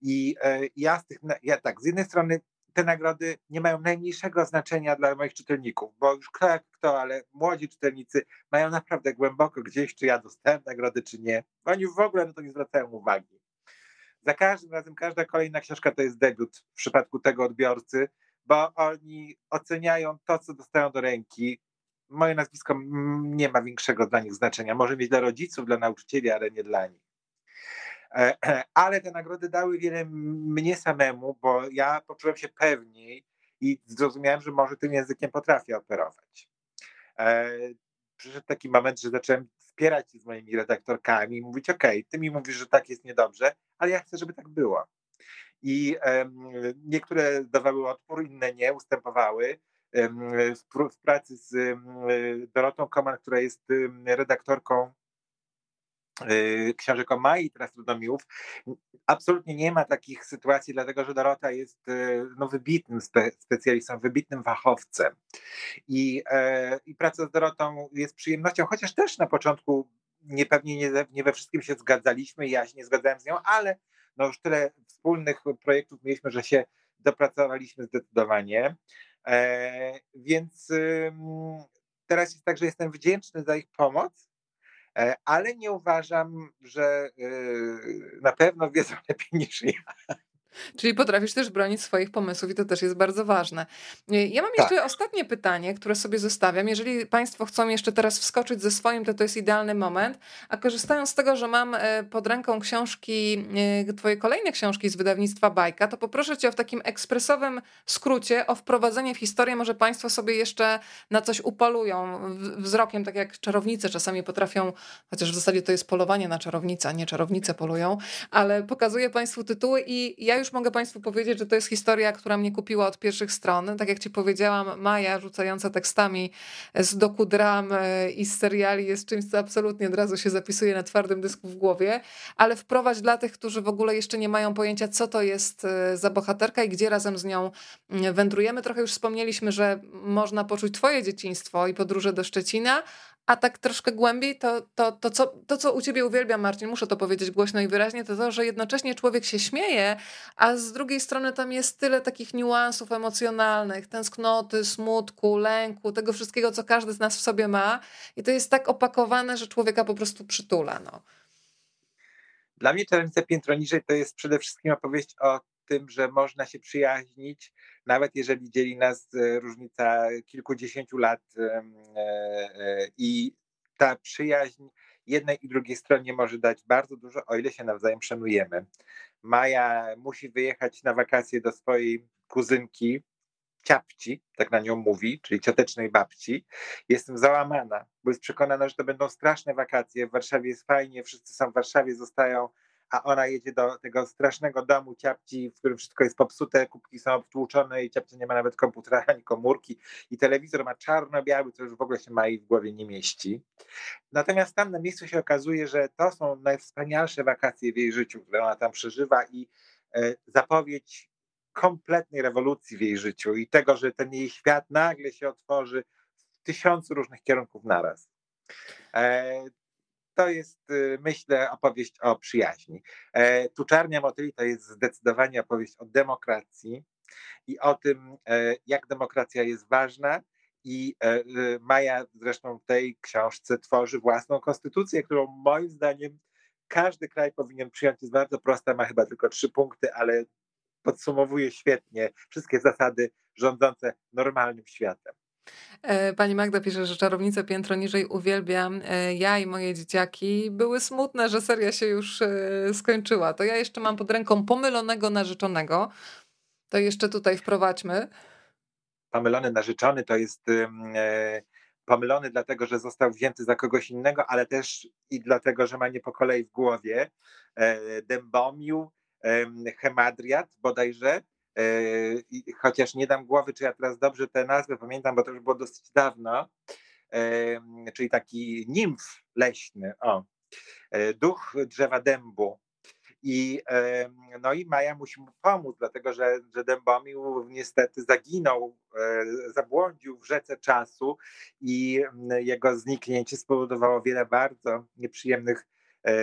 I e, ja z tych, ja tak, z jednej strony te nagrody nie mają najmniejszego znaczenia dla moich czytelników, bo już kto jak kto, ale młodzi czytelnicy mają naprawdę głęboko gdzieś, czy ja dostałem nagrody, czy nie. Oni w ogóle na to nie zwracają uwagi. Za każdym razem, każda kolejna książka to jest debiut w przypadku tego odbiorcy, bo oni oceniają to, co dostają do ręki. Moje nazwisko nie ma większego dla nich znaczenia. Może mieć dla rodziców, dla nauczycieli, ale nie dla nich. Ale te nagrody dały wiele mnie samemu, bo ja poczułem się pewniej i zrozumiałem, że może tym językiem potrafię operować. E, przyszedł taki moment, że zacząłem wspierać się z moimi redaktorkami i mówić: OK, ty mi mówisz, że tak jest niedobrze, ale ja chcę, żeby tak było. I niektóre dawały odpór, inne nie, ustępowały. w, pracy z Dorotą Koman, która jest redaktorką książek o Mai Trastrodomiłów, absolutnie nie ma takich sytuacji, dlatego że Dorota jest y, no, wybitnym spe, specjalistą, wybitnym fachowcem. I, e, I praca z Dorotą jest przyjemnością, chociaż też na początku nie, pewnie nie, nie we wszystkim się zgadzaliśmy, ja się nie zgadzałem z nią, ale no już tyle wspólnych projektów mieliśmy, że się dopracowaliśmy zdecydowanie. E, więc y, teraz jest tak, że jestem wdzięczny za ich pomoc, ale nie uważam, że y, na pewno wiedzą lepiej niż ja. Czyli potrafisz też bronić swoich pomysłów i to też jest bardzo ważne. Ja mam jeszcze tak. ostatnie pytanie, które sobie zostawiam. Jeżeli Państwo chcą jeszcze teraz wskoczyć ze swoim, to to jest idealny moment. A korzystając z tego, że mam e, pod ręką książki, e, Twoje kolejne książki z wydawnictwa Bajka, to poproszę Cię o w takim ekspresowym skrócie o wprowadzenie w historię. Może Państwo sobie jeszcze na coś upolują wzrokiem, tak jak czarownice czasami potrafią, chociaż w zasadzie to jest polowanie na czarownicę, nie czarownice polują, ale pokazuję Państwu tytuły i ja już mogę Państwu powiedzieć, że to jest historia, która mnie kupiła od pierwszych stron. Tak jak Ci powiedziałam, Maja rzucająca tekstami z doku dram e, i z seriali jest czymś, co absolutnie od razu się zapisuje na twardym dysku w głowie, ale wprowadź dla tych, którzy w ogóle jeszcze nie mają pojęcia, co to jest e, za bohaterka i gdzie razem z nią mm, wędrujemy. Trochę już wspomnieliśmy, że można poczuć Twoje dzieciństwo i podróże do Szczecina, a tak troszkę głębiej, to, to, to, co, to, co u ciebie uwielbiam, Marcin, muszę to powiedzieć głośno i wyraźnie, to to, że jednocześnie człowiek się śmieje, a z drugiej strony tam jest tyle takich niuansów emocjonalnych, tęsknoty, smutku, lęku, tego wszystkiego, co każdy z nas w sobie ma. I to jest tak opakowane, że człowieka po prostu przytula. No. Dla mnie Czarownica Piętro Niżej to jest przede wszystkim opowieść o tym, że można się przyjaźnić, nawet jeżeli dzieli nas e, różnica kilkudziesięciu lat e, e, i ta przyjaźń jednej i drugiej stronie może dać bardzo dużo, o ile się nawzajem szanujemy. Maja musi wyjechać na wakacje do swojej kuzynki, ciapci, tak na nią mówi, czyli ciotecznej babci. Jestem załamana, bo jest przekonana, że to będą straszne wakacje. W Warszawie jest fajnie, wszyscy są w Warszawie, zostają a ona jedzie do tego strasznego domu ciapci, w którym wszystko jest popsute, kubki są obtłuczone i ciapcia nie ma nawet komputera ani komórki i telewizor ma czarno-biały, co już w ogóle się ma i w głowie nie mieści. Natomiast tam na miejscu się okazuje, że to są najwspanialsze wakacje w jej życiu, które ona tam przeżywa i e, zapowiedź kompletnej rewolucji w jej życiu i tego, że ten jej świat nagle się otworzy tysiącu różnych kierunków naraz. E, to jest, y, myślę, opowieść o przyjaźni. E, tu Czarnia Motyli to jest zdecydowanie opowieść o demokracji i o tym, e, jak demokracja jest ważna. I y, Maja zresztą w tej książce tworzy własną konstytucję, którą moim zdaniem każdy kraj powinien przyjąć. Jest bardzo prosta, ma chyba tylko trzy punkty, ale podsumowuje świetnie wszystkie zasady rządzące normalnym światem. E, pani Magda pisze, że czarownicę piętro niżej uwielbiam. E, ja i moje dzieciaki były smutne, że seria się już e, skończyła. To ja jeszcze mam pod ręką pomylonego narzeczonego. To jeszcze tutaj wprowadźmy. Pomylony narzeczony to jest pomylony dlatego, że został wzięty za kogoś innego, ale też i dlatego, że ma nie po kolei w głowie. Dębomił, Hemadriat bodajże, e, chociaż nie dam głowy, czy ja teraz dobrze tę nazwę pamiętam, bo to już było dosyć dawno, czyli taki nimf leśny, o, e, duch drzewa dębu. I, no i Maja musi mu pomóc, dlatego że, że Dębomił niestety zaginął, zabłądził w rzece czasu i jego zniknięcie spowodowało wiele bardzo nieprzyjemnych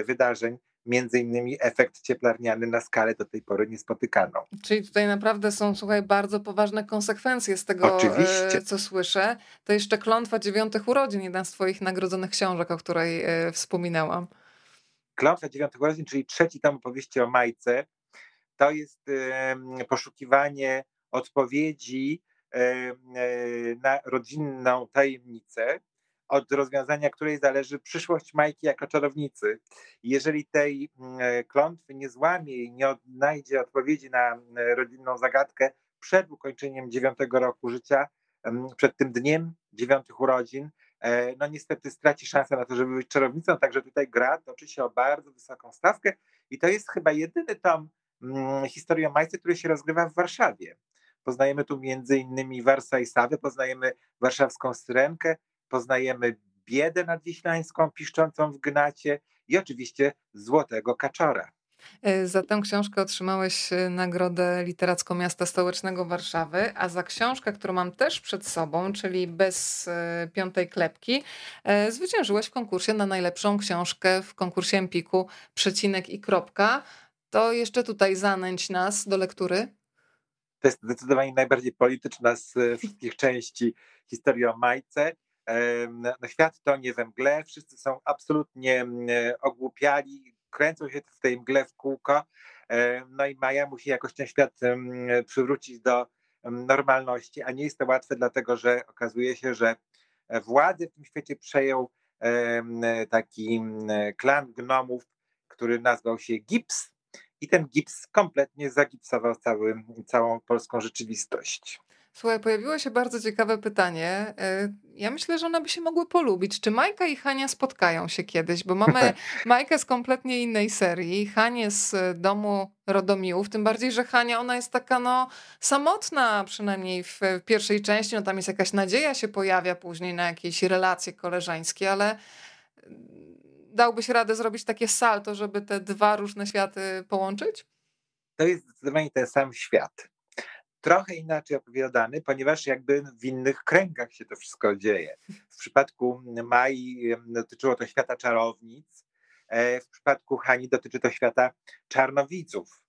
wydarzeń między innymi efekt cieplarniany na skalę do tej pory niespotykaną. Czyli tutaj naprawdę są, słuchaj, bardzo poważne konsekwencje z tego, Oczywiście. E, co słyszę. To jeszcze klątwa dziewiątych urodzin, jedna z twoich nagrodzonych książek, o której e, wspominałam. Klątwa dziewiątych urodzin, czyli trzeci tom opowieści o Majce, to jest poszukiwanie odpowiedzi e, na rodzinną tajemnicę, od rozwiązania której zależy przyszłość Majki jako czarownicy. Jeżeli tej mm, e, klątwy nie złamie i nie odnajdzie odpowiedzi na e, rodzinną zagadkę przed ukończeniem dziewiątego roku życia, przed tym dniem dziewiątych urodzin, e, no niestety straci szansę na to, żeby być czarownicą, także tutaj gra toczy się o bardzo wysoką stawkę i to jest chyba jedyny tom hmm, historii o Majce, który się rozgrywa w Warszawie. Poznajemy tu między innymi Warsa i Sawę, poznajemy warszawską Syrenkę, poznajemy biedę nadwiślańską piszczącą w gnacie i oczywiście Złotego Kaczora. E, za tę książkę otrzymałeś e, Nagrodę Literacką Miasta Stołecznego Warszawy, a za książkę, którą mam też przed sobą, czyli Bez e, Piątej Klepki, zwyciężyłeś w konkursie na najlepszą książkę w konkursie Empiku Przecinek i Kropka. To jeszcze tutaj zanęć nas do lektury. To jest zdecydowanie najbardziej polityczna z wszystkich części historii o Majce no, świat tonie we mgle, wszyscy są absolutnie ogłupiali, kręcą się w tej mgle w kółko, no i Maja musi jakoś ten świat przywrócić do normalności, a nie jest to łatwe, dlatego że okazuje się, że władzy w tym świecie przejął taki klan gnomów, który nazwał się Gips i ten gips kompletnie zagipsował cały, całą polską rzeczywistość. Słuchaj, pojawiło się bardzo ciekawe pytanie. E, ja myślę, że one by się mogły polubić. Czy Majka i Hania spotkają się kiedyś? Bo mamy Majkę z kompletnie innej serii, Hanię z domu Rodomiłów, tym bardziej, że Hania, ona jest taka no samotna, przynajmniej w pierwszej części, no tam jest jakaś nadzieja się pojawia później na jakieś relacje koleżeńskie, ale mm, dałbyś radę zrobić takie salto, żeby te dwa różne światy połączyć? To jest zdecydowanie ten sam świat trochę inaczej opowiadany, ponieważ jakby w innych kręgach się to wszystko dzieje. W przypadku Mai dotyczyło to świata czarownic, e, w przypadku Hani dotyczy to świata czarnowidzów.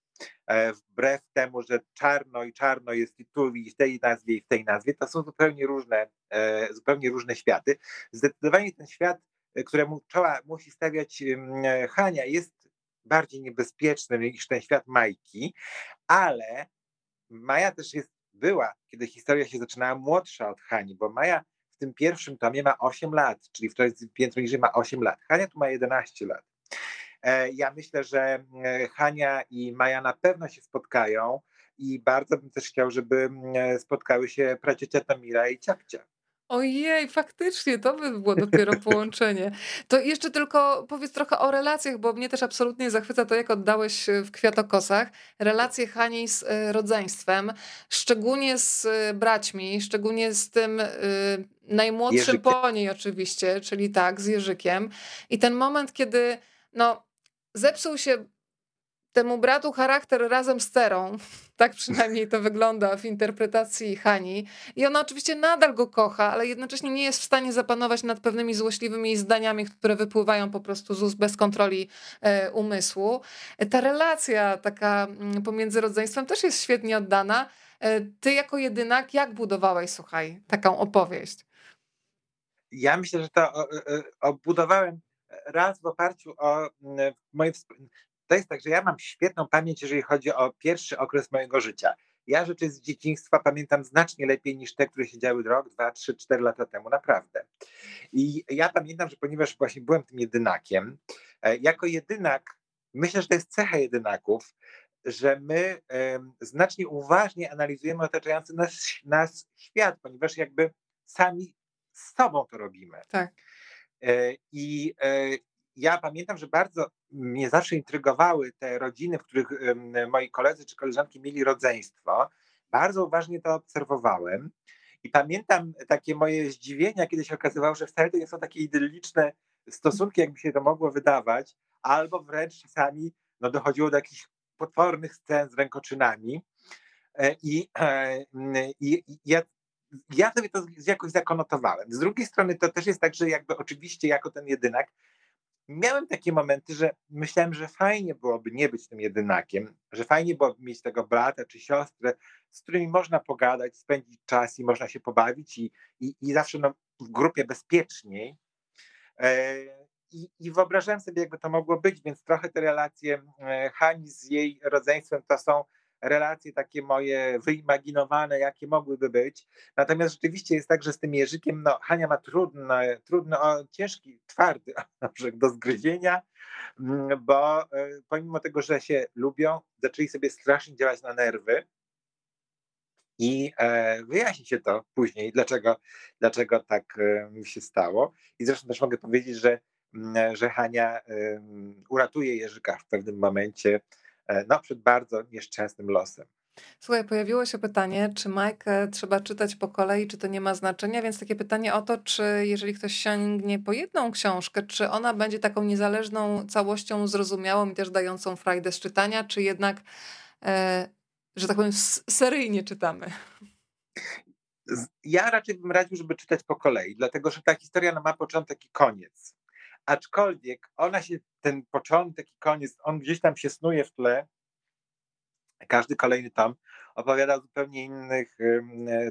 E, wbrew temu, że czarno i czarno jest i tu, i w tej nazwie, i w tej nazwie, to są zupełnie różne, e, zupełnie różne światy. Zdecydowanie ten świat, któremu czoła musi stawiać Hania, jest bardziej niebezpieczny niż ten świat Majki, ale Maja też jest, była, kiedy historia się zaczynała, młodsza od Hani, bo Maja w tym pierwszym tomie ma 8 lat, czyli w piętro niżej ma 8 lat. Hania tu ma 11 lat. E, ja myślę, że e, Hania i Maja na pewno się spotkają i bardzo bym też chciał, żeby e, spotkały się praciocia Tamira i ciapcia. Ojej, faktycznie, to by było dopiero połączenie. To jeszcze tylko powiedz trochę o relacjach, bo mnie też absolutnie zachwyca to, jak oddałeś e, w Kwiatokosach relacje Hani z e, rodzeństwem, szczególnie z e, braćmi, szczególnie z tym najmłodszym Jerzykiem. po niej oczywiście, czyli tak, z Jerzykiem. I ten moment, kiedy no, zepsuł się temu bratu charakter razem z Terą. Tak przynajmniej to wygląda w interpretacji Hani. I ona oczywiście nadal go kocha, ale jednocześnie nie jest w stanie zapanować nad pewnymi złośliwymi zdaniami, które wypływają po prostu z ust bez kontroli e, umysłu. Ta relacja taka mm, pomiędzy rodzeństwem też jest świetnie oddana. E, ty jako jedynak, jak budowałeś, słuchaj, taką opowieść? Ja myślę, że to obudowałem raz w oparciu o mm, moje to jest tak, że ja mam świetną pamięć, jeżeli chodzi o pierwszy okres mojego życia. Ja rzeczy z dzieciństwa pamiętam znacznie lepiej niż te, które się działy rok, dwa, trzy, cztery lata temu, naprawdę. I ja pamiętam, że ponieważ właśnie byłem tym jedynakiem, e, jako jedynak, myślę, że to jest cecha jedynaków, że my znacznie uważnie analizujemy otaczający nas, nas świat, ponieważ jakby sami z sobą to robimy. Tak. E, I e, ja pamiętam, że bardzo mnie zawsze intrygowały te rodziny, w których moi koledzy czy koleżanki mieli rodzeństwo. Bardzo uważnie to obserwowałem. I pamiętam takie moje zdziwienia, kiedy się okazywało, że wcale to nie są takie idylliczne stosunki, jakby się to mogło wydawać, albo wręcz czasami no, dochodziło do jakichś potwornych scen z rękoczynami. E, I, e, i, i ja, ja sobie to jakoś zakonotowałem. Z drugiej strony to też jest tak, że jakby oczywiście jako ten jedynak miałem takie momenty, że myślałem, że fajnie byłoby nie być tym jedynakiem, że fajnie byłoby mieć tego brata czy siostrę, z którymi można pogadać, spędzić czas i można się pobawić i, i, i zawsze no, w grupie bezpieczniej. E, i, I wyobrażałem sobie, jakby to mogło być, więc trochę te relacje e, Hani z jej rodzeństwem to są relacje takie moje wyimaginowane, jakie mogłyby być. Natomiast rzeczywiście jest tak, że z tym Jerzykiem, no Hania ma trudny, trudny o, ciężki, twardy orzech do zgryzienia, mm, bo e, pomimo tego, że się lubią, zaczęli sobie strasznie działać na nerwy. I e, wyjaśni się to później, dlaczego, dlaczego tak e, się stało. I zresztą też mogę powiedzieć, że, mm, że Hania uratuje Jerzyka w pewnym momencie E, no, przed bardzo nieszczęsnym losem. Słuchaj, pojawiło się pytanie, czy Majkę trzeba czytać po kolei, czy to nie ma znaczenia, więc takie pytanie o to, czy jeżeli ktoś sięgnie po jedną książkę, czy ona będzie taką niezależną całością zrozumiałą i też dającą frajdę z czytania, czy jednak, e, że tak powiem, seryjnie czytamy? Ja raczej bym radził, żeby czytać po kolei, dlatego że ta historia ma początek i koniec aczkolwiek ona się, ten początek i koniec, on gdzieś tam się snuje w tle. Każdy kolejny tom opowiada o zupełnie innych,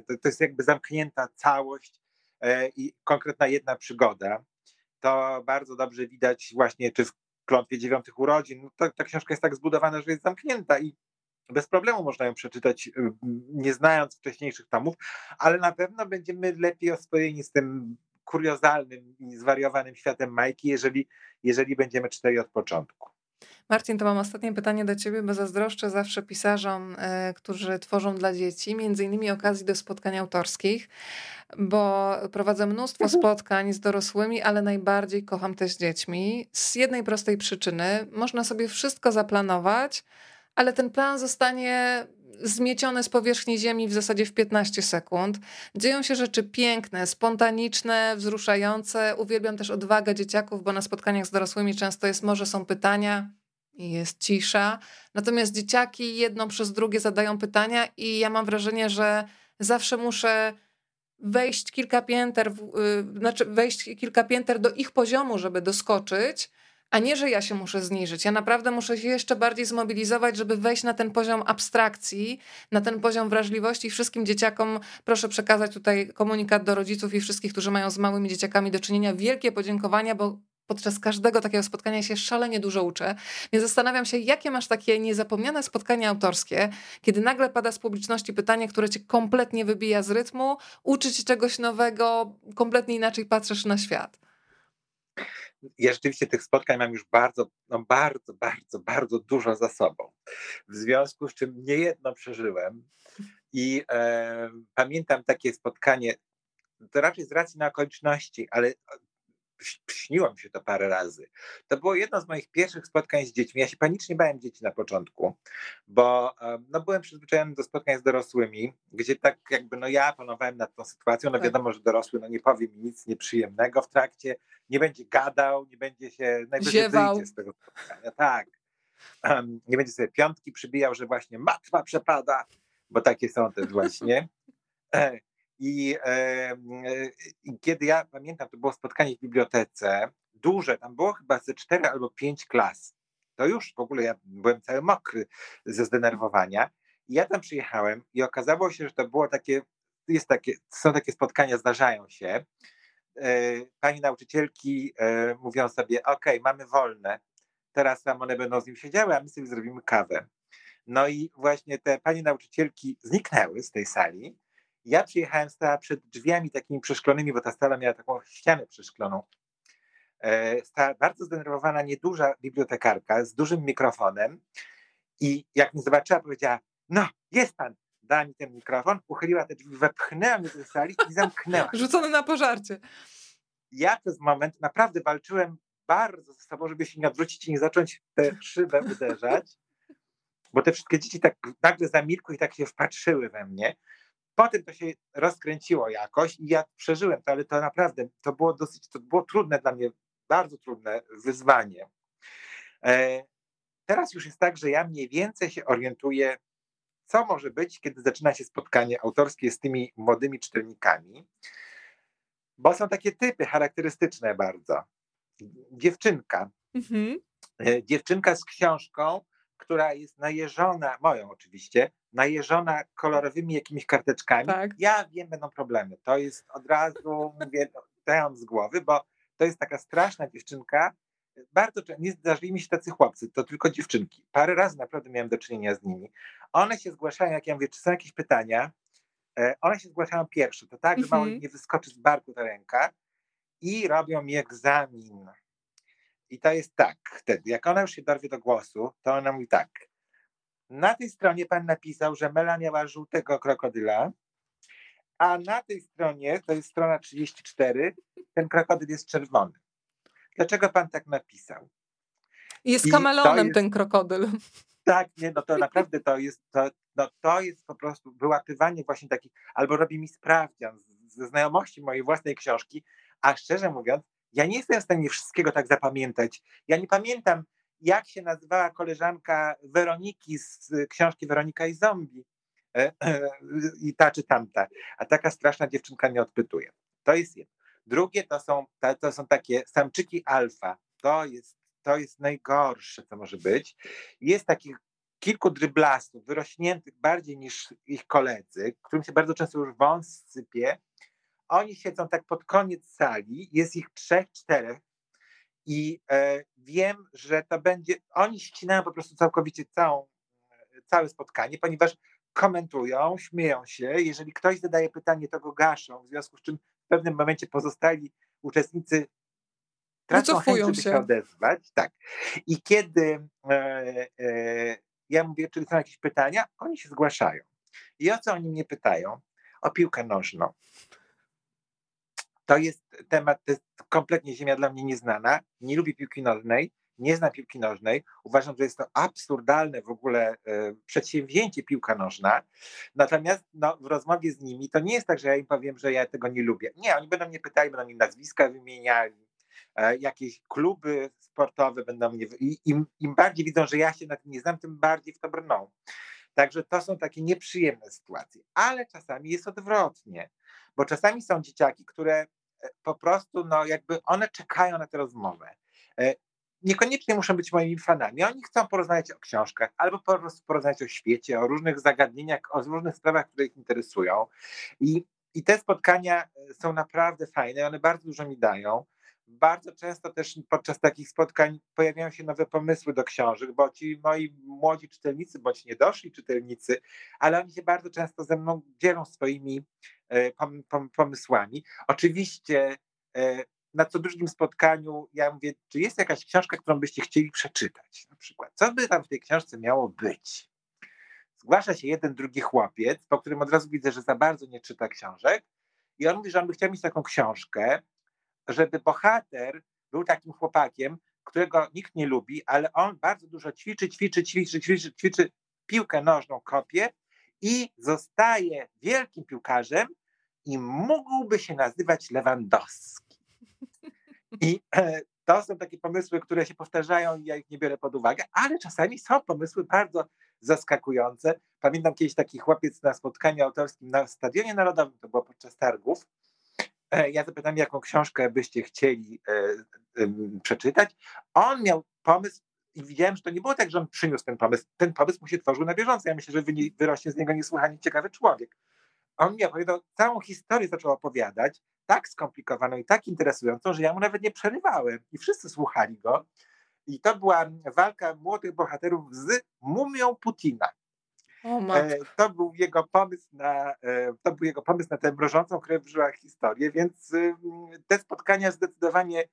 to, to jest jakby zamknięta całość e, i konkretna jedna przygoda. To bardzo dobrze widać właśnie, czy w klątwie dziewiątych urodzin. No to, ta książka jest tak zbudowana, że jest zamknięta i bez problemu można ją przeczytać, nie znając wcześniejszych tomów, ale na pewno będziemy lepiej oswojeni z tym kuriozalnym i zwariowanym światem Majki, jeżeli, jeżeli będziemy czytali od początku. Marcin, to mam ostatnie pytanie do Ciebie, bo zazdroszczę zawsze pisarzom, y, którzy tworzą dla dzieci, między innymi okazji do spotkań autorskich, bo prowadzę mnóstwo mhm. spotkań z dorosłymi, ale najbardziej kocham też dziećmi. Z jednej prostej przyczyny, można sobie wszystko zaplanować, ale ten plan zostanie zmiecione z powierzchni ziemi w zasadzie w 15 sekund. Dzieją się rzeczy piękne, spontaniczne, wzruszające. Uwielbiam też odwagę dzieciaków, bo na spotkaniach z dorosłymi często jest może są pytania jest cisza. Natomiast dzieciaki jedno przez drugie zadają pytania i ja mam wrażenie, że zawsze muszę wejść kilka pięter, w, yy, znaczy wejść kilka pięter do ich poziomu, żeby doskoczyć a nie, że ja się muszę zniżyć. Ja naprawdę muszę się jeszcze bardziej zmobilizować, żeby wejść na ten poziom abstrakcji, na ten poziom wrażliwości. Wszystkim dzieciakom proszę przekazać tutaj komunikat do rodziców i wszystkich, którzy mają z małymi dzieciakami do czynienia. Wielkie podziękowania, bo podczas każdego takiego spotkania się szalenie dużo uczę. Więc zastanawiam się, jakie masz takie niezapomniane spotkania autorskie, kiedy nagle pada z publiczności pytanie, które cię kompletnie wybija z rytmu, uczy cię czegoś nowego, kompletnie inaczej patrzysz na świat ja rzeczywiście tych spotkań mam już bardzo, no bardzo, bardzo, bardzo dużo za sobą. W związku z czym niejedno przeżyłem i e, pamiętam takie spotkanie, to raczej z racji na okoliczności, ale śniło mi się to parę razy. To było jedno z moich pierwszych spotkań z dziećmi. Ja się panicznie bałem dzieci na początku, bo no, byłem przyzwyczajony do spotkań z dorosłymi, gdzie tak jakby no ja panowałem nad tą sytuacją. No tak. wiadomo, że dorosły no, nie powie mi nic nieprzyjemnego w trakcie, nie będzie gadał, nie będzie się najwyżej z tego spotkania. Tak. nie będzie sobie piątki przybijał, że właśnie matma przepada, bo takie są też właśnie. E, I, e, kiedy ja pamiętam, to było spotkanie w bibliotece, duże, tam było chyba ze cztery albo pięć klas. To już w ogóle ja byłem cały mokry ze zdenerwowania. I ja tam przyjechałem i okazało się, że to było takie, jest takie, są takie spotkania, zdarzają się. E, pani nauczycielki mówią sobie, ok, mamy wolne, teraz tam one będą z nim siedziały, a my sobie zrobimy kawę. No i właśnie te panie nauczycielki zniknęły z tej sali. Ja przyjechałem, stała przed drzwiami takimi przeszklonymi, bo ta sala miała taką ścianę przeszkloną. E, stała bardzo zdenerwowana, nieduża bibliotekarka z dużym mikrofonem i jak mnie zobaczyła, powiedziała, no, jest pan, dała mi ten mikrofon, uchyliła te drzwi, wepchnęła mnie do sali i zamknęła. Rzucony na pożarcie. Ja przez moment naprawdę walczyłem bardzo ze sobą, żeby się nie odwrócić i nie zacząć tę szybę uderzać, bo te wszystkie dzieci tak nagle zamilkły i tak się wpatrzyły we mnie. Potem to się rozkręciło jakoś i ja przeżyłem to, ale to naprawdę, to było dosyć, to było trudne dla mnie, bardzo trudne wyzwanie. E, teraz już jest tak, że ja mniej więcej się orientuję, co może być, kiedy zaczyna się spotkanie autorskie z tymi młodymi czytelnikami, bo są takie typy charakterystyczne bardzo dziewczynka. Mhm. E, dziewczynka z książką, która jest najeżona, moją oczywiście, najeżona kolorowymi jakimiś karteczkami. Tak. Ja wiem, będą problemy. To jest od razu, mówię, dałam z głowy, bo to jest taka straszna dziewczynka. Bardzo nie zdarzyli mi się tacy chłopcy, to tylko dziewczynki. Parę razy naprawdę miałem do czynienia z nimi. One się zgłaszają, jak ja mówię, czy są jakieś pytania, e, one się zgłaszają pierwsze. To tak, że mało mhm. nie wyskoczy z barku ta ręka i robią mi egzamin. I to jest tak, wtedy, jak ona już się dorwie do głosu, to ona mówi tak. Na tej stronie pan napisał, że Mela miała żółtego krokodyla, a na tej stronie, to jest strona 34, ten krokodyl jest czerwony. Dlaczego pan tak napisał? Jest kameleonem jest, ten krokodyl. Tak, nie, no to naprawdę to jest, to, no to jest po prostu wyłapywanie właśnie takich, albo robi mi sprawdzian ze znajomości mojej własnej książki, a szczerze mówiąc, ja nie jestem w stanie wszystkiego tak zapamiętać. Ja nie pamiętam, jak się nazywała koleżanka Weroniki z książki Weronika i zombie. E, e, I ta czy tamta. A taka straszna dziewczynka mnie odpytuje. To jest jedno. Drugie to są, to są takie samczyki alfa. To jest, to jest najgorsze, co może być. Jest takich kilku dryblastów, wyrośniętych bardziej niż ich koledzy, którym się bardzo często już wąs sypie oni siedzą tak pod koniec sali, jest ich trzech, czterech i e, wiem, że to będzie, oni ścinają po prostu całkowicie całą, całe spotkanie, ponieważ komentują, śmieją się, jeżeli ktoś zadaje pytanie, to go gaszą, w związku z czym w pewnym momencie pozostali uczestnicy tracą chęć, żeby się. się odezwać. Tak. I kiedy e, e, ja mówię, czy są jakieś pytania, oni się zgłaszają. I o co oni mnie pytają? O piłkę nożną. To jest temat, to jest kompletnie ziemia dla mnie nieznana. Nie lubię piłki nożnej, nie znam piłki nożnej. Uważam, że jest to absurdalne w ogóle e, przedsięwzięcie piłka nożna. Natomiast no, w rozmowie z nimi to nie jest tak, że ja im powiem, że ja tego nie lubię. Nie, oni będą mnie pytali, będą mi nazwiska wymieniali, e, jakieś kluby sportowe będą mnie. I im, im bardziej widzą, że ja się na tym nie znam, tym bardziej w to brną. Także to są takie nieprzyjemne sytuacje. Ale czasami jest odwrotnie, bo czasami są dzieciaki, które po prostu, no jakby one czekają na tę rozmowę. E, niekoniecznie muszą być moimi fanami. Oni chcą porozmawiać o książkach, albo po prostu porozmawiać o świecie, o różnych zagadnieniach, o różnych sprawach, które ich interesują. I, i te spotkania e, są naprawdę fajne, one bardzo dużo mi dają. Bardzo często też podczas takich spotkań pojawiają się nowe pomysły do książek, bo ci moi młodzi czytelnicy, bądź niedoszli czytelnicy, ale oni się bardzo często ze mną dzielą swoimi E, pomysłami. Oczywiście e, na co drugim spotkaniu ja mówię, czy jest jakaś książka, którą byście chcieli przeczytać na przykład. Co by tam w tej książce miało być? Zgłasza się jeden, drugi chłopiec, po którym od razu widzę, że za bardzo nie czyta książek i on mówi, że on by chciał mieć taką książkę, żeby bohater był takim chłopakiem, którego nikt nie lubi, ale on bardzo dużo ćwiczy, ćwiczy, ćwiczy, ćwiczy, ćwiczy piłkę nożną, kopie i zostaje wielkim piłkarzem i mógłby się nazywać Lewandowski. I e, to są takie pomysły, które się powtarzają i ja ich nie biorę pod uwagę, ale czasami są pomysły bardzo zaskakujące. Pamiętam kiedyś taki chłopiec na spotkaniu autorskim na Stadionie Narodowym, to było podczas targów. E, ja zapytałem, jaką książkę byście chcieli e, przeczytać. On miał pomysł i widziałem, że to nie było tak, że on przyniósł ten pomysł. Ten pomysł mu się tworzył na bieżąco. Ja myślę, że wyrośnie z niego niesłychanie ciekawy człowiek. On mi opowiadał, całą historię zaczął opowiadać, tak skomplikowaną i tak interesującą, że ja mu nawet nie przerywałem i wszyscy słuchali go. I to była walka młodych bohaterów z mumią Putina. E, to był jego pomysł na, e, to był jego pomysł na tę mrożącą krew w żyłach historię, więc te spotkania zdecydowanie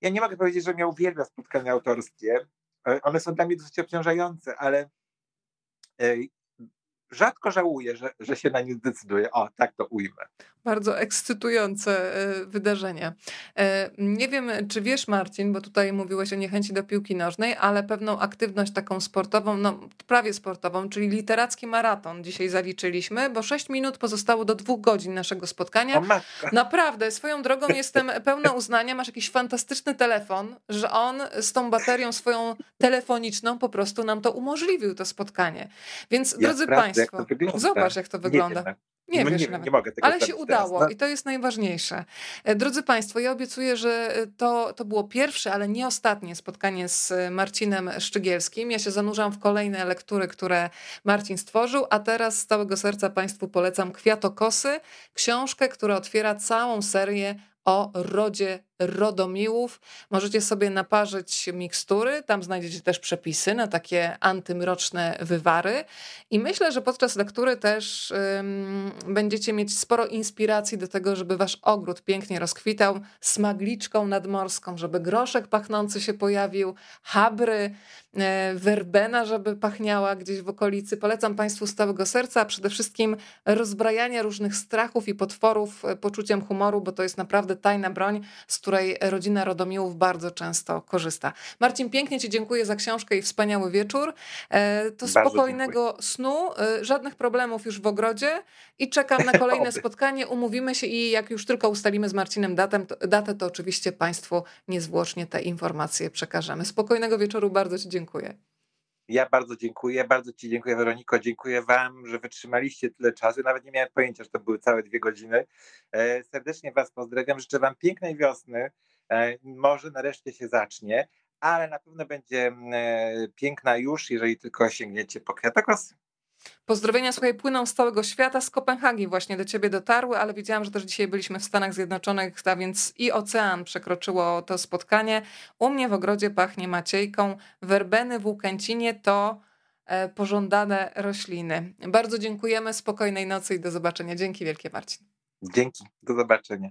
ja nie mogę powiedzieć, że miał uwielbia spotkania autorskie. E, one są dla mnie dosyć obciążające, ale rzadko żałuję, że, że się na nie zdecyduję. O, tak to ujmę. Bardzo ekscytujące e, wydarzenie. E, nie wiem, czy wiesz, Marcin, bo tutaj mówiłeś o niechęci do piłki nożnej, ale pewną aktywność taką sportową, no prawie sportową, czyli literacki maraton dzisiaj zaliczyliśmy, bo 6 minut pozostało do dwóch godzin naszego spotkania. Naprawdę, swoją drogą jestem pełna uznania. Masz jakiś fantastyczny telefon, że on z tą baterią swoją telefoniczną po prostu nam to umożliwił, to spotkanie. Więc, ja drodzy Państwo, jak zobacz, jak to wygląda. Nie nie, no wiesz nie, nie mogę tego Ale się udało teraz, no? i to jest najważniejsze. E, drodzy Państwo, ja obiecuję, że e, to, to było pierwsze, ale nie ostatnie spotkanie z e, Marcinem Szczygielskim. Ja się zanurzam w kolejne lektury, które Marcin stworzył, a teraz z całego serca Państwu polecam Kwiatokosy, książkę, która otwiera całą serię o rodzie Rodomiłów. Możecie sobie naparzyć mikstury, tam znajdziecie też przepisy na takie antymroczne wywary. I myślę, że podczas lektury też będziecie mieć sporo inspiracji do tego, żeby wasz ogród pięknie rozkwitał smagliczką nadmorską, żeby groszek pachnący się pojawił, habry, e, werbena, żeby pachniała gdzieś w okolicy. Polecam Państwu z całego serca, a przede wszystkim rozbrajanie różnych strachów i potworów e, poczuciem humoru, bo to jest naprawdę tajna broń, z której rodzina Rodomiłów bardzo często korzysta. Marcin, pięknie Ci dziękuję za książkę i wspaniały wieczór. E, to bardzo spokojnego dziękuję. snu, e, żadnych problemów już w ogrodzie i czekam na kolejne spotkanie. Umówimy się i jak już tylko ustalimy z Marcinem datę, to, datę, to oczywiście Państwu niezwłocznie te informacje przekażemy. Spokojnego wieczoru, bardzo Ci dziękuję. Ja bardzo dziękuję, bardzo Ci dziękuję Weroniko, dziękuję Wam, że wytrzymaliście tyle czasu. Nawet nie miałem pojęcia, że to były całe dwie godziny. E, serdecznie Was pozdrawiam, życzę Wam pięknej wiosny. E, może nareszcie się zacznie, ale na pewno będzie e, piękna już, jeżeli tylko sięgniecie po kwiatokosy. Pozdrowienia słuchaj płyną z całego świata, z Kopenhagi właśnie do ciebie dotarły, ale widziałam, że też dzisiaj byliśmy w Stanach Zjednoczonych, a więc i ocean przekroczyło to spotkanie. U mnie w ogrodzie pachnie maciejką, werbeny w Łukęcinie to e, pożądane rośliny. Bardzo dziękujemy, spokojnej nocy i do zobaczenia. Dzięki wielkie Marcin. Dzięki, do zobaczenia.